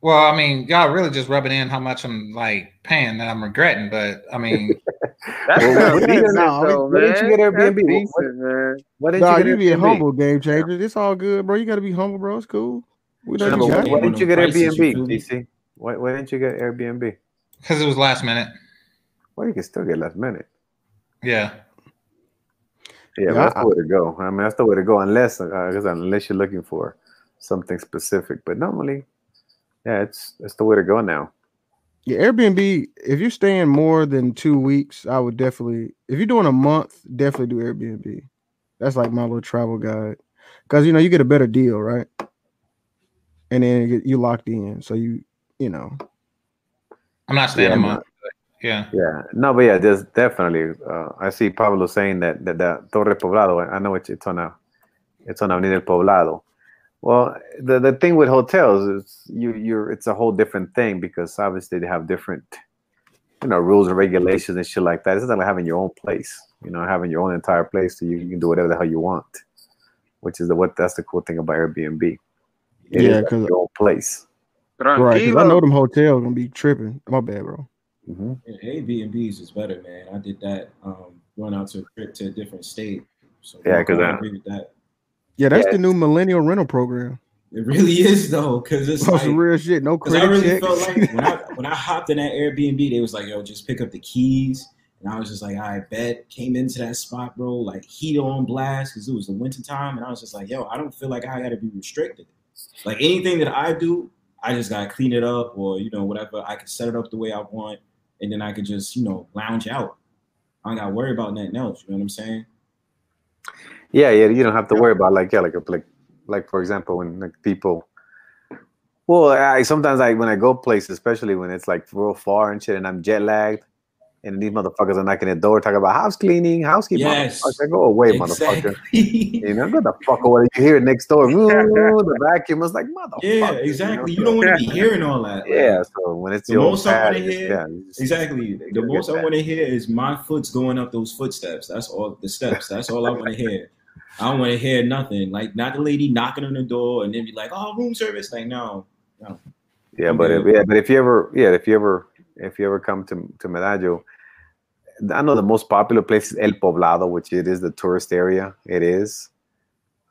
Well, I mean, y'all really just rubbing in how much I'm like paying that I'm regretting, but I mean, that's well, what, did, no, what did you get Airbnb? Decent, what, man. what did nah, you, you be a humble game changer. It's all good, bro. You got to be humble, bro. It's cool. We know why, why didn't you get Airbnb, DC? Why, why didn't you get Airbnb? Because it was last minute. Well, you can still get last minute. Yeah. Yeah, yeah that's I, the way to go. I mean, that's the way to go, unless uh, unless you're looking for something specific. But normally, yeah, it's it's the way to go now. Yeah, Airbnb. If you're staying more than two weeks, I would definitely. If you're doing a month, definitely do Airbnb. That's like my little travel guide, because you know you get a better deal, right? And then you locked in, so you you know I'm not staying yeah, a month. Yeah. Yeah. No, but yeah, there's definitely. Uh, I see Pablo saying that that, that Torre Poblado. I know it's, it's on a it's on Avenida Poblado. Well, the the thing with hotels is you you're it's a whole different thing because obviously they have different you know rules and regulations and shit like that. It's not like having your own place, you know, having your own entire place so you, you can do whatever the hell you want, which is the what that's the cool thing about Airbnb. It yeah, because your own place. Right, because I know them hotels gonna be tripping. My bad, bro. Mm-hmm. Yeah, Airbnbs is better, man. I did that um, going out to a trip to a different state. So yeah, because I agree with that. Yeah, that's yeah. the new millennial rental program. It really is though, because it's like, real shit. No credit. I really checks. felt like when I when I hopped in that Airbnb, they was like, "Yo, just pick up the keys." And I was just like, I bet. Came into that spot, bro, like heat on blast because it was the winter time, and I was just like, "Yo, I don't feel like I got to be restricted. Like anything that I do, I just gotta clean it up, or you know, whatever. I can set it up the way I want, and then I could just you know lounge out. I don't gotta worry about nothing else. You know what I'm saying? Yeah, yeah. You don't have to worry about like yeah, like a, like like for example when like people. Well, I sometimes like when I go places, especially when it's like real far and shit, and I'm jet lagged, and these motherfuckers are knocking at the door talking about house cleaning, housekeeping. Yes. I go away, exactly. motherfucker. you know, go the fuck away. You hear it next door. Ooh, the vacuum was like, motherfucker. Yeah, exactly. You, know? you don't want to be hearing all that. Like, yeah, so when it's the most I want to hear, yeah, just, exactly. The most I want to hear is my foot's going up those footsteps. That's all the steps. That's all I want to hear. I don't want to hear nothing. Like not the lady knocking on the door and then be like, "Oh, room service." Like no, no. Yeah, but if, yeah, but if you ever, yeah, if you ever, if you ever come to to Medallo, I know the most popular place is El Poblado, which it is the tourist area. It is,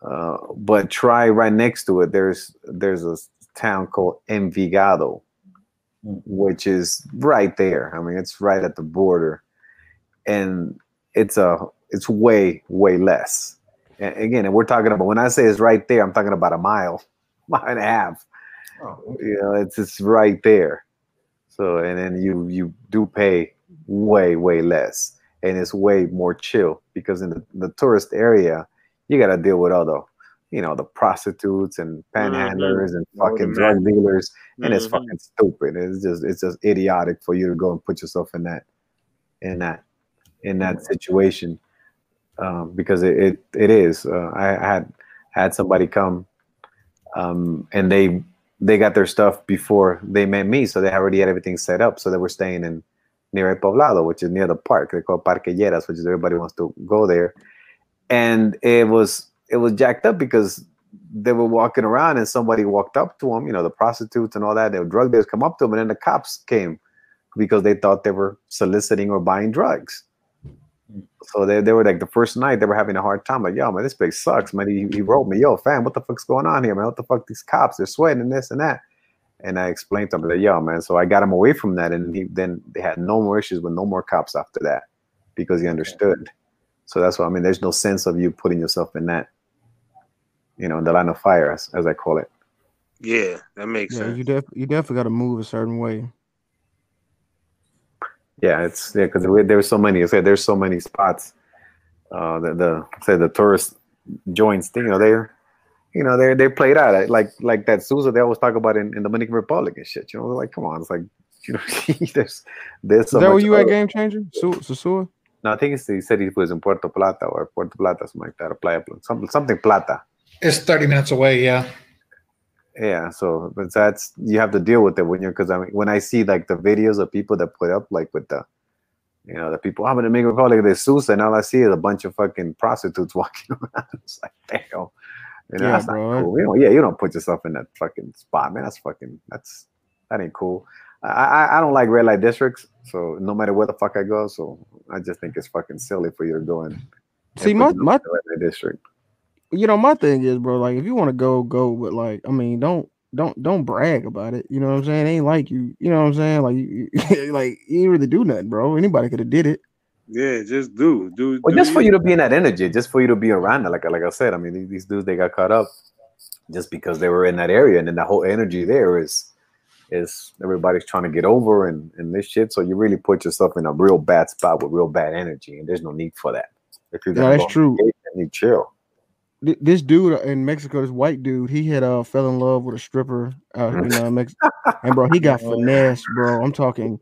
uh, but try right next to it. There's there's a town called Envigado, which is right there. I mean, it's right at the border, and it's a it's way way less and again, and we're talking about when I say it's right there, I'm talking about a mile, mile and a half. Oh, okay. You know, it's it's right there. So and then you you do pay way way less, and it's way more chill because in the, the tourist area, you got to deal with all the you know the prostitutes and panhandlers mm-hmm. and fucking drug dealers, and mm-hmm. it's fucking stupid. It's just it's just idiotic for you to go and put yourself in that in that in that situation um, because it, it, it is. Uh, I had had somebody come um, and they they got their stuff before they met me, so they already had everything set up. So they were staying in near El Poblado, which is near the park. They call Parque Lleras, which is everybody wants to go there. And it was it was jacked up because they were walking around and somebody walked up to them, you know, the prostitutes and all that. The drug dealers come up to them, and then the cops came because they thought they were soliciting or buying drugs. So they, they were like the first night they were having a hard time. Like, yo, man, this place sucks, man. He, he wrote me, yo, fam, what the fuck's going on here, man? What the fuck? These cops, they're sweating and this and that. And I explained to him that, yo, man. So I got him away from that, and he then they had no more issues with no more cops after that because he understood. So that's why I mean. There's no sense of you putting yourself in that, you know, in the line of fire, as, as I call it. Yeah, that makes yeah, sense. You def you definitely got to move a certain way. Yeah, it's yeah because there's so many. I said there's so many spots. Uh, the the say the tourist joints thing. You know, they're you know they they played out like like that Sosúa they always talk about in, in Dominican Republic and shit. You know, like come on, it's like you know there's there's so Is that where you at Game Changer? Sosúa? No, I think he said he was in Puerto Plata or Puerto Plata, something like that, or Playa, something something Plata. It's thirty minutes away. Yeah yeah so but that's you have to deal with it when you're because i mean when i see like the videos of people that put up like with the you know the people oh, i'm gonna make a call like this Sosúa and all i see is a bunch of fucking prostitutes walking around. It's like damn. You know yeah, that's bro. not cool you know yeah you don't put yourself in that fucking spot man. That's fucking that's that ain't cool. I, I, I don't like red light districts, so no matter where the fuck I go, so I just think it's fucking silly for you to go and see my my district you know, my thing is, bro, like if you want to go, go, but like, I mean, don't don't don't brag about it. You know what I'm saying? It ain't like you, you know what I'm saying? Like you, like you ain't really do nothing, bro. Anybody could have did it. Yeah, just do, do. Well, do just you. for you to be in that energy, just for you to be around it. Like like I said, I mean, these, these dudes they got caught up just because they were in that area, and then the whole energy there is is everybody's trying to get over and and this shit. So you really put yourself in a real bad spot with real bad energy, and there's no need for that. If you're yeah, that's true. You chill. This dude in Mexico, this white dude, he had uh fell in love with a stripper uh, in uh, Mexico, and bro, he got finesse, bro. I'm talking,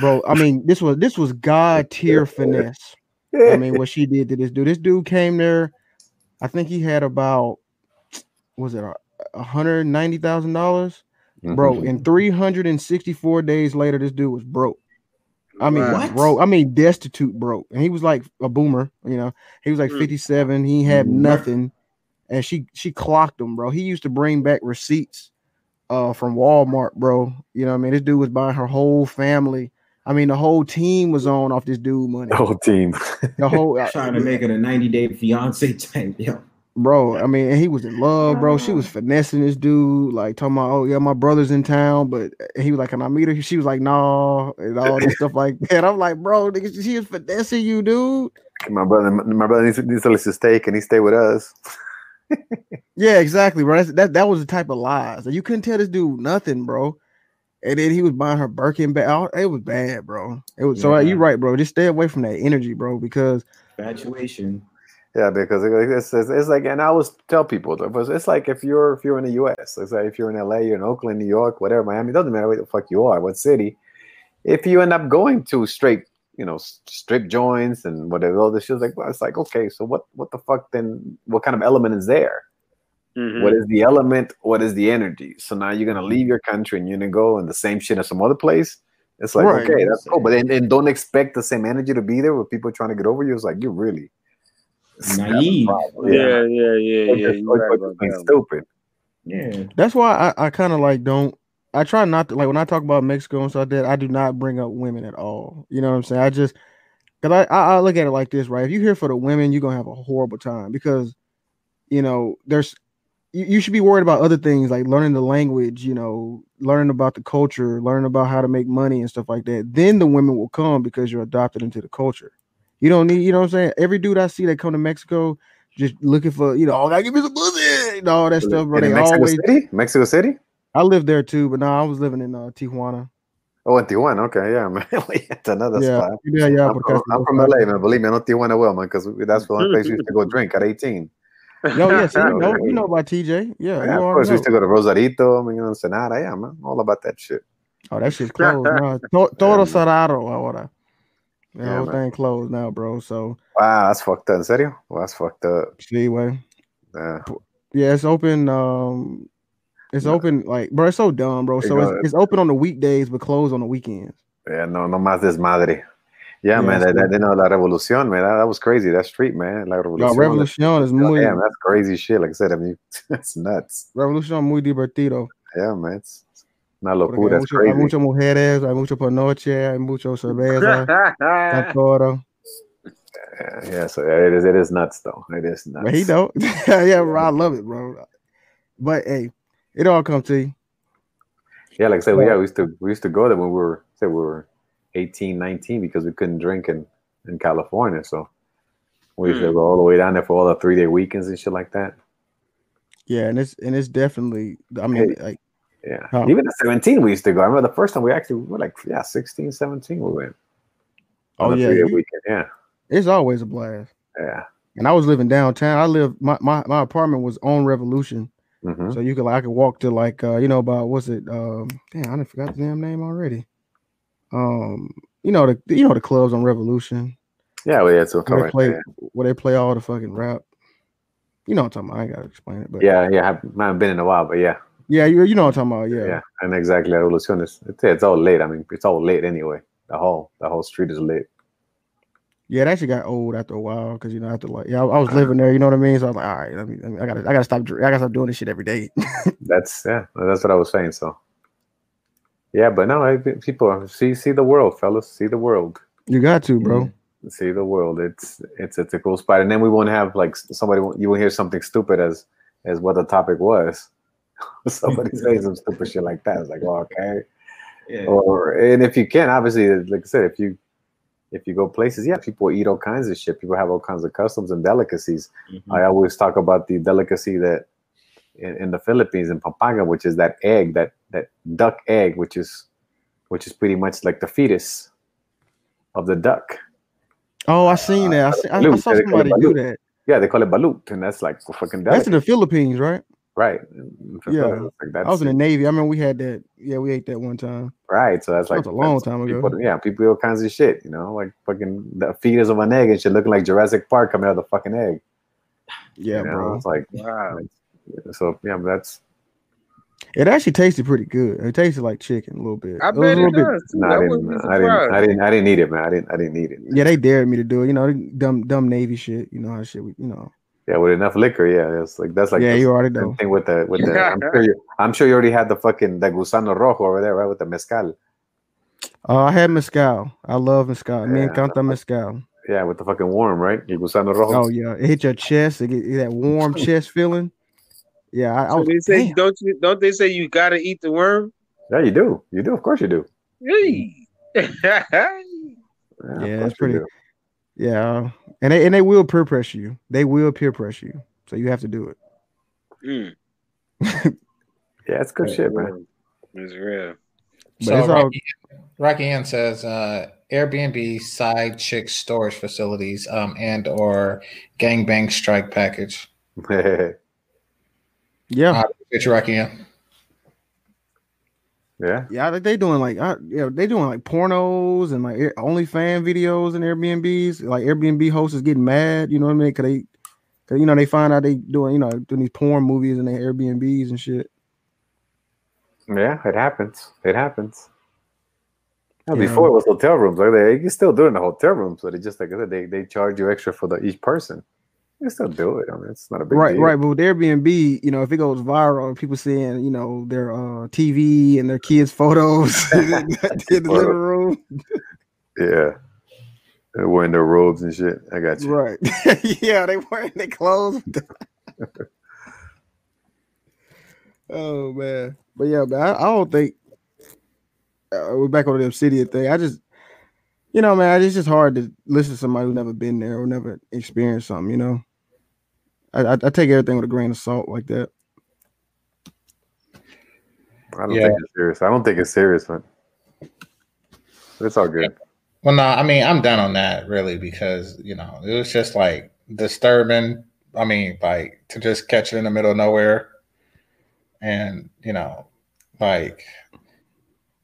bro. I mean, this was this was god tier finesse. I mean, what she did to this dude. This dude came there. I think he had about was it a hundred ninety thousand dollars, bro. And mm-hmm. three hundred and sixty four days later, this dude was broke. I mean, what? bro. I mean, destitute broke, and he was like a boomer. You know, he was like mm. fifty seven. He had mm-hmm. nothing, and she she clocked him, bro. He used to bring back receipts, uh, from Walmart, bro. You know, I mean, this dude was buying her whole family. I mean, the whole team was on off this dude money. The whole team. The whole trying to make it a ninety day fiance type. Yeah bro. I mean, he was in love, bro. She was finessing this dude, like talking about, oh yeah, my brother's in town, but eh, he was like, can I meet her? She was like, no, and all this stuff like that. I'm like, bro, nigga, she is finessing you, dude. My brother, my brother needs, needs to list his steak, and he stay with us. yeah, exactly, bro. That's, that that was the type of lies. You couldn't tell this dude nothing, bro. And then he was buying her Birkin bag. It was bad, bro. It was yeah. so you're right, bro. Just stay away from that energy, bro, because infatuation. Yeah, because it's, it's, it's, like, and I always tell people, it's like if you're if you're in the U.S., it's like if you're in L.A., you're in Oakland, New York, whatever, Miami, it doesn't matter where the fuck you are, what city. If you end up going to straight, you know, strip joints and whatever, all this shit, like, well, it's like, okay, so what, what the fuck then? What kind of element is there? Mm-hmm. What is the element? What is the energy? So now you're gonna leave your country and you're gonna go in the same shit as some other place. It's like, right. okay, that's cool, but then and don't expect the same energy to be there with people trying to get over you. It's like you're really naive. Yeah, yeah, yeah, yeah. You're stupid. Yeah, that's why I, I kind of like don't. I try not to like when I talk about Mexico and stuff like that. I do not bring up women at all. You know what I'm saying? I just because I, I, I look at it like this, right? If you're here for the women, you're gonna have a horrible time because you know there's you, you should be worried about other things like learning the language, you know, learning about the culture, learning about how to make money and stuff like that. Then the women will come because you're adopted into the culture. You don't need, you know what I'm saying? Every dude I see that come to Mexico just looking for, you know, oh, gotta give me some pussy and all that stuff, bro. They Mexico always City? Mexico City? I lived there too, but no, I was living in uh, Tijuana. Oh, in Tijuana, okay, yeah, man. It's another yeah, spot. Yeah, yeah. I'm, from, I'm from LA, man. Believe me, I know Tijuana well, man, because that's the only place we used to go drink at 18. Yo, yeah, so you know, you know about TJ. Yeah, yeah of course. We used to go to Rosarito, I mean, Ensenada. Yeah, man, all about that shit. Oh, that shit's closed now. Todo Cerrado ahora. The yeah, whole man. thing closed now, bro. So wow, that's fucked up. Serio? Well, that's fucked up. Anyway, yeah, yeah, it's open. Um, it's open like, bro. It's so dumb, bro. So it's, it's, open on the weekdays but closed on the weekends. Yeah, no, no más desmadre. Yeah, yeah man, that, that, you know, La Revolución, man, that, that was crazy. That street, man, La Revolución. La Revolución is muy. Damn, that's crazy shit. Like I said, I mean, that's nuts. Revolución muy divertido. Yeah, man, it's una locura. Hay, mucho, hay muchas mujeres, hay mucho por noche, hay mucho cerveza, todo. Yeah, yeah, so it is. It is nuts, though. It is nuts. But he don't. yeah, bro, I love it, bro. But hey, it all comes to you. Yeah, like I said, yeah, we used to we used to go there when we were say we were 18, 19 because we couldn't drink in in California. So we used mm. to hmm. go all the way down there for all the three day weekends and shit like that. Yeah, and it's and it's definitely. I mean, hey, like yeah. Oh. Even at 17, we used to go. I remember the first time we actually were like, yeah, 16, 17, we went. Oh, yeah. Weekend. Yeah. It's always a blast. Yeah. And I was living downtown. I lived, my, my, my apartment was on Revolution. Mm-hmm. So you could, like, I could walk to, like, uh, you know, about, what's it? Um, damn, I forgot the damn name already. Um, you know, the, you know, the clubs on Revolution. Yeah, well, yeah, so where they, play, where they play all the fucking rap. You know what I'm talking about. I ain't gotta explain it, but yeah, yeah, I haven't been in a while, but yeah. Yeah, you, you know what I'm talking about. Yeah. Yeah. And exactly. Is it's, it's all lit. I mean, it's all lit anyway. The whole the whole street is lit. Yeah, that actually got old after a while because you know after like yeah I, I, was uh-huh. living there, you know what I mean. So I was like, all right, let me, let me I gotta I gotta stop I gotta stop doing this shit every day. that's yeah, that's what I was saying. So yeah, but no, I, people see see the world, fellas, see the world. You got to, bro. Mm-hmm. See the world. It's it's it's a cool spot, and then we won't have like somebody you will hear something stupid as as what the topic was somebody say some stupid shit like that. It's like, oh, okay. Yeah. Or and if you can, obviously, like I said, if you if you go places, yeah, people eat all kinds of shit. People have all kinds of customs and delicacies. Mm-hmm. I always talk about the delicacy that in, in, the Philippines in Pampanga, which is that egg, that that duck egg, which is which is pretty much like the fetus of the duck. Oh, I seen that. I, see, I, I saw somebody do that. Yeah, they call it balut, and that's like fucking. That's in the Philippines, right? Right. Yeah, like I was in the Navy. I mean, we had that. Yeah, we ate that one time. Right. So that's like a long time ago. People, yeah, people do all kinds of shit. You know, like fucking the fetus of an egg and shit, looking like Jurassic Park coming out of the fucking egg. Yeah, you know, bro. It's like wow. So yeah, that's. It actually tasted pretty good. It tasted like chicken a little bit. I bet it, does. No, I, didn't, I, didn't, I didn't. I didn't. need it, man. I didn't. I didn't need it. Yeah, they dared me to do it. You know, dumb, dumb Navy shit. You know how shit. We, you know. Yeah, with enough liquor, yeah, it's like that's like yeah, you already know. Thing with the with the, I'm sure you, I'm sure you already had the fucking the gusano rojo over there, right, with the mezcal. Oh, uh, I had mezcal. I love mezcal. Yeah, Me encanta mezcal. Yeah, with the fucking warm, right? Your gusano rojo. Oh yeah, it hit your chest. It get that warm chest feeling. Yeah, I, so I was, they say damn. don't you don't they say you gotta eat the worm? Yeah, you do. You do. Of course you do. Hey. yeah, yeah it's pretty. Yeah, and they and they will peer pressure you. They will peer pressure you, so you have to do it. Mm. yeah, it's good shit, man. It's real. But so it's Rocky, all... Rocky Ann says uh, Airbnb side chick storage facilities um, and or gangbang strike package. yeah, uh, it's Rocky Ann. Yeah, yeah, they doing like, uh, yeah, they doing like pornos and like OnlyFans videos and Airbnbs. Like Airbnb hosts is getting mad, you know what I mean? Cause they, cause you know they find out they doing, you know, doing these porn movies and their Airbnbs and shit. Yeah, it happens. It happens. Yeah, before it was hotel rooms. Like they, you can still doing the hotel rooms, but it's just like I said, they they charge you extra for the each person. You still do it. I mean, it's not a big right, deal. right. But with Airbnb, you know, if it goes viral, and people seeing, you know, their uh, TV and their kids' photos in the living room. Yeah, they're wearing their robes and shit. I got you. Right. yeah, they wearing their clothes. oh man, but yeah, man, I, I don't think uh, we're back on the Obsidian thing. I just you know, man, it's just hard to listen to somebody who's never been there or never experienced something. You know, I, I, I take everything with a grain of salt like that. I don't yeah. think it's serious. I don't think it's serious, man. It's all good. Well, no, I mean, I'm done on that really because you know it was just like disturbing. I mean, like to just catch it in the middle of nowhere, and you know, like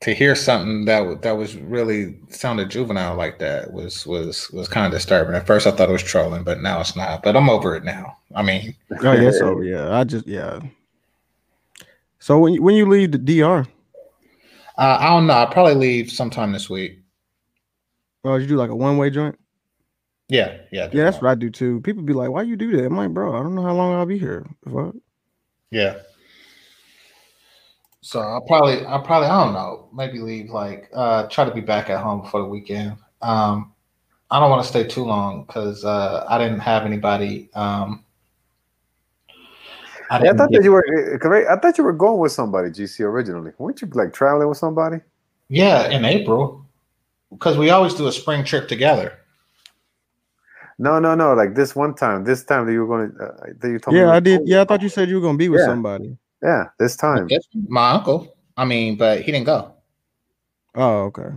to hear something that that was really sounded juvenile like that was was was kind of disturbing. At first, I thought it was trolling, but now it's not. But I'm over it now. I mean, oh yeah, so yeah, I just yeah. So when you, when you leave the DR, uh, I don't know. I'll probably leave sometime this week. Oh, you do like a one way joint? Yeah, yeah, yeah. That's what I do too. People be like, "Why you do that?" I'm like, "Bro, I don't know how long I'll be here." Fuck. Yeah. So I'll probably, I'll probably, I don't know, maybe leave like, uh, try to be back at home before the weekend. Um, I don't want to stay too long because uh, I didn't have anybody. Um, I, yeah, I thought get, that you were. I thought you were going with somebody, GC originally. weren't you like traveling with somebody? Yeah, in April, because we always do a spring trip together. No, no, no. Like this one time, this time that you were going to, uh, that you told yeah, me. Yeah, I did. Yeah, I thought you said you were going to be with yeah. somebody. Yeah, this time. My uncle. I mean, but he didn't go. Oh, okay.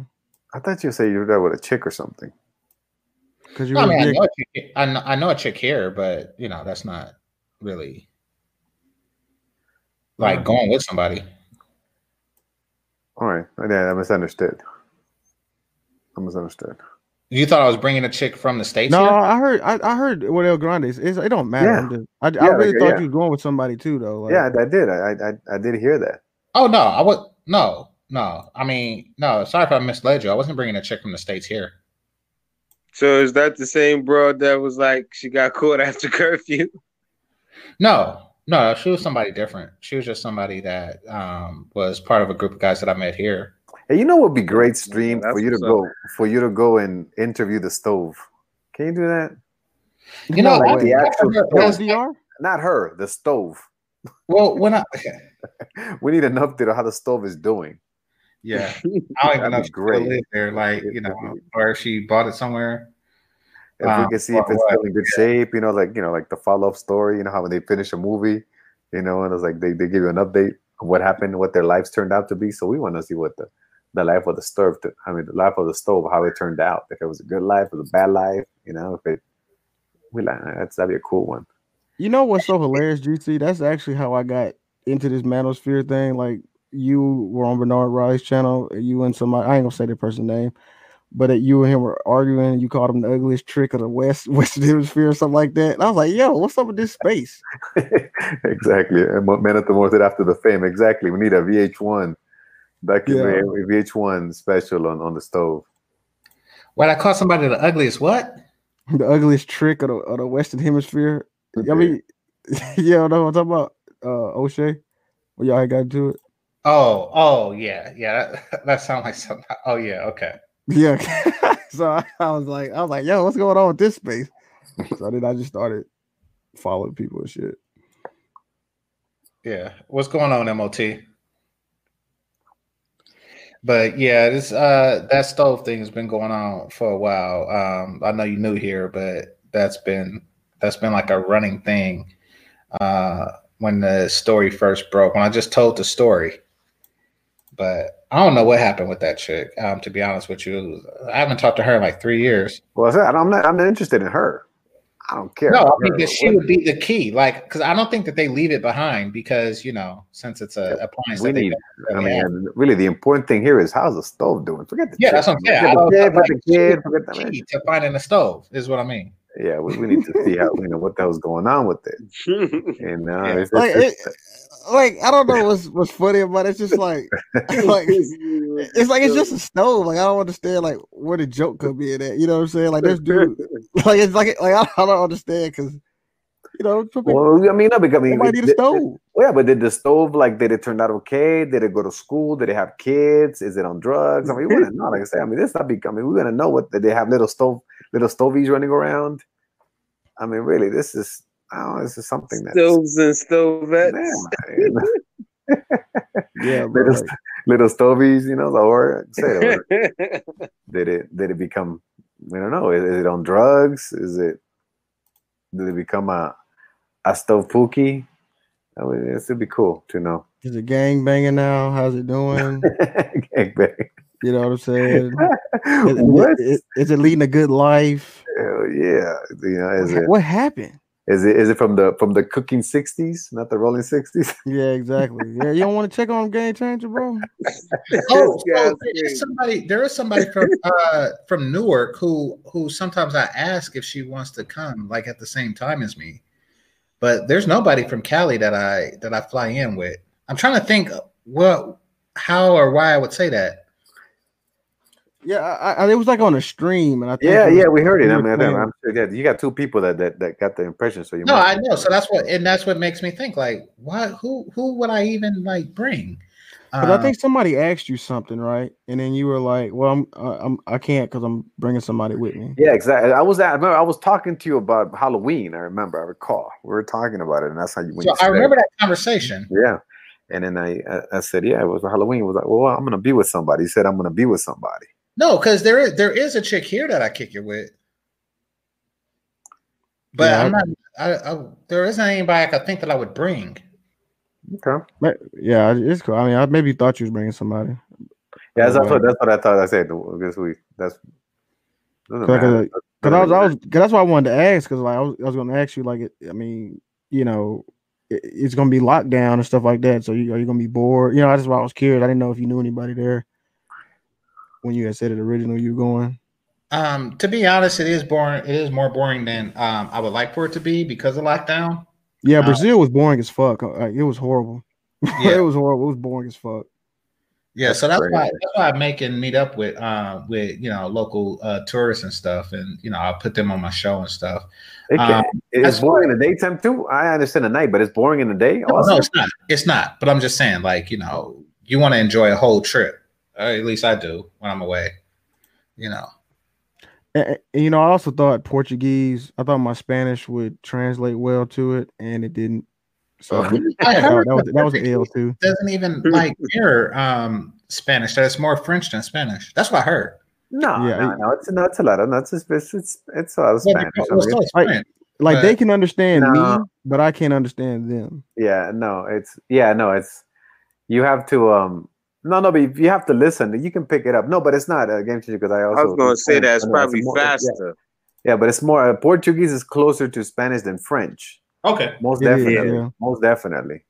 I thought you said you were there with a chick or something. Because you. No, I mean, I know, chick, I know, I know a chick here, but you know that's not really like uh-huh. going with somebody. All right, yeah, I misunderstood. I misunderstood. You thought I was bringing a chick from the states? No, here? I heard. I, I heard what El Grande is. It don't matter. Yeah. Just, I, yeah, I really like, thought yeah. you were going with somebody too, though. Like, yeah, I, did. I, I I did hear that. Oh no, I was no, no. I mean, no. Sorry if I misled you. I wasn't bringing a chick from the states here. So is that the same bro that was like she got caught after curfew? No, no. She was somebody different. She was just somebody that um, was part of a group of guys that I met here. Hey, you know what would be great stream yeah, for you to go up. for you to go and interview the stove. Can you do that? You know, like the actual stove. Not her, the stove. Well, when I we need an update on how the stove is doing. Yeah, I don't even know if great. live there, like you know, or if she bought it somewhere. If um, we can see if it's still in good yeah. shape, you know, like you know, like the follow-up story, you know, how when they finish a movie, you know, and it's like they, they give you an update of what happened, what their lives turned out to be. So we want to see what the the life of the stove. I mean, the life of the stove, how it turned out. If it was a good life, or a bad life, you know, if it we like that's that'd be a cool one. You know what's so hilarious, GC? That's actually how I got into this manosphere thing. Like you were on Bernard Riley's channel, you and somebody I ain't gonna say the person's name, but that you and him were arguing, you called him the ugliest trick of the West Western Hemisphere or something like that. And I was like, yo, what's up with this space? exactly. And Man at the Mortar after the fame. Exactly. We need a VH1 back in yeah. VH1 special on, on the stove. What I caught somebody the ugliest what? The ugliest trick of the, of the Western Hemisphere. Okay. I mean, yeah, I know what I'm talking about. Uh, O'Shea. Well, y'all got to it. Oh, oh, yeah, yeah. That, that sounds like something. Oh, yeah, okay. Yeah. so I, I, was like, I was like, yo, what's going on with this space? So then I just started following people and shit. Yeah. What's going on, MOT? But yeah, this uh that stove thing has been going on for a while. Um, I know you're new here, but that's been that's been like a running thing. Uh when the story first broke, when I just told the story. But I don't know what happened with that chick. Um, to be honest with you, I haven't talked to her in like three years. Well, I'm not. I'm not interested in her. I don't care. No, I mean, she would be the key. Like, because I don't think that they leave it behind because you know, since it's a yeah, appliance. We need. I mean, have. really, the important thing here is how's the stove doing? Forget the yeah, chick. that's what I'm saying. Forget the kid, like, the kid, forget the key to finding the stove is what I mean. Yeah, we, we need to see how you know what the hell's going on with it. And uh, yeah. it's, like, it's, it, like I don't know what's what's funny but it's just like like it's like it's just a stove. Like I don't understand like where the joke could be in that. You know what I'm saying? Like this dude, like it's like like I, I don't understand because you know. Well, I mean, no, because I mean, need a stove. Well, yeah, but did the stove like did it turn out okay? Did it go to school? Did it have kids? Is it on drugs? I mean, we to know. Like I say, I mean, this not becoming. We're gonna know what did they have little stove, little stovies running around. I mean, really, this is Oh, this is something that stoves and stovettes. Yeah, yeah little, like, little stovies, you know, or say did it did it become? We don't know. Is, is, it on drugs? Is it? Did it become a a stove pookie? I mean, it would be cool to know. Is it gang banging now? How's it doing? gang bang. You know what I'm saying? is, what? Is, is, it leading a good life? Hell yeah. You know, is what, it, what happened? Is it is it from the from the cooking sixties, not the rolling sixties? Yeah, exactly. Yeah, you don't want to check on Game Changer, bro. oh, oh there is somebody there is somebody from uh from Newark who who sometimes I ask if she wants to come like at the same time as me, but there's nobody from Cali that I that I fly in with. I'm trying to think what how or why I would say that. Yeah, I, I, it was like on a stream, and I yeah, yeah, we heard it. I mean, I'm sure yeah, you got two people that, that that got the impression. So you no, I know. So that's what, and that's what makes me think like, why? Who who would I even like bring? But um, I think somebody asked you something, right? And then you were like, "Well, I'm, uh, I'm I can't because I'm bringing somebody with me." Yeah, exactly. I was at. I remember I was talking to you about Halloween. I remember. I recall we were talking about it, and that's how you. Went so I remember that conversation. Yeah, and then I I, I said, "Yeah, it was Halloween." It was like, "Well, I'm gonna be with somebody." He said, "I'm gonna be with somebody." No, because there is there is a chick here that I kick it with. But yeah, I'm not. I, I, there isn't anybody I could think that I would bring. Okay. Yeah, it's cool. I mean, I maybe thought you was bringing somebody. Yeah, that's, what, that's what I thought. I said this week. That's because I was, I was, that's why I wanted to ask. Because like I was, I was going to ask you, like, I mean, you know, it, it's going to be lockdown and stuff like that. So you, are you going to be bored? You know, that's why I was curious. I didn't know if you knew anybody there when you had said it original you going? Um, to be honest, it is boring. It is more boring than um, I would like for it to be because of lockdown. Yeah, uh, Brazil was boring as fuck. it was horrible. Yeah. it was horrible. It was boring as fuck. Yeah, that's so that's why that's why I make and meet up with uh with you know local uh tourists and stuff, and you know I'll put them on my show and stuff. It um, it's boring in the daytime too. I understand the night, but it's boring in the day. No, no, it's not. It's not. But I'm just saying, like you know, you want to enjoy a whole trip. At least I do when I'm away. You know. And, you know, I also thought Portuguese. I thought my Spanish would translate well to it, and it didn't. So I heard that was that was L too. Doesn't even like mirror um, Spanish. That's more French than Spanish. That's what I heard. No, yeah, no, no, it's no, it's a lot of no, it's it's it's, it's a lot of Spanish. like, like they can understand no. me, but I can't understand them. Yeah, no, it's yeah, no, it's you have to um no, no, but if you have to listen, you can pick it up. No, but it's not a game changer because I also. I was going to say that it's probably more, faster. Yeah. Yeah, but it's more uh, Portuguese is closer to Spanish than French. Okay. Most definitely. Yeah. Most definitely.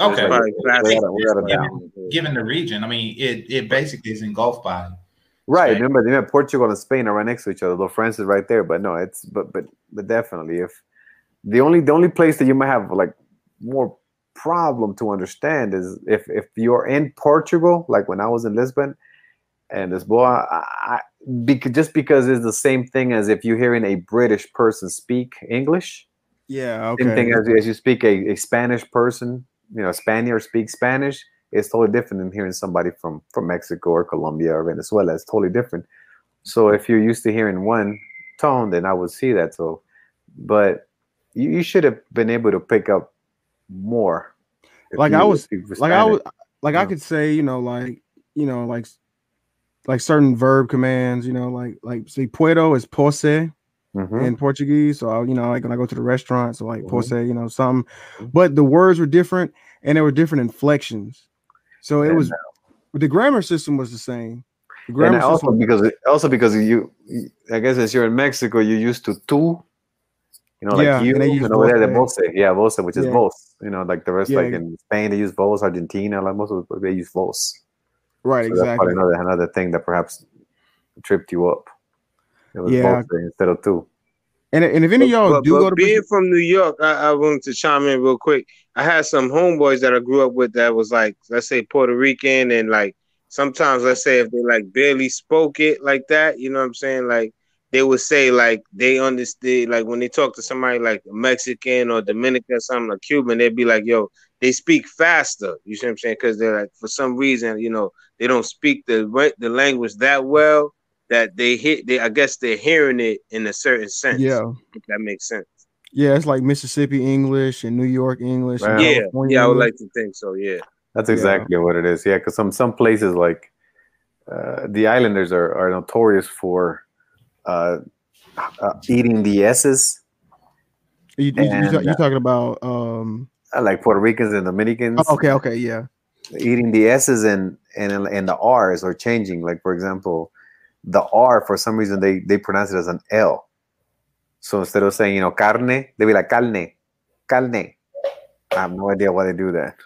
Okay. given, given, the region, I mean, it, it basically is engulfed by. Right. Spain. Remember, remember, Portugal and Spain are right next to each other. Though France is right there, but no, it's but but but definitely, if the only the only place that you might have like more problem to understand is if if you're in Portugal, like when I was in Lisbon, and this boy, I, I because just because it's the same thing as if you're hearing a British person speak English. Yeah. Okay. Same thing as, as you speak a, a Spanish person you know Spaniard speaks Spanish, it's totally different than hearing somebody from from Mexico or Colombia or Venezuela. It's totally different. So if you're used to hearing one tone, then I would see that. So, but you, you should have been able to pick up more. Like I was, like I was, like I could say, you know, like you know, like like certain verb commands, you know, like like say puedo is pose mm-hmm. in Portuguese. So I, you know, like when I go to the restaurant, so like mm-hmm. pose, you know, something. Mm-hmm. But the words were different and there were different inflections. So it and, was the grammar system was the same. The grammar and also because also because you, I guess as you're in Mexico, you're used to two. You know, like yeah, you, you know, there they both say, yeah, vos, which is yeah. vos. You know, like the rest, yeah. like in Spain, they use vos, Argentina, like most of them, they use vos. Right, so exactly. That's another another thing that perhaps tripped you up. It was yeah. instead of two. And, and if any of y'all but, do but go to being from New York, I, I wanted to chime in real quick. I had some homeboys that I grew up with that was like, let's say Puerto Rican, and like sometimes let's say if they like barely spoke it like that, you know what I'm saying? Like they would say like they understood like when they talk to somebody like Mexican or Dominican or something like Cuban, they'd be like, yo, they speak faster. You see what I'm saying? Because they're like for some reason, you know, they don't speak the the language that well that they hit they I guess they're hearing it in a certain sense. Yeah. If that makes sense. Yeah, it's like Mississippi English and New York English. Wow. Yeah, yeah, I would like to think so. Yeah. That's exactly yeah. what it is. Yeah, because some some places like uh, the Islanders are, are notorious for uh, uh, eating the s's. You, you, and, you, are talking about um, uh, like Puerto Ricans and Dominicans. Oh, okay, okay, yeah. Eating the s's and and and the r's are changing. Like for example, the R for some reason they they pronounce it as an L. So instead of saying you know carne, they be like carne, carne. I have no idea why they do that.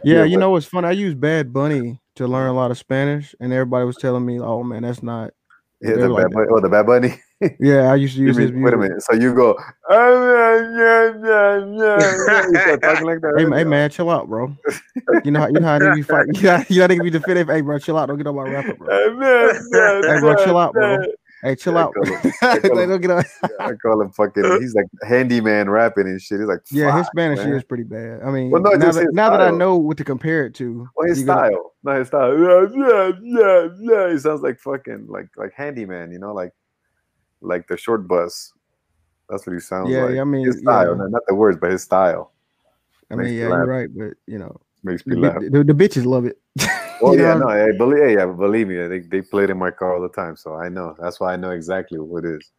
yeah, you know what's funny? I used Bad Bunny to learn a lot of Spanish, and everybody was telling me, "Oh man, that's not." Yeah, the like, bad bunny, oh, the Bad Bunny. yeah, I used to use mean, his music. Wait a minute. So you go, talking like that. Hey, hey, man, chill out, bro. You know how you know how they be fight. You know, you know they be defending. Hey, bro, chill out. Don't get on my rapper, bro. hey, bro, chill out, bro. Hey, chill yeah, out. I call, him, I, call him, yeah, I call him fucking. He's like handyman rapping and shit. He's like, yeah, his Spanish man. is pretty bad. I mean, well, no, now, that, now that I know what to compare it to, well, his style, gonna... no, his style. Yeah, yeah, yeah, yeah. He sounds like fucking like like handyman. You know, like like the short bus. That's what he sounds yeah, like. Yeah, I mean, his style, yeah. not the words, but his style. I mean, yeah, you're right, but you know, makes me the, laugh. The, the, bitches love it. oh yeah, know? no, I believe, yeah, believe me, they they play it in my car all the time, so I know. That's why I know exactly what it is.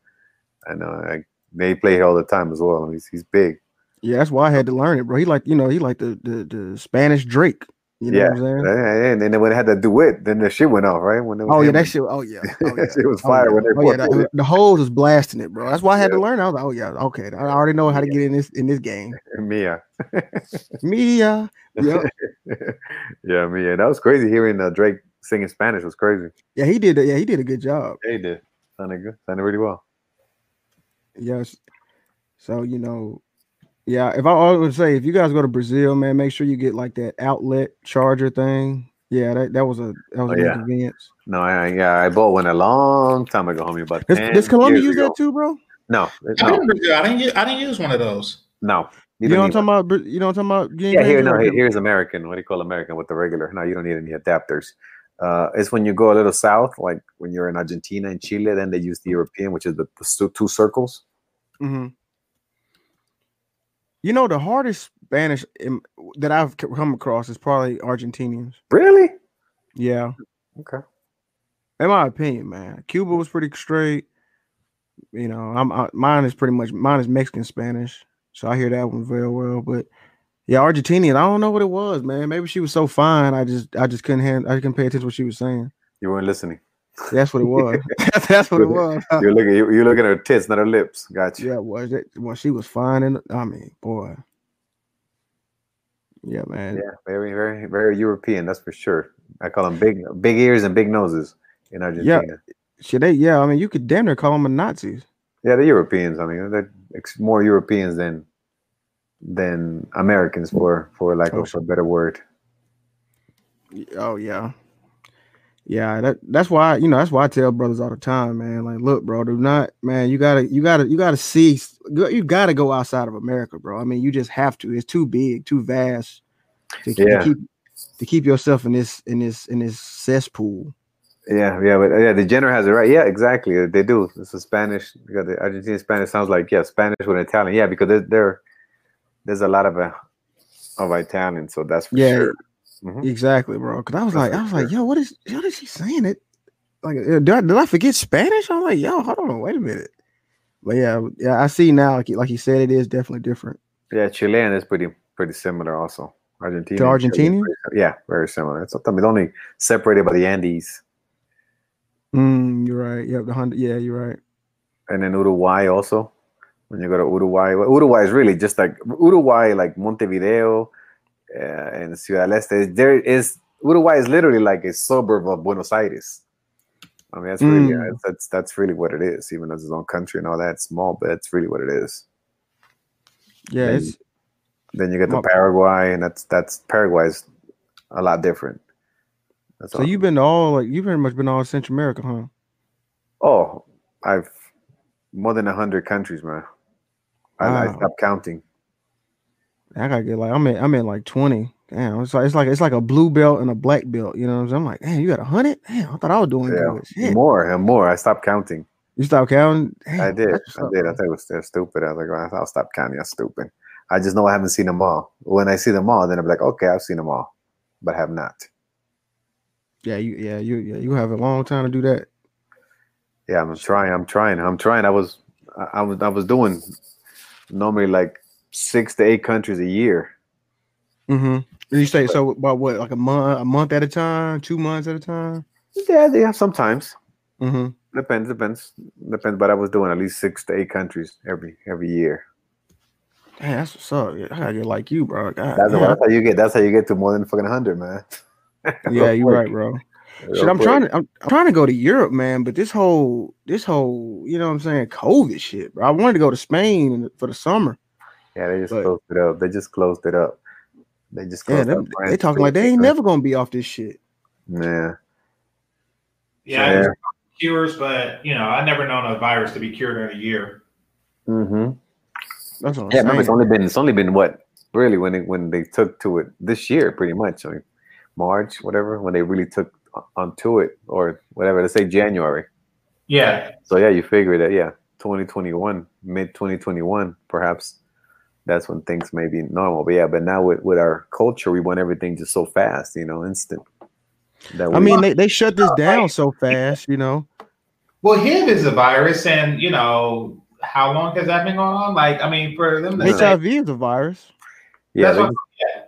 I know. I, they play it all the time as well. He's he's big. Yeah, that's why I had to learn it, bro. He like you know he like the the, the Spanish Drake. You know yeah. what I'm saying? And, and then when they had to do it, then the shit went off, right? When oh yeah, that shit. Oh yeah, oh, yeah. it was oh, fire oh, yeah. when they oh, yeah, the, the hose was blasting it, bro. That's why I had yeah. to learn. I was like, oh yeah, okay, I already know how to get in this in this game. Mia, Mia, yeah, yeah, Mia. That was crazy hearing uh, Drake singing Spanish. Was crazy. Yeah, he did. That, yeah, he did a good job. Yeah, he did. Sounded good. Sounded really well. Yes. So you know, yeah, if I, I would say if you guys go to Brazil, man, make sure you get like that outlet charger thing. Yeah, that, that was a that was oh, a yeah. convenience. No, I yeah, I bought one a long time ago, homie. But does, does Colombia use ago. that too, bro? No, no. I didn't, I didn't, use, I didn't use one of those. No, you, you know what I'm talking about? You know what I'm talking about? Yeah, here no, here's American. What do you call American with the regular? No, you don't need any adapters. Uh, it's when you go a little south, like when you're in Argentina and Chile, then they use the European, which is the, the two circles. Mm-hmm. You know, the hardest Spanish in, that I've come across is probably Argentinians. Really? Yeah. Okay. In my opinion, man, Cuba was pretty straight. You know, I'm I, mine is pretty much mine is Mexican Spanish, so I hear that one very well. But yeah, Argentinian, I don't know what it was, man. Maybe she was so fine, I just I just couldn't hand I couldn't pay attention to what she was saying. You weren't listening. That's what it was. That's what it was. You're looking. You're looking at her tits, not her lips. Gotcha. Yeah, was it? Well, she was fine, and I mean, boy. Yeah, man. Yeah, very, very, very European. That's for sure. I call them big, big ears and big noses in Argentina. Yeah, should they? Yeah, I mean, you could damn near call them a Nazis. Yeah, the Europeans. I mean, they're more Europeans than than Americans, for for lack of oh, a better word. Oh yeah, yeah. That that's why you know that's why I tell brothers all the time, man. Like, look, bro, do not, man. You gotta, you gotta, you gotta see. You gotta go outside of America, bro. I mean, you just have to. It's too big, too vast to, yeah. to keep to keep yourself in this in this in this cesspool. Yeah, yeah, but yeah, the general has it right. Yeah, exactly. They do. It's a Spanish. Because the Argentinian Spanish sounds like yeah, Spanish with Italian. Yeah, because there, there there's a lot of uh, of Italian, so that's for yeah, sure. Mm-hmm. Exactly, bro. Because I was that's like, I was sure. like, yo, what is what is he saying? It like uh, did I, did I forget Spanish? I'm like, yo, hold on, wait a minute. But yeah, yeah, I see now. Like, like you said, it is definitely different. Yeah, Chilean is pretty pretty similar also. Argentina. To Argentina? Yeah, very similar. It's, I mean, only separated by the Andes. Mm, you're right. Yeah, the hundred. Yeah, you're right. And then Uruguay also. When you go to Uruguay, well, Uruguay is really just like Uruguay, like Montevideo uh, and Ciudad Este. There is Uruguay is literally like a suburb of Buenos Aires. I mean, that's really mm. that's that's really what it is. Even as its own country and all that, small, but that's really what it is. Yeah, then, then you get to Paraguay, and that's that's Paraguay's a lot different. That's so all. you've been to all like you've pretty much been all Central America, huh? Oh, I've more than a hundred countries, man. I, wow. I stopped counting. I gotta get like I'm in I'm in like 20. Damn, it's like it's like it's like a blue belt and a black belt, you know. I'm like, damn, you got a hundred? Damn, I thought I was doing yeah, good. Shit. More and more. I stopped counting. You stopped counting? Damn, I did. I did. I thought it was they're stupid. I was like, I'll stop counting. That's stupid. I just know I haven't seen them all. When I see them all, then I'm like, okay, I've seen them all, but have not. Yeah, you yeah, you yeah, you have a long time to do that. Yeah, I'm trying. I'm trying. I'm trying. I was I was I was doing normally like six to eight countries a year. Mm-hmm. You say so about what, like a month, a month at a time, two months at a time? Yeah, yeah, sometimes. Mm-hmm. Depends, depends, depends. But I was doing at least six to eight countries every every year. Damn, that's what's up. I gotta get like you, bro. God, that's, that's, how you get. That's how you get to more than fucking hundred, man. yeah, you're right, bro. Shit, I'm trying to I'm, I'm, trying to go to Europe, man, but this whole this whole you know what I'm saying COVID shit, bro. I wanted to go to Spain for the summer. Yeah, they just but, closed it up. They just closed it up. They just yeah, them, they talking like they ain't never gonna be off this shit. Yeah. Yeah, yeah. cures, but you know, I never known a virus to be cured in a year. Mm-hmm. That's what I'm yeah, remember it's only been it's only been what really when they when they took to it this year, pretty much. I mean, March, whatever, when they really took onto it or whatever. Let's say January. Yeah. So yeah, you figure that yeah, 2021, mid 2021, perhaps that's when things may be normal. But yeah, but now with, with our culture, we want everything just so fast, you know, instant. That I mean, they, they shut this down so fast, you know. Well, HIV is a virus, and you know, how long has that been going on? Like, I mean, for them, HIV say, is a virus. Yeah,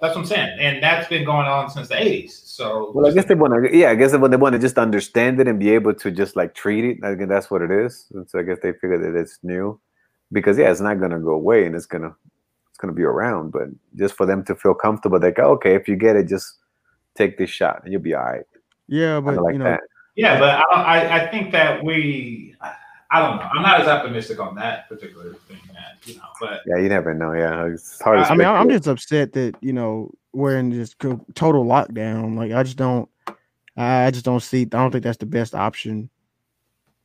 that's, what, yeah, that's what I'm saying, and that's been going on since the '80s. So, well, I guess they want to, yeah, I guess they want, they want to just understand it and be able to just like treat it. I guess that's what it is. And so I guess they figure that it's new, because yeah, it's not gonna go away, and it's gonna it's gonna be around. But just for them to feel comfortable, they oh, go, okay, if you get it, just take this shot, and you'll be all right. Yeah, but like you know, that. yeah, but I, I, I think that we I don't know. I'm not as optimistic on that particular thing, man. You know, but yeah, you never know. Yeah, it's hard. I mean, I'm just upset that you know we're in this total lockdown. Like, I just don't, I just don't see. I don't think that's the best option.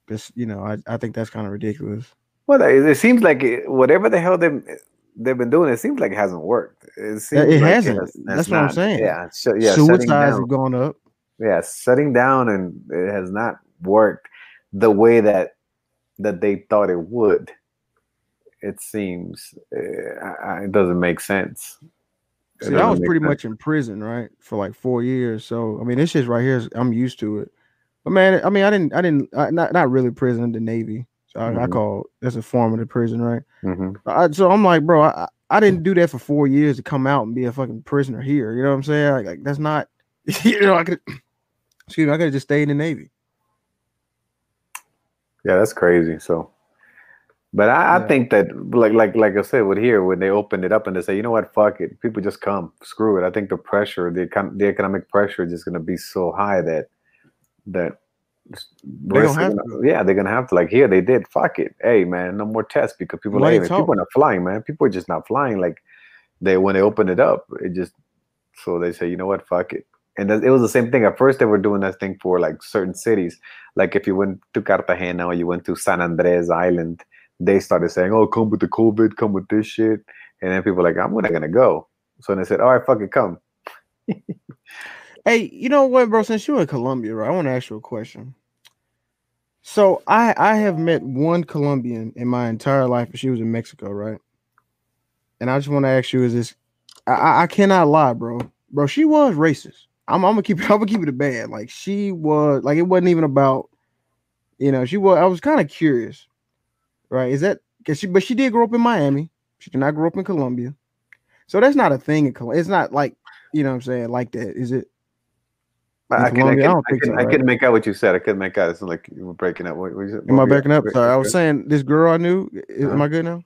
Just you know, I, I think that's kind of ridiculous. Well, it, seems like it, whatever the hell they they've been doing, it seems like it hasn't worked. It, seems it like hasn't. It that's what not, I'm saying. Yeah, so, yeah. Suicides have gone up. Yeah, shutting down, and it has not worked the way that that they thought it would. It seems uh, it doesn't make sense. See, I was pretty sense. much in prison, right, for like four years. So I mean, this shit right here, I'm used to it. But man, I mean, I didn't, I didn't, I, not not really prison, in the Navy. So I, mm-hmm. I call that's a form of the prison, right? Mm-hmm. I, so I'm like, bro, I, I didn't do that for four years to come out and be a fucking prisoner here. You know what I'm saying? Like, like that's not, you know, I could, excuse me, I could have just stayed in the Navy. Yeah, that's crazy. So, but I, yeah. I, think that like like like I said, with here when they opened it up and they say, you know what, fuck it, people just come, screw it. I think the pressure, the econ- the economic pressure, is just going to be so high that that they don't have gonna. Yeah, they're gonna have to. Like here, they did. Fuck it. Hey, man, no more tests because people like people are not flying, man. People are just not flying. Like they when they open it up, it just so they say, you know what, fuck it. And it was the same thing. At first, they were doing that thing for like certain cities. Like if you went to Cartagena or you went to San Andres Island, they started saying, "Oh, come with the COVID, come with this shit," and then people were like, "I'm not gonna go." So they said, "All right, fuck it, come." Hey, you know what, bro? Since you're in Colombia, right? I want to ask you a question. So I I have met one Colombian in my entire life, and she was in Mexico, right? And I just want to ask you: Is this? I, I cannot lie, bro. Bro, she was racist. I'm, I'm gonna keep it I'm gonna keep it a bad. Like she was like it wasn't even about, you know, she was. I was kind of curious, right? Is that because she? But she did grow up in Miami. She did not grow up in Colombia. so that's not a thing in Colombia. It's not like you know what I'm saying like that. Is it? I, can, I, can, I, can, so, right? I couldn't make out what you said. I couldn't make out. It's like you were breaking up. What, what, what am I breaking up? Sorry, I was saying this girl I knew. Uh-huh. Am I good now?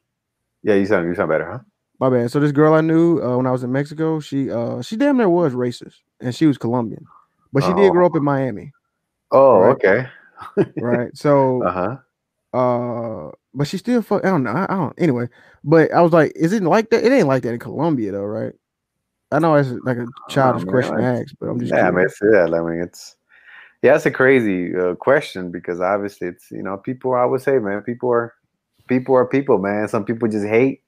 Yeah, you sound you sound better, huh? My bad. So this girl I knew uh, when I was in Mexico, she uh she damn near was racist, and she was Colombian, but she oh. did grow up in Miami. Oh, right? okay. right. So uh huh. Uh, but she still fuck. I don't know. I, I don't. Anyway, but I was like, is it like that? It ain't like that in Colombia though, right? I know it's like a childish oh, question to ask, but I'm just yeah, I mean, yeah. I mean, it's yeah, it's a crazy uh, question because obviously it's you know people. I would say, man, people are people are people, man. Some people just hate,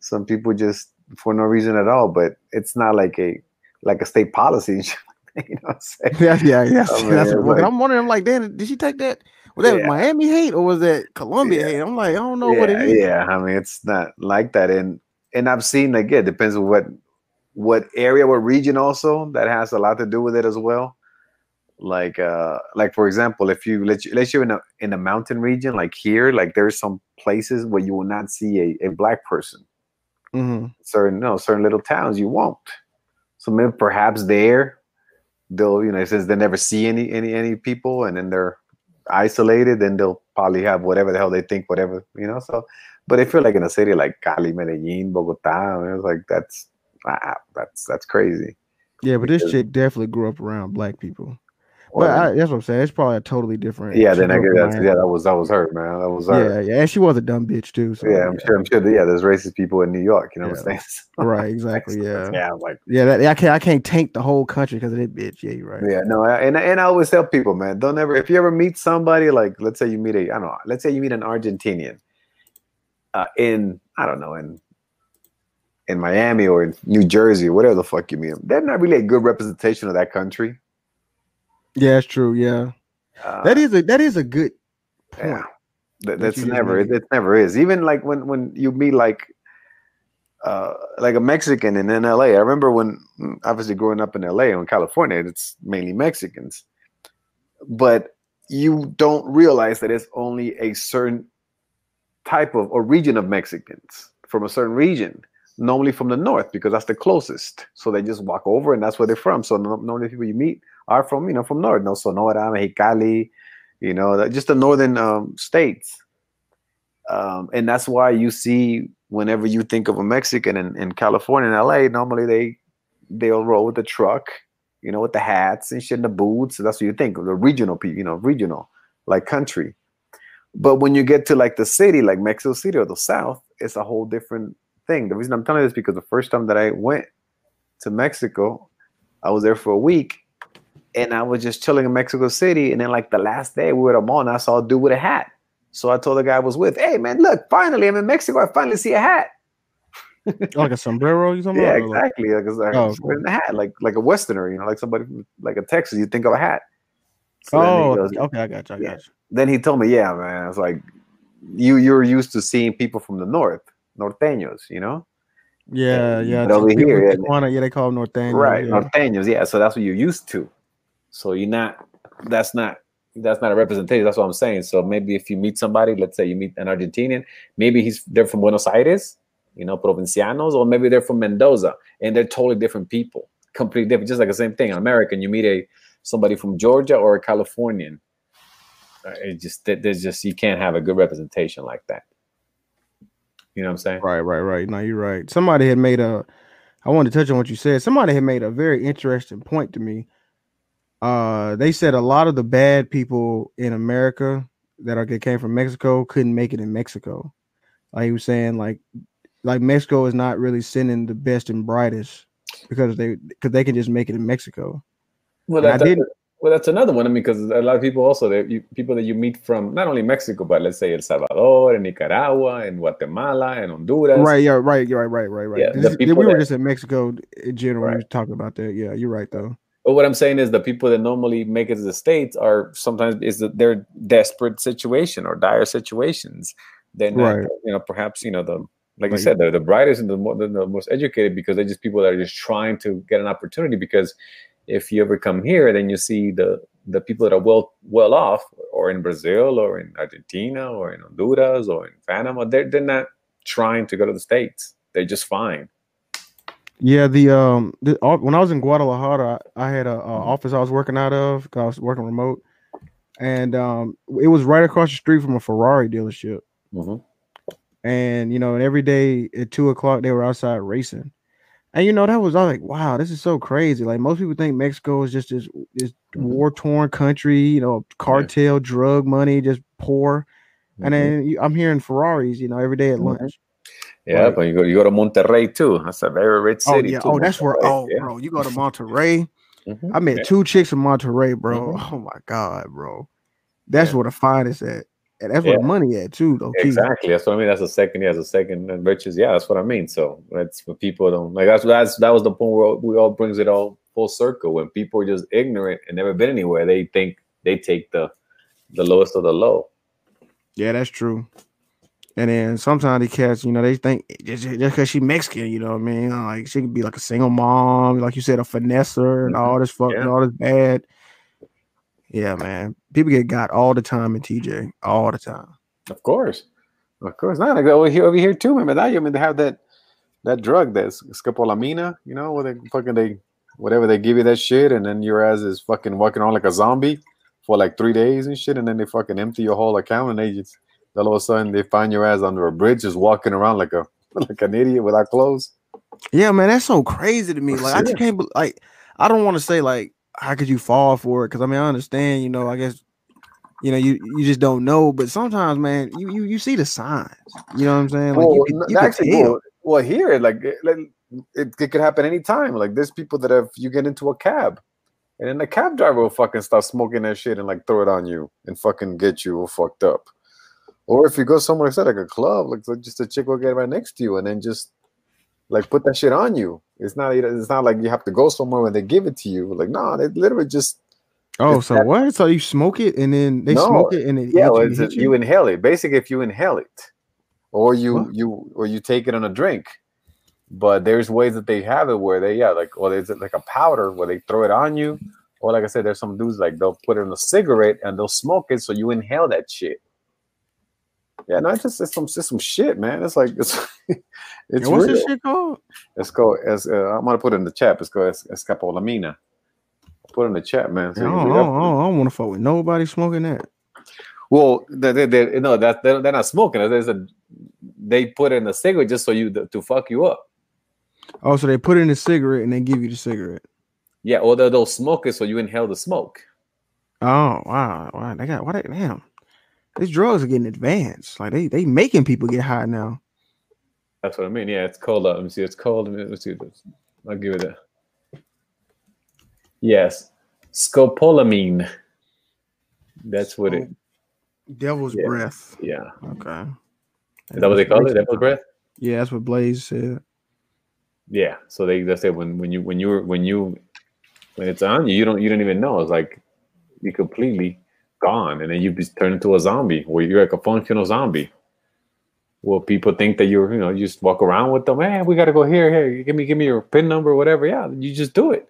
some people just for no reason at all. But it's not like a like a state policy. you know what I'm saying? Yeah, yeah, yeah. Like, i'm wondering. I'm like, Dan, did she take that? Was that yeah. Miami hate or was that Colombia yeah. hate? I'm like, I don't know yeah, what it is. Yeah, I mean, it's not like that. And and I've seen like, yeah, depends on what what area, what region also that has a lot to do with it as well. Like uh like for example, if you let you let you in a in a mountain region like here, like there's some places where you will not see a, a black person. Mm-hmm. Certain no certain little towns you won't. So maybe perhaps there they'll you know since they never see any any any people and then they're isolated, then they'll probably have whatever the hell they think, whatever you know. So, but if you're like in a city like Cali, Medellin, Bogota, I mean, it's like that's that's that's crazy. Yeah, but this chick definitely grew up around black people. Well, I, that's what I'm saying. It's probably a totally different. Yeah, then I guess that's, yeah, that was that was her, man. That was her. Yeah, yeah, and she was a dumb bitch too. So, yeah, I'm yeah. sure. I'm sure. That, yeah, there's racist people in New York. You know yeah. what I'm saying? right. Exactly. yeah. Yeah. like. Yeah. That, I can't. I can't tank the whole country because of that bitch. Yeah, you're right. Yeah. No. And and I always tell people, man, don't ever. If you ever meet somebody, like let's say you meet a, I don't know, let's say you meet an Argentinian, uh, in I don't know, in in Miami or in New Jersey or whatever the fuck you mean, they're not really a good representation of that country. Yeah, it's true. Yeah, uh, that is a that is a good point. Yeah. That, that's never it, it never is. Even like when when you meet like uh like a Mexican in, in LA. I remember when mm, obviously growing up in LA or in California, it's mainly Mexicans. But you don't realize that it's only a certain type of or region of Mexicans from a certain region normally from the north because that's the closest. So they just walk over and that's where they're from. So normally people you meet are from, you know, from north, no Sonora, Mexicali, you know, just the northern um, states. Um, and that's why you see whenever you think of a Mexican in, in California and LA, normally they they'll roll with the truck, you know, with the hats and shit and the boots. So that's what you think of the regional people, you know, regional, like country. But when you get to like the city, like Mexico City or the South, it's a whole different thing. The reason I'm telling you this because the first time that I went to Mexico, I was there for a week and I was just chilling in Mexico City. And then, like the last day, we were at a mall and I saw a dude with a hat. So I told the guy I was with, "Hey man, look! Finally, I'm in Mexico. I finally see a hat." Oh, like a sombrero, you talking yeah, exactly. Like, like oh, cool. a hat, like like a Westerner, you know, like somebody like a Texas. You think of a hat. So oh, goes, okay, I got you. I yeah. got you. Then he told me, "Yeah, man." I was like, "You you're used to seeing people from the north, norteños, you know?" Yeah, yeah. But over here, Tijuana, yeah, they call them norteños. Right, yeah. norteños. Yeah, so that's what you're used to. So you're not. That's not. That's not a representation. That's what I'm saying. So maybe if you meet somebody, let's say you meet an Argentinian, maybe he's they're from Buenos Aires, you know, provincianos, or maybe they're from Mendoza, and they're totally different people, completely different. Just like the same thing. An American, you meet a somebody from Georgia or a Californian. Uh, it just there's just you can't have a good representation like that. You know what I'm saying? Right, right, right. No, you're right. Somebody had made a. I wanted to touch on what you said. Somebody had made a very interesting point to me. Uh, they said a lot of the bad people in America that are that came from Mexico couldn't make it in Mexico. Like he was saying, like like Mexico is not really sending the best and brightest because they because they can just make it in Mexico. Well, that, well, that's another one. I mean, because a lot of people also that you, people that you meet from not only Mexico, but let's say El Salvador, and Nicaragua, and Guatemala, and Honduras. Right. Yeah. Right. You're right. Right. Right. Right. Yeah, we were that, just in Mexico in general. Right. talking about that. Yeah. You're right though. But what I'm saying is the people that normally make it to the states are sometimes is that they're desperate situation or dire situations. Then right. you know perhaps you know the like, like you said, they're the brightest and the, more, the most educated because they're just people that are just trying to get an opportunity. Because if you ever come here, then you see the the people that are well well off, or in Brazil, or in Argentina, or in Honduras, or in Panama. They're they're not trying to go to the states. They're just fine. Yeah, the um, the, when I was in Guadalajara, I had a, a mm-hmm. office I was working out of because I was working remote, and um, it was right across the street from a Ferrari dealership. Mm-hmm. And you know, and every day at two o'clock they were outside racing. And you know, that was all like, wow, this is so crazy. Like most people think Mexico is just this, this mm-hmm. war torn country, you know, cartel, yeah. drug money, just poor. Mm-hmm. And then you, I'm hearing Ferraris, you know, every day at mm-hmm. lunch. Yeah, but you go you go to Monterrey too. That's a very rich oh, city. Oh yeah, too, oh that's where oh yeah. bro, you go to Monterrey. Mm-hmm. I met yeah. two chicks in Monterrey, bro. Mm-hmm. Oh my god, bro, that's where the finest at. And that's yeah. where the money at too, though. Exactly. That's what I mean. That's a second. Yeah, that's a second and riches. Yeah, that's what I mean. So that's what people don't like. That's that's that was the point where we all brings it all full circle. When people are just ignorant and never been anywhere, they think they take the the lowest of the low. Yeah, that's true. And then sometimes the cats, you know, they think just because she Mexican, you know what I mean? Like she could be like a single mom, like you said, a finesser and mm-hmm. all this fuck yeah. and all this bad. Yeah, man. People get got all the time in TJ, all the time. Of course, of course. Not like over here, over here too. Remember that? You mean they have that that drug that's scopolamina, you know, where they fucking they whatever they give you that shit, and then your ass is fucking walking on like a zombie for like three days and shit, and then they fucking empty your whole account, and they just all of a sudden they find your ass under a bridge, just walking around like a like an idiot without clothes. Yeah, man, that's so crazy to me. Like I just can't like I don't want to say like how could you fall for it? Because I mean, I understand, you know, I guess you know, you you just don't know, but sometimes, man, you you, you see the signs. You know what I'm saying? Like well, you, you actually, well, well, here, like, like it, it could happen anytime. Like, there's people that have you get into a cab, and then the cab driver will fucking start smoking that shit and like throw it on you and fucking get you all fucked up. Or if you go somewhere, like, said, like a club, like just a chick will get right next to you and then just like put that shit on you. It's not it's not like you have to go somewhere when they give it to you. Like no, they literally just. Oh, so that, what? So you smoke it and then they no, smoke it and then yeah, well, you, you inhale it. Basically, if you inhale it, or you what? you or you take it on a drink. But there's ways that they have it where they yeah like or there's like a powder where they throw it on you, or like I said, there's some dudes like they'll put it in a cigarette and they'll smoke it so you inhale that shit. Yeah, no, it's just it's some it's some shit, man. It's like it's it's what's real. this shit called? It's called. It's, uh, I'm gonna put it in the chat. It's called it's, escopolamina. Put it in the chat, man. So I don't, don't, don't want to fuck with nobody smoking that. Well, they, they, they no, that they're, they're not smoking. There's a they put in a cigarette just so you to fuck you up. Oh, so they put in a cigarette and they give you the cigarette. Yeah, or they'll smoke it so you inhale the smoke. Oh wow, wow! They got what? Damn, these drugs are getting advanced. Like they they making people get high now. That's what I mean. Yeah, it's called. Uh, let me see. It's called. Let's see. I'll give it a. Yes, scopolamine. That's what it. Devil's yeah. breath. Yeah. Okay. Is that what they call it? Devil's breath. Yeah, that's what Blaze said. Yeah. So they they said when when you when you when you when it's on you, you don't you don't even know. It's like you completely gone, and then you just turn into a zombie, where you're like a functional zombie. Well, people think that you're, you know, you just walk around with them. Hey, we got to go here. Hey, give me, give me your pin number, whatever. Yeah, you just do it.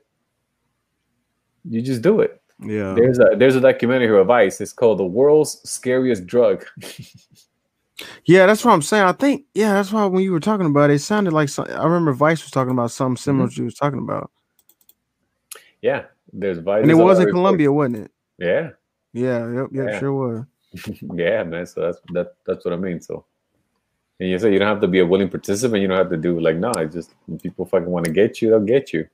You just do it. Yeah. There's a there's a documentary here of Vice. It's called "The World's Scariest Drug." yeah, that's what I'm saying. I think yeah, that's why when you were talking about it, it sounded like some, I remember Vice was talking about something similar mm-hmm. to you was talking about. Yeah, there's Vice, and it was in Colombia, wasn't it? Yeah, Yeah, yep, yep, yeah. sure was. yeah, man. So that's that that's what I mean. So and you say you don't have to be a willing participant. You don't have to do like no. I just people fucking want to get you, they'll get you.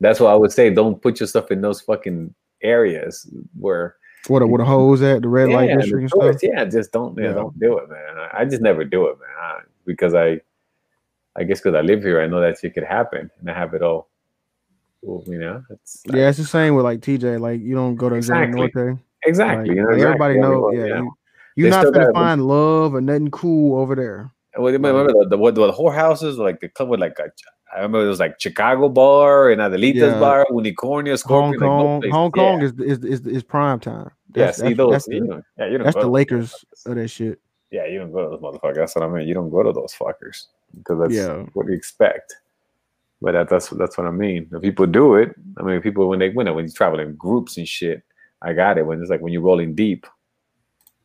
That's why I would say don't put yourself in those fucking areas where what a, what a hose at the red yeah, light district and stuff. Yeah, just don't yeah, yeah, don't do it, man. I, I just never do it, man, I, because I I guess because I live here, I know that shit could happen, and I have it all. Well, you know, it's like, yeah, it's the same with like TJ. Like you don't go to exactly. Norte. Exactly. Like, you know, like everybody know. Yeah, you, are not gonna find love or nothing cool over there. Well, remember the, the, the, the whorehouses, like the club with like a, I remember it was like Chicago bar and Adelita's yeah. bar, Unicornia, Scorpion. Hong Kong, like Hong Kong yeah. is, is, is is prime time. That's, yeah, see that's, those. That's the, you yeah, you that's the Lakers of that shit. Yeah, you don't go to those motherfuckers. That's what I mean. You don't go to those fuckers because that's yeah. what you expect. But that, that's that's what I mean. If people do it, I mean, people when they when when you travel in groups and shit, I got it. When it's like when you're rolling deep,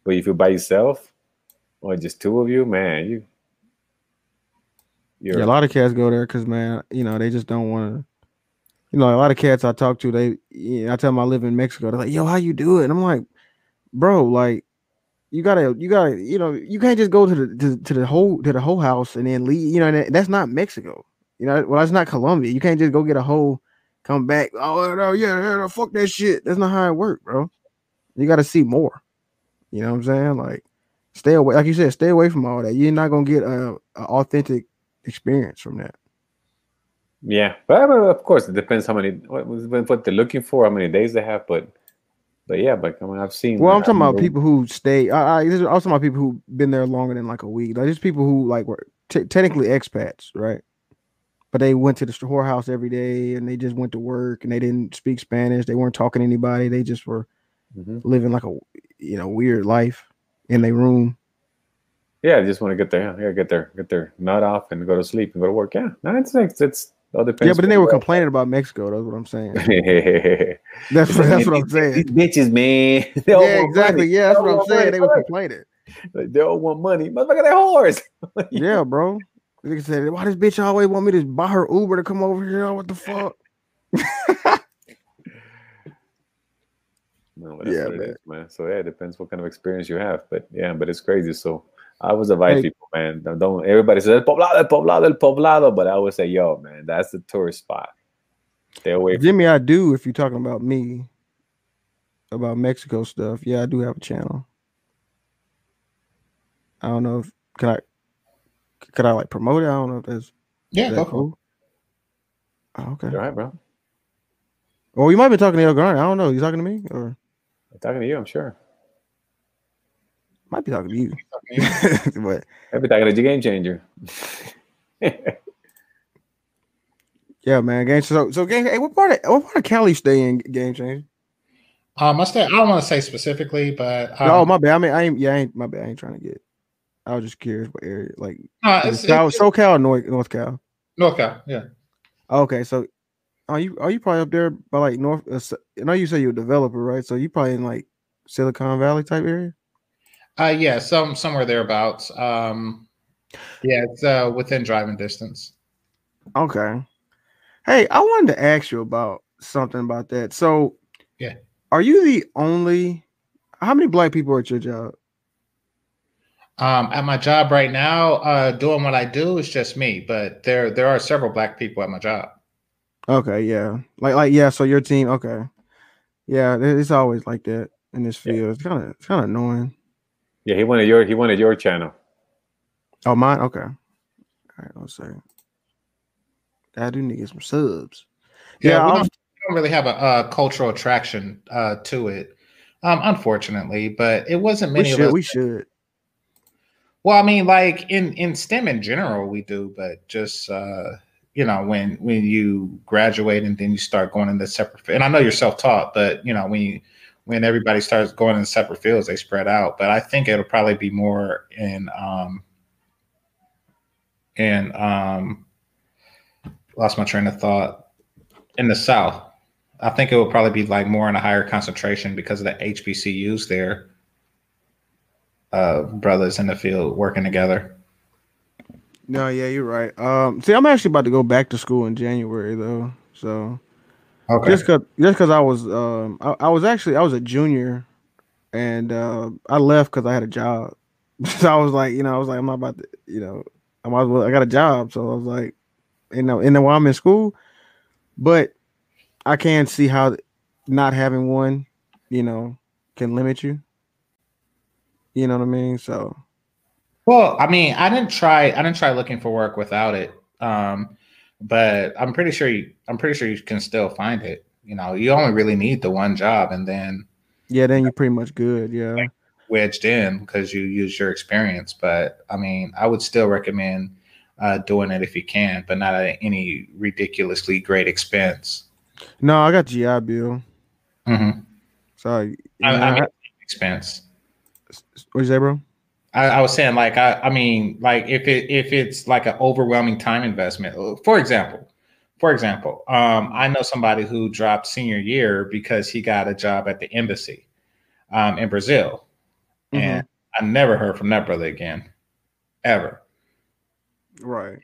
but if you're by yourself or just two of you, man, you yeah, a lot of cats go there because man, you know, they just don't want to. You know, a lot of cats I talk to, they, you know, I tell them I live in Mexico. They're like, "Yo, how you do it?" And I'm like, "Bro, like, you gotta, you gotta, you know, you can't just go to the to, to the whole to the whole house and then leave. You know, that's not Mexico. You know, well, that's not Colombia. You can't just go get a whole, come back. Oh no, yeah, yeah, fuck that shit. That's not how it works, bro. You got to see more. You know what I'm saying? Like, stay away. Like you said, stay away from all that. You're not gonna get a, a authentic experience from that. Yeah, but of course it depends how many what, what they're looking for, how many days they have, but but yeah, but I mean, I've seen. Well, I'm talking about people who stay. I, I am talking about people who've been there longer than like a week. Like, there's people who like were t- technically expats, right? But they went to the whorehouse every day, and they just went to work, and they didn't speak Spanish. They weren't talking to anybody. They just were mm-hmm. living like a you know weird life in their room. Yeah, I just want to get there. Yeah, get there, get their nut off and go to sleep and go to work. Yeah, no, it's it's, it's all depends. Yeah, but then they were complaining about Mexico. That's what I'm saying. that's what, that's what I'm saying. These bitches, man. yeah, exactly. Money. Yeah, that's what I'm saying. Money. They were complaining. They all want money. Motherfucker, they whores. yeah, bro. They said, why this bitch always want me to buy her Uber to come over here? What the fuck? no, yeah, man. Is, man. So yeah, it depends what kind of experience you have. But yeah, but it's crazy. So I was advise hey. people, man. Don't everybody says poblado, el poblado, el poblado, but I would say, yo, man, that's the tourist spot. Stay away. Jimmy, I do. If you're talking about me, about Mexico stuff, yeah, I do have a channel. I don't know if can I could I like promote it. I don't know if that's yeah, that cool. Oh, okay, all right, bro. Well, you might be talking to El Grande. I don't know. You talking to me or? I'm talking to you. I'm sure. Might be talking to you. but everything is a game changer. yeah, man. Game so so game. Hey, what part of what part of Cali stay in game changer? Um, I stay. I don't want to say specifically, but um, no, my bad. I mean, I ain't. Yeah, I ain't. My bad. I ain't trying to get. I was just curious what area, like uh, it's, Cal, it's, SoCal or North North Cal. North Cal, yeah. Okay, so are you are you probably up there by like North? Uh, I know you say you're a developer, right? So you probably in like Silicon Valley type area. Uh, yeah, some somewhere thereabouts. Um, yeah, it's uh, within driving distance. Okay. Hey, I wanted to ask you about something about that. So, yeah, are you the only? How many black people are at your job? Um, at my job right now, uh, doing what I do is just me, but there there are several black people at my job. Okay, yeah, like like yeah. So your team, okay, yeah, it's always like that in this field. Yeah. It's kind of it's kind of annoying. Yeah, he wanted your he wanted your channel. Oh, mine. Okay. All right. Let's see. I do need to get some subs. Yeah, yeah we, don't, we, don't, really have a, a cultural attraction uh, to it, um, unfortunately. But it wasn't many we should, of us. We should. Well, I mean, like in in STEM in general, we do, but just uh, you know, when when you graduate and then you start going into separate, and I know you're self taught, but you know, when you when everybody starts going in separate fields, they spread out. But I think it'll probably be more in um in um lost my train of thought in the south. I think it will probably be like more in a higher concentration because of the HBCUs there. Uh, brothers in the field working together. No, yeah, you're right. Um, see, I'm actually about to go back to school in January though, so Okay. Just cause, just cause I was, um, I, I, was actually, I was a junior and uh, I left because I had a job. so I was like, you know, I was like, I'm not about to, you know, I might well, I got a job, so I was like, you know, and then while I'm in school, but I can't see how not having one, you know, can limit you. You know what I mean? So, well, I mean, I didn't try. I didn't try looking for work without it. Um, but I'm pretty sure you. I'm pretty sure you can still find it. You know, you only really need the one job, and then yeah, then you're pretty much good. Yeah, wedged in because you use your experience. But I mean, I would still recommend uh, doing it if you can, but not at any ridiculously great expense. No, I got GI Bill. Mm-hmm. Sorry, I, I mean, expense. What you say, bro? I, I, was saying, like, I, I mean, like, if it if it's like an overwhelming time investment, for example, for example, um, I know somebody who dropped senior year because he got a job at the embassy um, in Brazil, mm-hmm. and I never heard from that brother again, ever. Right.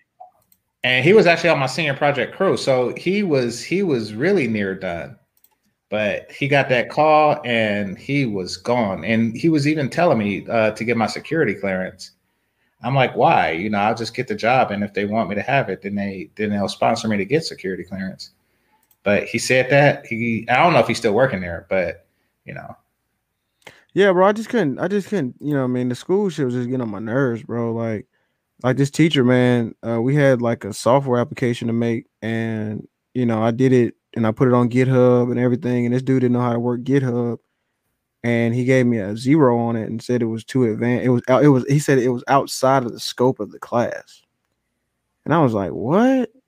And he was actually on my senior project crew, so he was he was really near done but he got that call and he was gone. And he was even telling me uh, to get my security clearance. I'm like, why? You know, I'll just get the job, and if they want me to have it, then they then they'll sponsor me to get security clearance. But he said that he I don't know if he's still working there, but you know. Yeah, bro. I just couldn't. I just couldn't. You know, I mean, the school shit was just getting on my nerves, bro. Like, like this teacher, man. Uh, we had like a software application to make, and you know, I did it and I put it on GitHub and everything. And this dude didn't know how to work GitHub, and he gave me a zero on it and said it was too advanced. It was out. it was he said it was outside of the scope of the class, and I was like, what?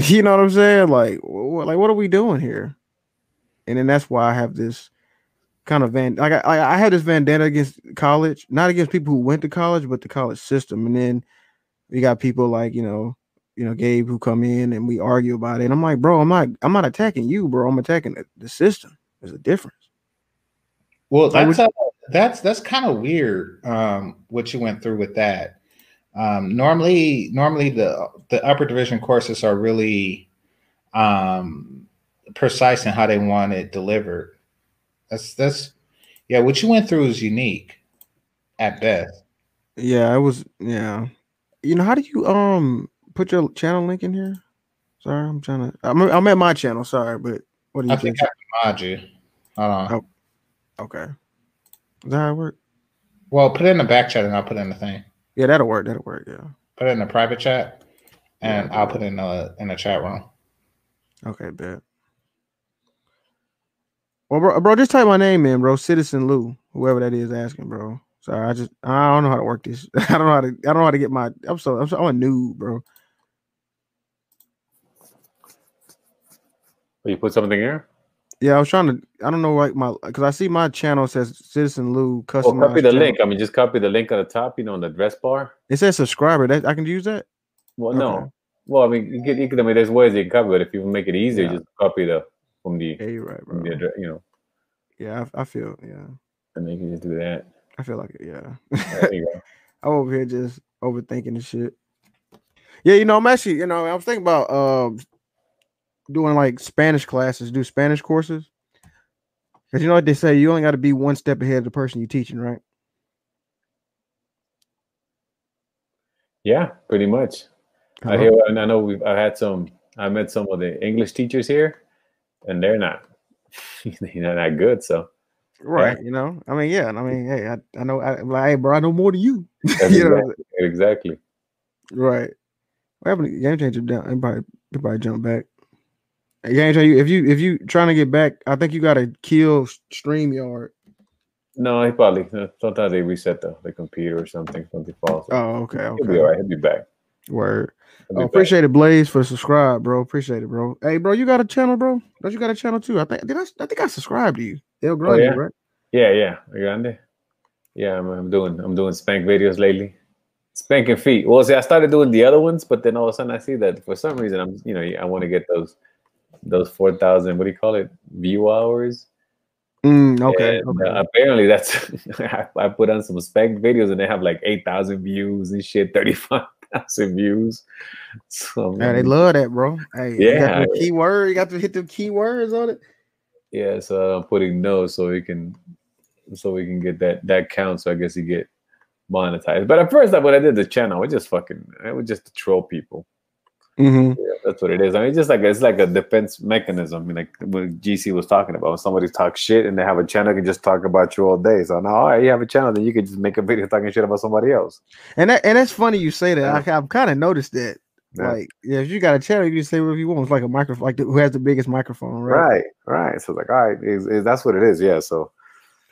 You know what I'm saying? Like, what, like what are we doing here? And then that's why I have this kind of van like I, I had this vendetta against college, not against people who went to college, but the college system. And then we got people like you know you know, Gabe who come in and we argue about it. And I'm like, bro, I'm not I'm not attacking you, bro. I'm attacking the, the system. There's a difference. Well, that's uh, that's that's kind of weird. Um, what you went through with that. Um, normally, normally the the upper division courses are really um, precise in how they want it delivered. That's that's yeah. What you went through is unique, at best. Yeah, it was. Yeah, you know how do you um put your channel link in here? Sorry, I'm trying to. I'm, I'm at my channel. Sorry, but what do you I think? think I mod you. Hold on. Oh, okay. Is that how it work? Well, put it in the back chat and I'll put in the thing. Yeah, that'll work. That'll work. Yeah. Put it in the private chat, and yeah, I'll put it in the in the chat room. Okay, bet. Well, bro, bro, just type my name in, bro. Citizen Lou, whoever that is asking, bro. Sorry, I just I don't know how to work this. I don't know how to I don't know how to get my. I'm so I'm, so, I'm a noob, bro. You put something here? Yeah, I was trying to. I don't know, like my because I see my channel says Citizen Lou custom. Copy the channel. link. I mean, just copy the link on the top. You know, on the address bar. It says subscriber. That I can use that. Well, okay. no. Well, I mean, you can, you can, I mean, there's ways you can copy it. If you make it easier, yeah. just copy the from the. Yeah, you're right, bro. The address, you know. Yeah, I, I, feel yeah. And then you can just do that. I feel like it. Yeah. There you go. I'm over here just overthinking the shit. Yeah, you know, I'm actually, you know, I was thinking about um doing like Spanish classes, do Spanish courses. Because you know what they say, you only got to be one step ahead of the person you're teaching, right? Yeah, pretty much. I hear, and I know we've I had some. I met some of the English teachers here, and they're not, they're not good. So, right? Yeah. You know, I mean, yeah, I mean, hey, I, I know, I'm like, hey, bro, I know more than you. you exactly, know, exactly. Right. What happened to game changer down? Everybody, everybody jump back. Yeah, you if you if you trying to get back, I think you got to kill Streamyard. No, he probably uh, sometimes they reset the, the computer or something. Something falls. Oh, okay, okay. He'll be all right. He'll be back. Word. Oh, appreciate it, Blaze, for subscribe, bro. Appreciate it, bro. Hey, bro, you got a channel, bro? Don't you got a channel too? I think did I? I think I subscribed to you, El Grande, oh, yeah? right? Yeah, yeah, El Grande. Yeah, I'm, I'm, doing I'm doing spank videos lately. Spanking feet. Well, see, I started doing the other ones, but then all of a sudden I see that for some reason I'm, you know, I want to get those those 4,000, what do you call it? View hours. Mm, okay. And, okay. Uh, apparently, that's I, put on some spec videos and they have like 8,000 views and shit, 35,000 views. So, yeah, they love that, bro. Hey, yeah. You got the keyword, you got to hit the keywords on it. Yeah, so I'm putting no so we can so we can get that that count. So I guess you get monetized. But at first, when I did the channel, it just fucking it was just to troll people. Mm-hmm. Yeah, that's what it is. I mean, it's just like it's like a defense mechanism. I mean, like what GC was talking about. When somebody talks shit and they have a channel, can just talk about you all day. So now, all right, you have a channel, then you can just make a video talking shit about somebody else. And that, and that's funny you say that. Yeah. I, have kind of noticed that. Yeah. Like, yeah, if you got a channel, you can say whatever you want. It's like a microphone, like the, who has the biggest microphone, right? Right, right. So like, all right, is, is that's what it is. Yeah. So,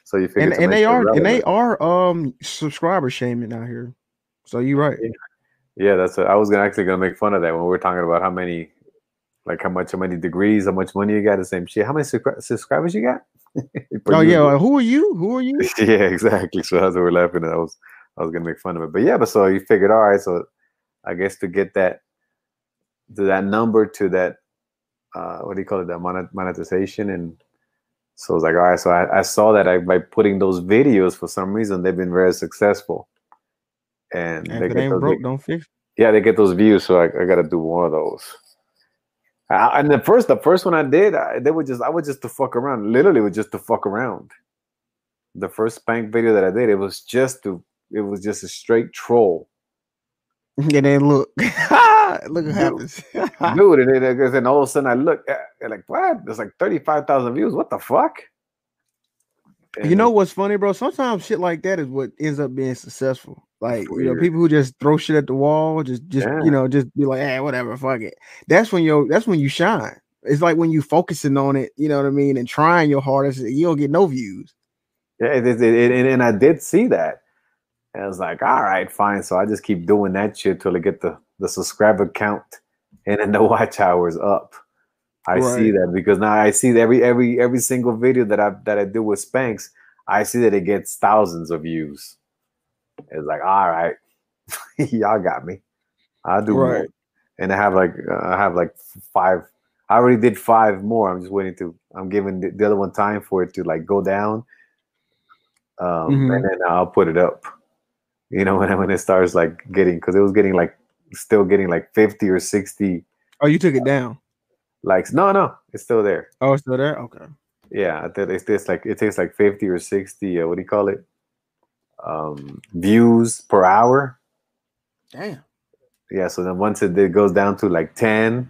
so you figure, and, and they are, relevant. and they are um subscriber shaming out here. So you're right. Yeah. Yeah, that's. I was gonna actually gonna make fun of that when we were talking about how many, like how much, how many degrees, how much money you got. The same shit. How many subscribers you got? oh yeah, like, who are you? Who are you? yeah, exactly. So that's what we're laughing at. I was, I was gonna make fun of it, but yeah, but so you figured, all right, so I guess to get that, to that number to that, uh, what do you call it, that monetization, and so I was like, all right, so I, I saw that I, by putting those videos for some reason they've been very successful and if it ain't broke, don't fix. Yeah, they get those views, so I, I got to do more of those. I, and the first, the first one I did, I, they were just, I was just to fuck around. Literally, was just to fuck around. The first spank video that I did, it was just to, it was just a straight troll. And then look, look what happens, dude. And then, and all of a sudden, I look, at, like, what? There's like thirty-five thousand views. What the fuck? And you know what's funny, bro? Sometimes shit like that is what ends up being successful. Like you know, people who just throw shit at the wall, just just yeah. you know, just be like, hey, whatever, fuck it. That's when you that's when you shine. It's like when you focusing on it, you know what I mean, and trying your hardest, you don't get no views. Yeah, it, it, it, and, and I did see that. And I was like, all right, fine. So I just keep doing that shit till I get the the subscriber count and then the watch hours up. I right. see that because now I see every every every single video that I that I do with Spanx, I see that it gets thousands of views. It's like, all right, y'all got me. I'll do right. more. And I have like uh, I have like five. I already did five more. I'm just waiting to. I'm giving the, the other one time for it to like go down, um, mm-hmm. and then I'll put it up. You know when when it starts like getting because it was getting like still getting like fifty or sixty. Oh, you took it down. Like no, no, it's still there. Oh, it's still there. Okay. Yeah, it's this like it takes like fifty or sixty. Uh, what do you call it? um, views per hour. Damn. Yeah, so then once it, it goes down to like 10,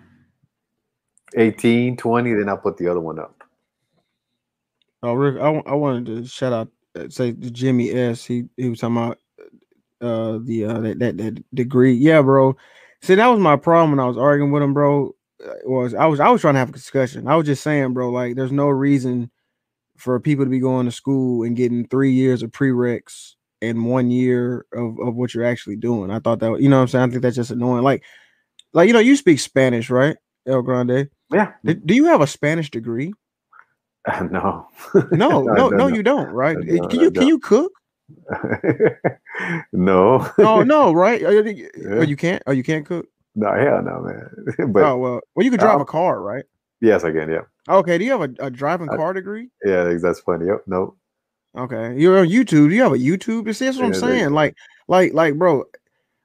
18, 20, then I'll put the other one up. Oh, Rick, I, I wanted to shout out, uh, say Jimmy S. He he was talking about uh the uh that, that, that degree. Yeah, bro. See, that was my problem when I was arguing with him, bro. Uh, was I was I was trying to have a discussion. I was just saying, bro, like there's no reason for people to be going to school and getting three years of prereqs in one year of, of what you're actually doing. I thought that you know what I'm saying. I think that's just annoying. Like, like you know, you speak Spanish, right, El Grande? Yeah. Do, do you have a Spanish degree? Uh, no. no, no, no, you don't. Right? Don't, can you can you cook? no. oh no, right? Oh, you, yeah. oh, you can't. Oh, you can't cook. No, hell no, man. but oh well, well, you can drive um, a car, right? Yes, I can. Yeah. Okay. Do you have a, a driving car degree? Yeah, that's funny. Yep. Nope. Okay, you're on YouTube. Do you have a YouTube? See, that's what yeah, I'm saying. Like, like, like, bro.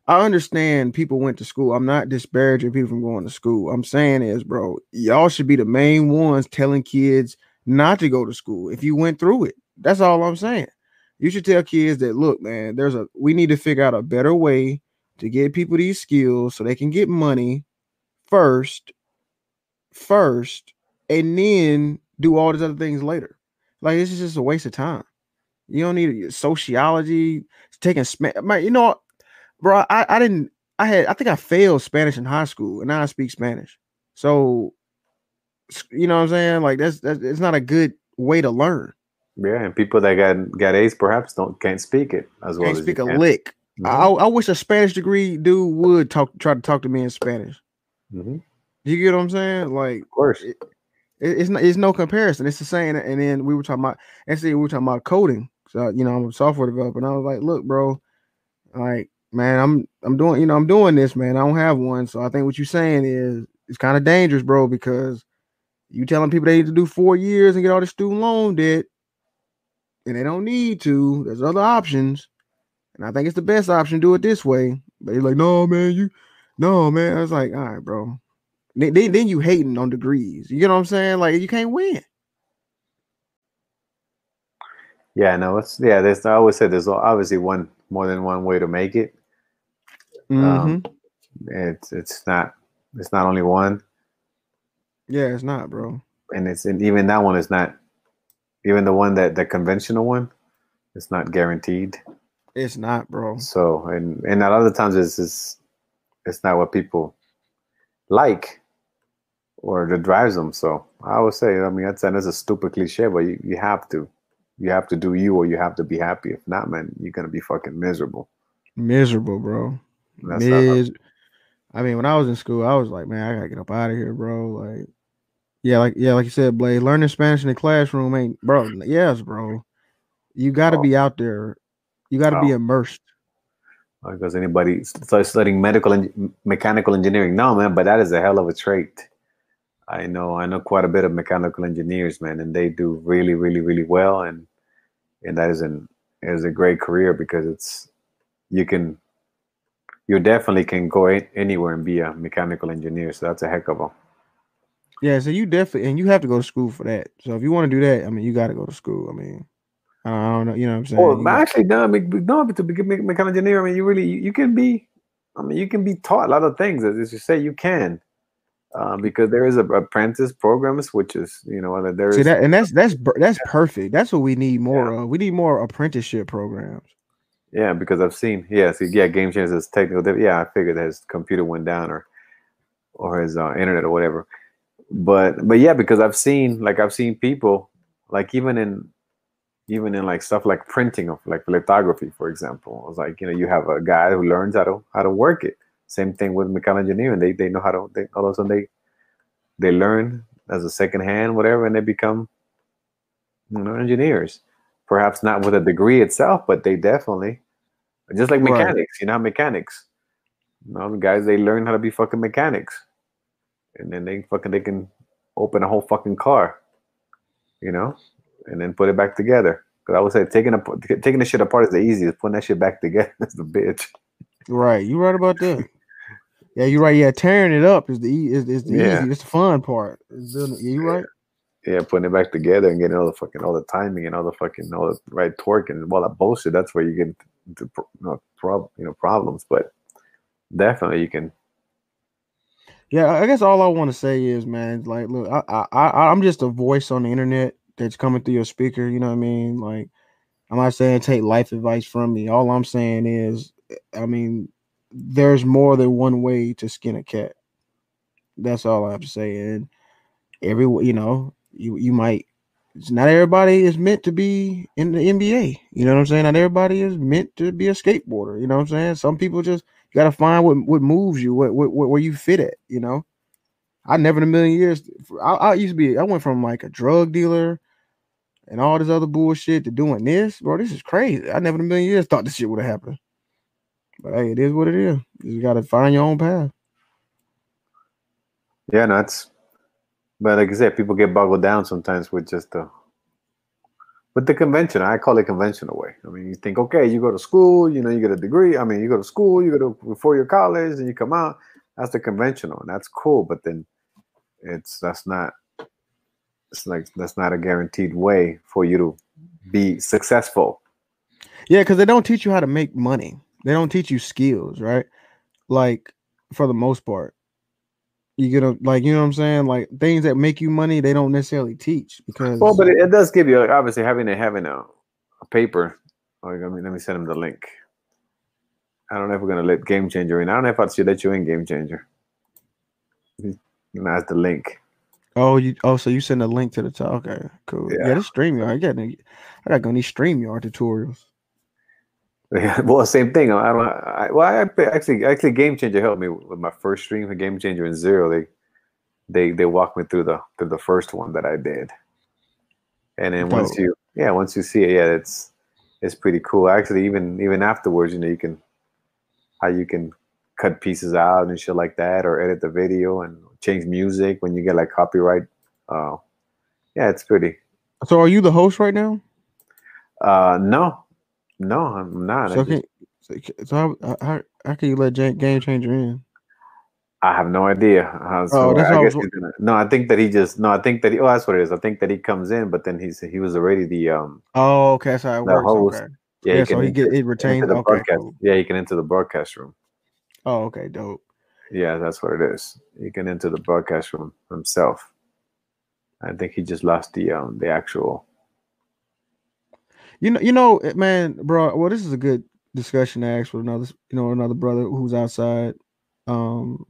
I understand people went to school. I'm not disparaging people from going to school. I'm saying is, bro, y'all should be the main ones telling kids not to go to school if you went through it. That's all I'm saying. You should tell kids that look, man, there's a we need to figure out a better way to get people these skills so they can get money first, first, and then do all these other things later. Like this is just a waste of time. You don't need sociology, taking Spanish. You know, bro, I, I didn't. I had. I think I failed Spanish in high school, and now I speak Spanish. So, you know what I'm saying? Like that's that's it's not a good way to learn. Yeah, and people that got got A's perhaps don't can't speak it as well. Can't speak a can. lick. Mm-hmm. I, I wish a Spanish degree dude would talk try to talk to me in Spanish. Mm-hmm. You get what I'm saying? Like, of course, it, it's not. It's no comparison. It's the same. And then we were talking about. Actually, we were talking about coding. So you know, I'm a software developer, and I was like, look, bro, like, man, I'm I'm doing, you know, I'm doing this, man. I don't have one, so I think what you're saying is it's kind of dangerous, bro, because you telling people they need to do four years and get all the student loan debt, and they don't need to. There's other options, and I think it's the best option to do it this way. But he's like, no, man, you, no, man. I was like, all right, bro. Then, then you hating on degrees. You get what I'm saying? Like you can't win. Yeah, no, it's yeah. There's I always said there's obviously one more than one way to make it. Mm-hmm. Um, it's it's not it's not only one. Yeah, it's not, bro. And it's and even that one is not even the one that the conventional one. It's not guaranteed. It's not, bro. So and and a lot of times it's just it's not what people like or that drives them. So I would say, I mean, that's that's a stupid cliche, but you, you have to. You have to do you or you have to be happy. If not, man, you're gonna be fucking miserable. Miserable, bro. That's Mis- I mean, when I was in school, I was like, man, I gotta get up out of here, bro. Like, yeah, like yeah, like you said, Blade, learning Spanish in the classroom ain't bro. Yes, bro. You gotta oh. be out there. You gotta oh. be immersed. Because anybody starts studying medical and mechanical engineering, no, man, but that is a hell of a trait. I know I know quite a bit of mechanical engineers, man, and they do really, really, really well, and and that is an is a great career because it's you can you definitely can go anywhere and be a mechanical engineer. So that's a heck of a yeah. So you definitely and you have to go to school for that. So if you want to do that, I mean, you got to go to school. I mean, I don't know, you know what I'm saying? Well, actually, no, no, to be a mechanical engineer, I mean, you really you can be. I mean, you can be taught a lot of things. As you say, you can. Um, because there is a apprentice programs, which is you know there is See that, and that's that's that's perfect. That's what we need more yeah. of. We need more apprenticeship programs. Yeah, because I've seen yeah, see, yeah, game changers technical. Yeah, I figured that his computer went down or or his uh, internet or whatever. But but yeah, because I've seen like I've seen people like even in even in like stuff like printing of like lithography, for example. I was like, you know, you have a guy who learns how to how to work it same thing with mechanical engineering. They they know how to they all of a sudden they they learn as a second hand, whatever, and they become you know engineers. Perhaps not with a degree itself, but they definitely just like mechanics, right. you know, mechanics. You know, guys they learn how to be fucking mechanics. And then they fucking they can open a whole fucking car, you know, and then put it back together. Because I would say taking a taking the shit apart is the easiest. Putting that shit back together is the bitch. Right, you right about that. Yeah, you're right. Yeah, tearing it up is the is, is the yeah. easy. It's the fun part. You right? Yeah, putting it back together and getting all the fucking all the timing and all the fucking all the right torque and all that bullshit. That's where you get into you know, prob, you know problems. But definitely you can. Yeah, I guess all I want to say is, man, like, look, I, I, I'm just a voice on the internet that's coming through your speaker. You know what I mean? Like, I'm not saying take life advice from me. All I'm saying is, I mean, there's more than one way to skin a cat. That's all I have to say. And every you know, you you might it's not everybody is meant to be in the NBA. You know what I'm saying? Not everybody is meant to be a skateboarder. You know what I'm saying? Some people just you gotta find what what moves you, what, what, what where you fit at. You know, I never in a million years. I, I used to be. I went from like a drug dealer and all this other bullshit to doing this, bro. This is crazy. I never in a million years thought this shit would have happened. But hey, it is what it is. You got to find your own path. Yeah, no, it's. But like I said, people get boggled down sometimes with just the. With the convention, I call it conventional way. I mean, you think, okay, you go to school, you know, you get a degree. I mean, you go to school, you go to before your college, and you come out. That's the conventional, and that's cool. But then, it's that's not. It's like that's not a guaranteed way for you to be mm-hmm. successful. Yeah, because they don't teach you how to make money. They don't teach you skills, right? Like for the most part. You get a like you know what I'm saying? Like things that make you money, they don't necessarily teach because well, but it, it does give you like, obviously having a having a, a paper. Like, I mean, let me send him the link. I don't know if we're gonna let Game Changer in. I don't know if I should let you in Game Changer. That's the link. Oh, you oh, so you send a link to the top. Okay, cool. Yeah, yeah this StreamYard. I got I gotta go need StreamYard tutorials. Yeah, well, same thing. I don't. I, well, I actually, actually, Game Changer helped me with my first stream for Game Changer and Zero. They, they, they walked me through the through the first one that I did, and then once you, yeah, once you see it, yeah, it's it's pretty cool. Actually, even even afterwards, you know, you can how you can cut pieces out and shit like that, or edit the video and change music when you get like copyright. Uh, yeah, it's pretty. So, are you the host right now? Uh, no, no, I'm not. So, can, so how, how, how can you let Game Changer in? I have no idea. Uh, so oh, that's I gonna, no, I think that he just no, I think that he. Oh, that's what it is. I think that he comes in, but then he's he was already the um. Oh, okay, so it works. Host. Okay. Yeah, yeah he so he get it retained. The okay, cool. Yeah, he can enter the broadcast room. Oh, okay, dope. Yeah, that's what it is. He can enter the broadcast room himself. I think he just lost the um the actual. You know, you know, man, bro. Well, this is a good discussion to ask with another, you know, another brother who's outside. Um,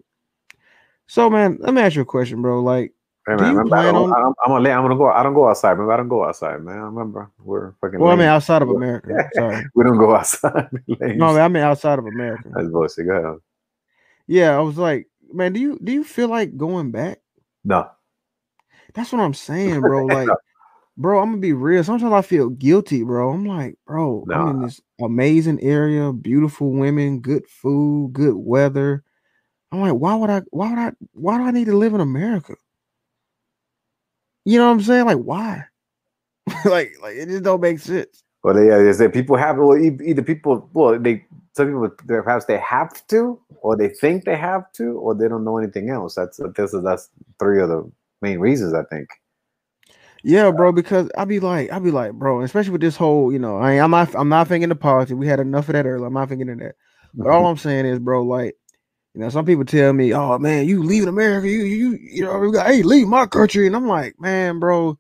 so man, let me ask you a question, bro. Like, hey, man, remember, I on... I'm, I'm, gonna, I'm gonna go. I don't go outside. Remember, I don't go outside, man. I remember we're fucking. Well, lame. I mean, outside of America. Sorry, we don't go outside. no, I mean outside of America. That's bullshit. Go ahead. Yeah, I was like, man, do you do you feel like going back? No. That's what I'm saying, bro. Like, no. bro, I'm gonna be real. Sometimes I feel guilty, bro. I'm like, bro, no. I'm in this amazing area, beautiful women, good food, good weather. I'm like, why would I? Why would I? Why do I need to live in America? You know what I'm saying? Like, why? like, like it just don't make sense. Well, yeah, is that people have well either people well they some people perhaps they have to or they think they have to or they don't know anything else. That's that's that's three of the main reasons I think. Yeah, bro. Um, because I'd be like, I'd be like, bro. Especially with this whole, you know, I I'm not, I'm not thinking the politics. We had enough of that earlier. I'm not thinking of that. But all I'm saying is, bro, like, you know, some people tell me, "Oh man, you leaving America? You you you know, we got, hey, leave my country." And I'm like, man, bro,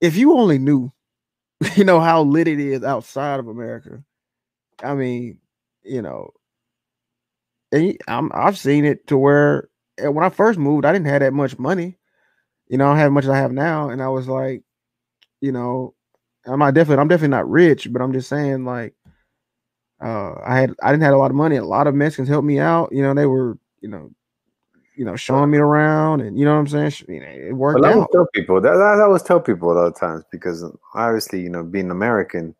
if you only knew, you know how lit it is outside of America. I mean, you know, and I'm I've seen it to where when I first moved, I didn't have that much money. You know, I don't have much as I have now, and I was like, you know, I'm not definitely I'm definitely not rich, but I'm just saying like uh, I had I didn't have a lot of money. A lot of Mexicans helped me out. You know, they were you know, you know, showing me around, and you know what I'm saying. You know, it worked well, I out. tell people that, I always tell people a lot of times because obviously, you know, being American,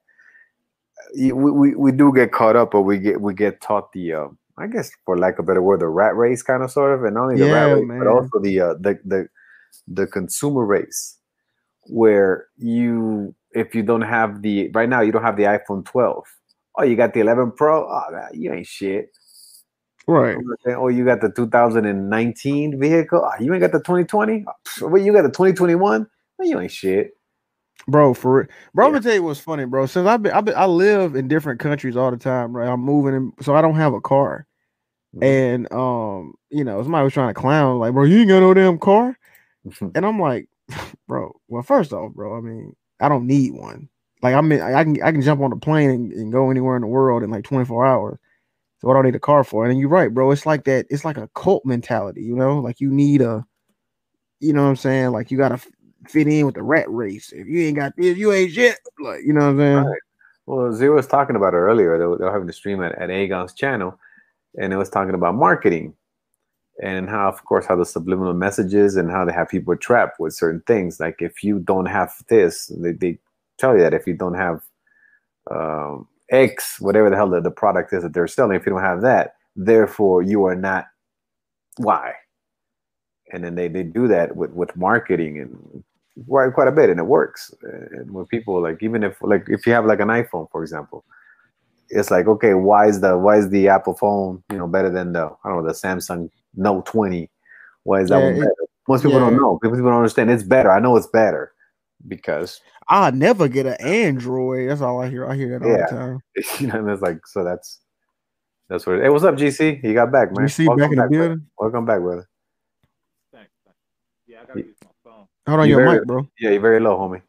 we, we, we do get caught up, but we get we get taught the uh, I guess for lack of a better word, the rat race kind of sort of, and not only the yeah, rat race, man. but also the uh, the the the consumer race, where you if you don't have the right now you don't have the iPhone 12 Oh, you got the 11 Pro? Oh, you ain't shit. Right. Oh, you got the 2019 vehicle? Oh, you ain't got the 2020? Oh, you got the 2021? Oh, you ain't shit. Bro, for bro, yeah. I'm gonna tell you what's funny, bro. Since I've been, I've been, I live in different countries all the time, right? I'm moving, in, so I don't have a car. Mm-hmm. And um, you know, somebody was trying to clown, like, bro, you ain't got no damn car. and I'm like, bro, well, first off, bro, I mean, I don't need one. Like I mean, I can I can jump on a plane and, and, go anywhere in the world in like 24 hours. So what do I need a car for? And you're right, bro. It's like that. It's like a cult mentality, you know. Like you need a, you know what I'm saying? Like you gotta fit in with the rat race. If you ain't got this, you ain't shit. Like you know what I'm saying? Right. Well, Zero was talking about it earlier. They were, they were having a stream at, at Aegon's channel, and it was talking about marketing and how, of course, how the subliminal messages and how they have people trapped with certain things. Like if you don't have this, they, they tell you that if you don't have um, X, whatever the hell the, the product is that they're selling, if you don't have that, therefore you are not Y. And then they, they do that with, with marketing and quite quite a bit, and it works. And when people like, even if like if you have like an iPhone, for example, it's like okay, why is the why is the Apple phone you know better than the I don't know the Samsung Note 20? Why is that yeah, one better? Most people yeah. don't know. People don't understand. It's better. I know it's better because I'll never get an Android. That's all I hear. I hear that all yeah. the time. you know, and it's like so that's that's what. It, hey, what's up, GC? You got back, man. GC Welcome back in back, the building. Brother. Welcome back, brother. Thanks. Yeah, I gotta use my phone. Hold on, you your very, mic, bro. Yeah, you're very low, homie.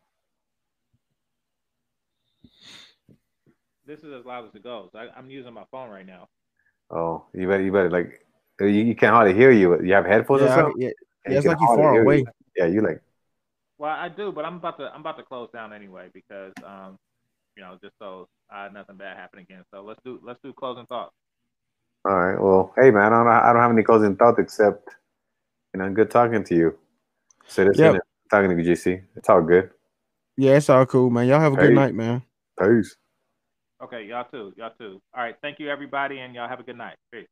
This is as loud as it goes. I, am using my phone right now. Oh, you better, you better like, you, you can't hardly hear you. You have headphones yeah, or something? Yeah, yeah it's like you're far away. You. Yeah, you like well, I do, but I'm about to I'm about to close down anyway because um, you know, just so uh, nothing bad happen again. So let's do let's do closing thoughts. All right. Well, hey man, I don't I don't have any closing thoughts except you know, good talking to you. Citizen, yep. talking to you, GC. It's all good. Yeah, it's all cool, man. Y'all have a good night, man. Peace. Okay, y'all too. Y'all too. All right. Thank you, everybody, and y'all have a good night. Peace.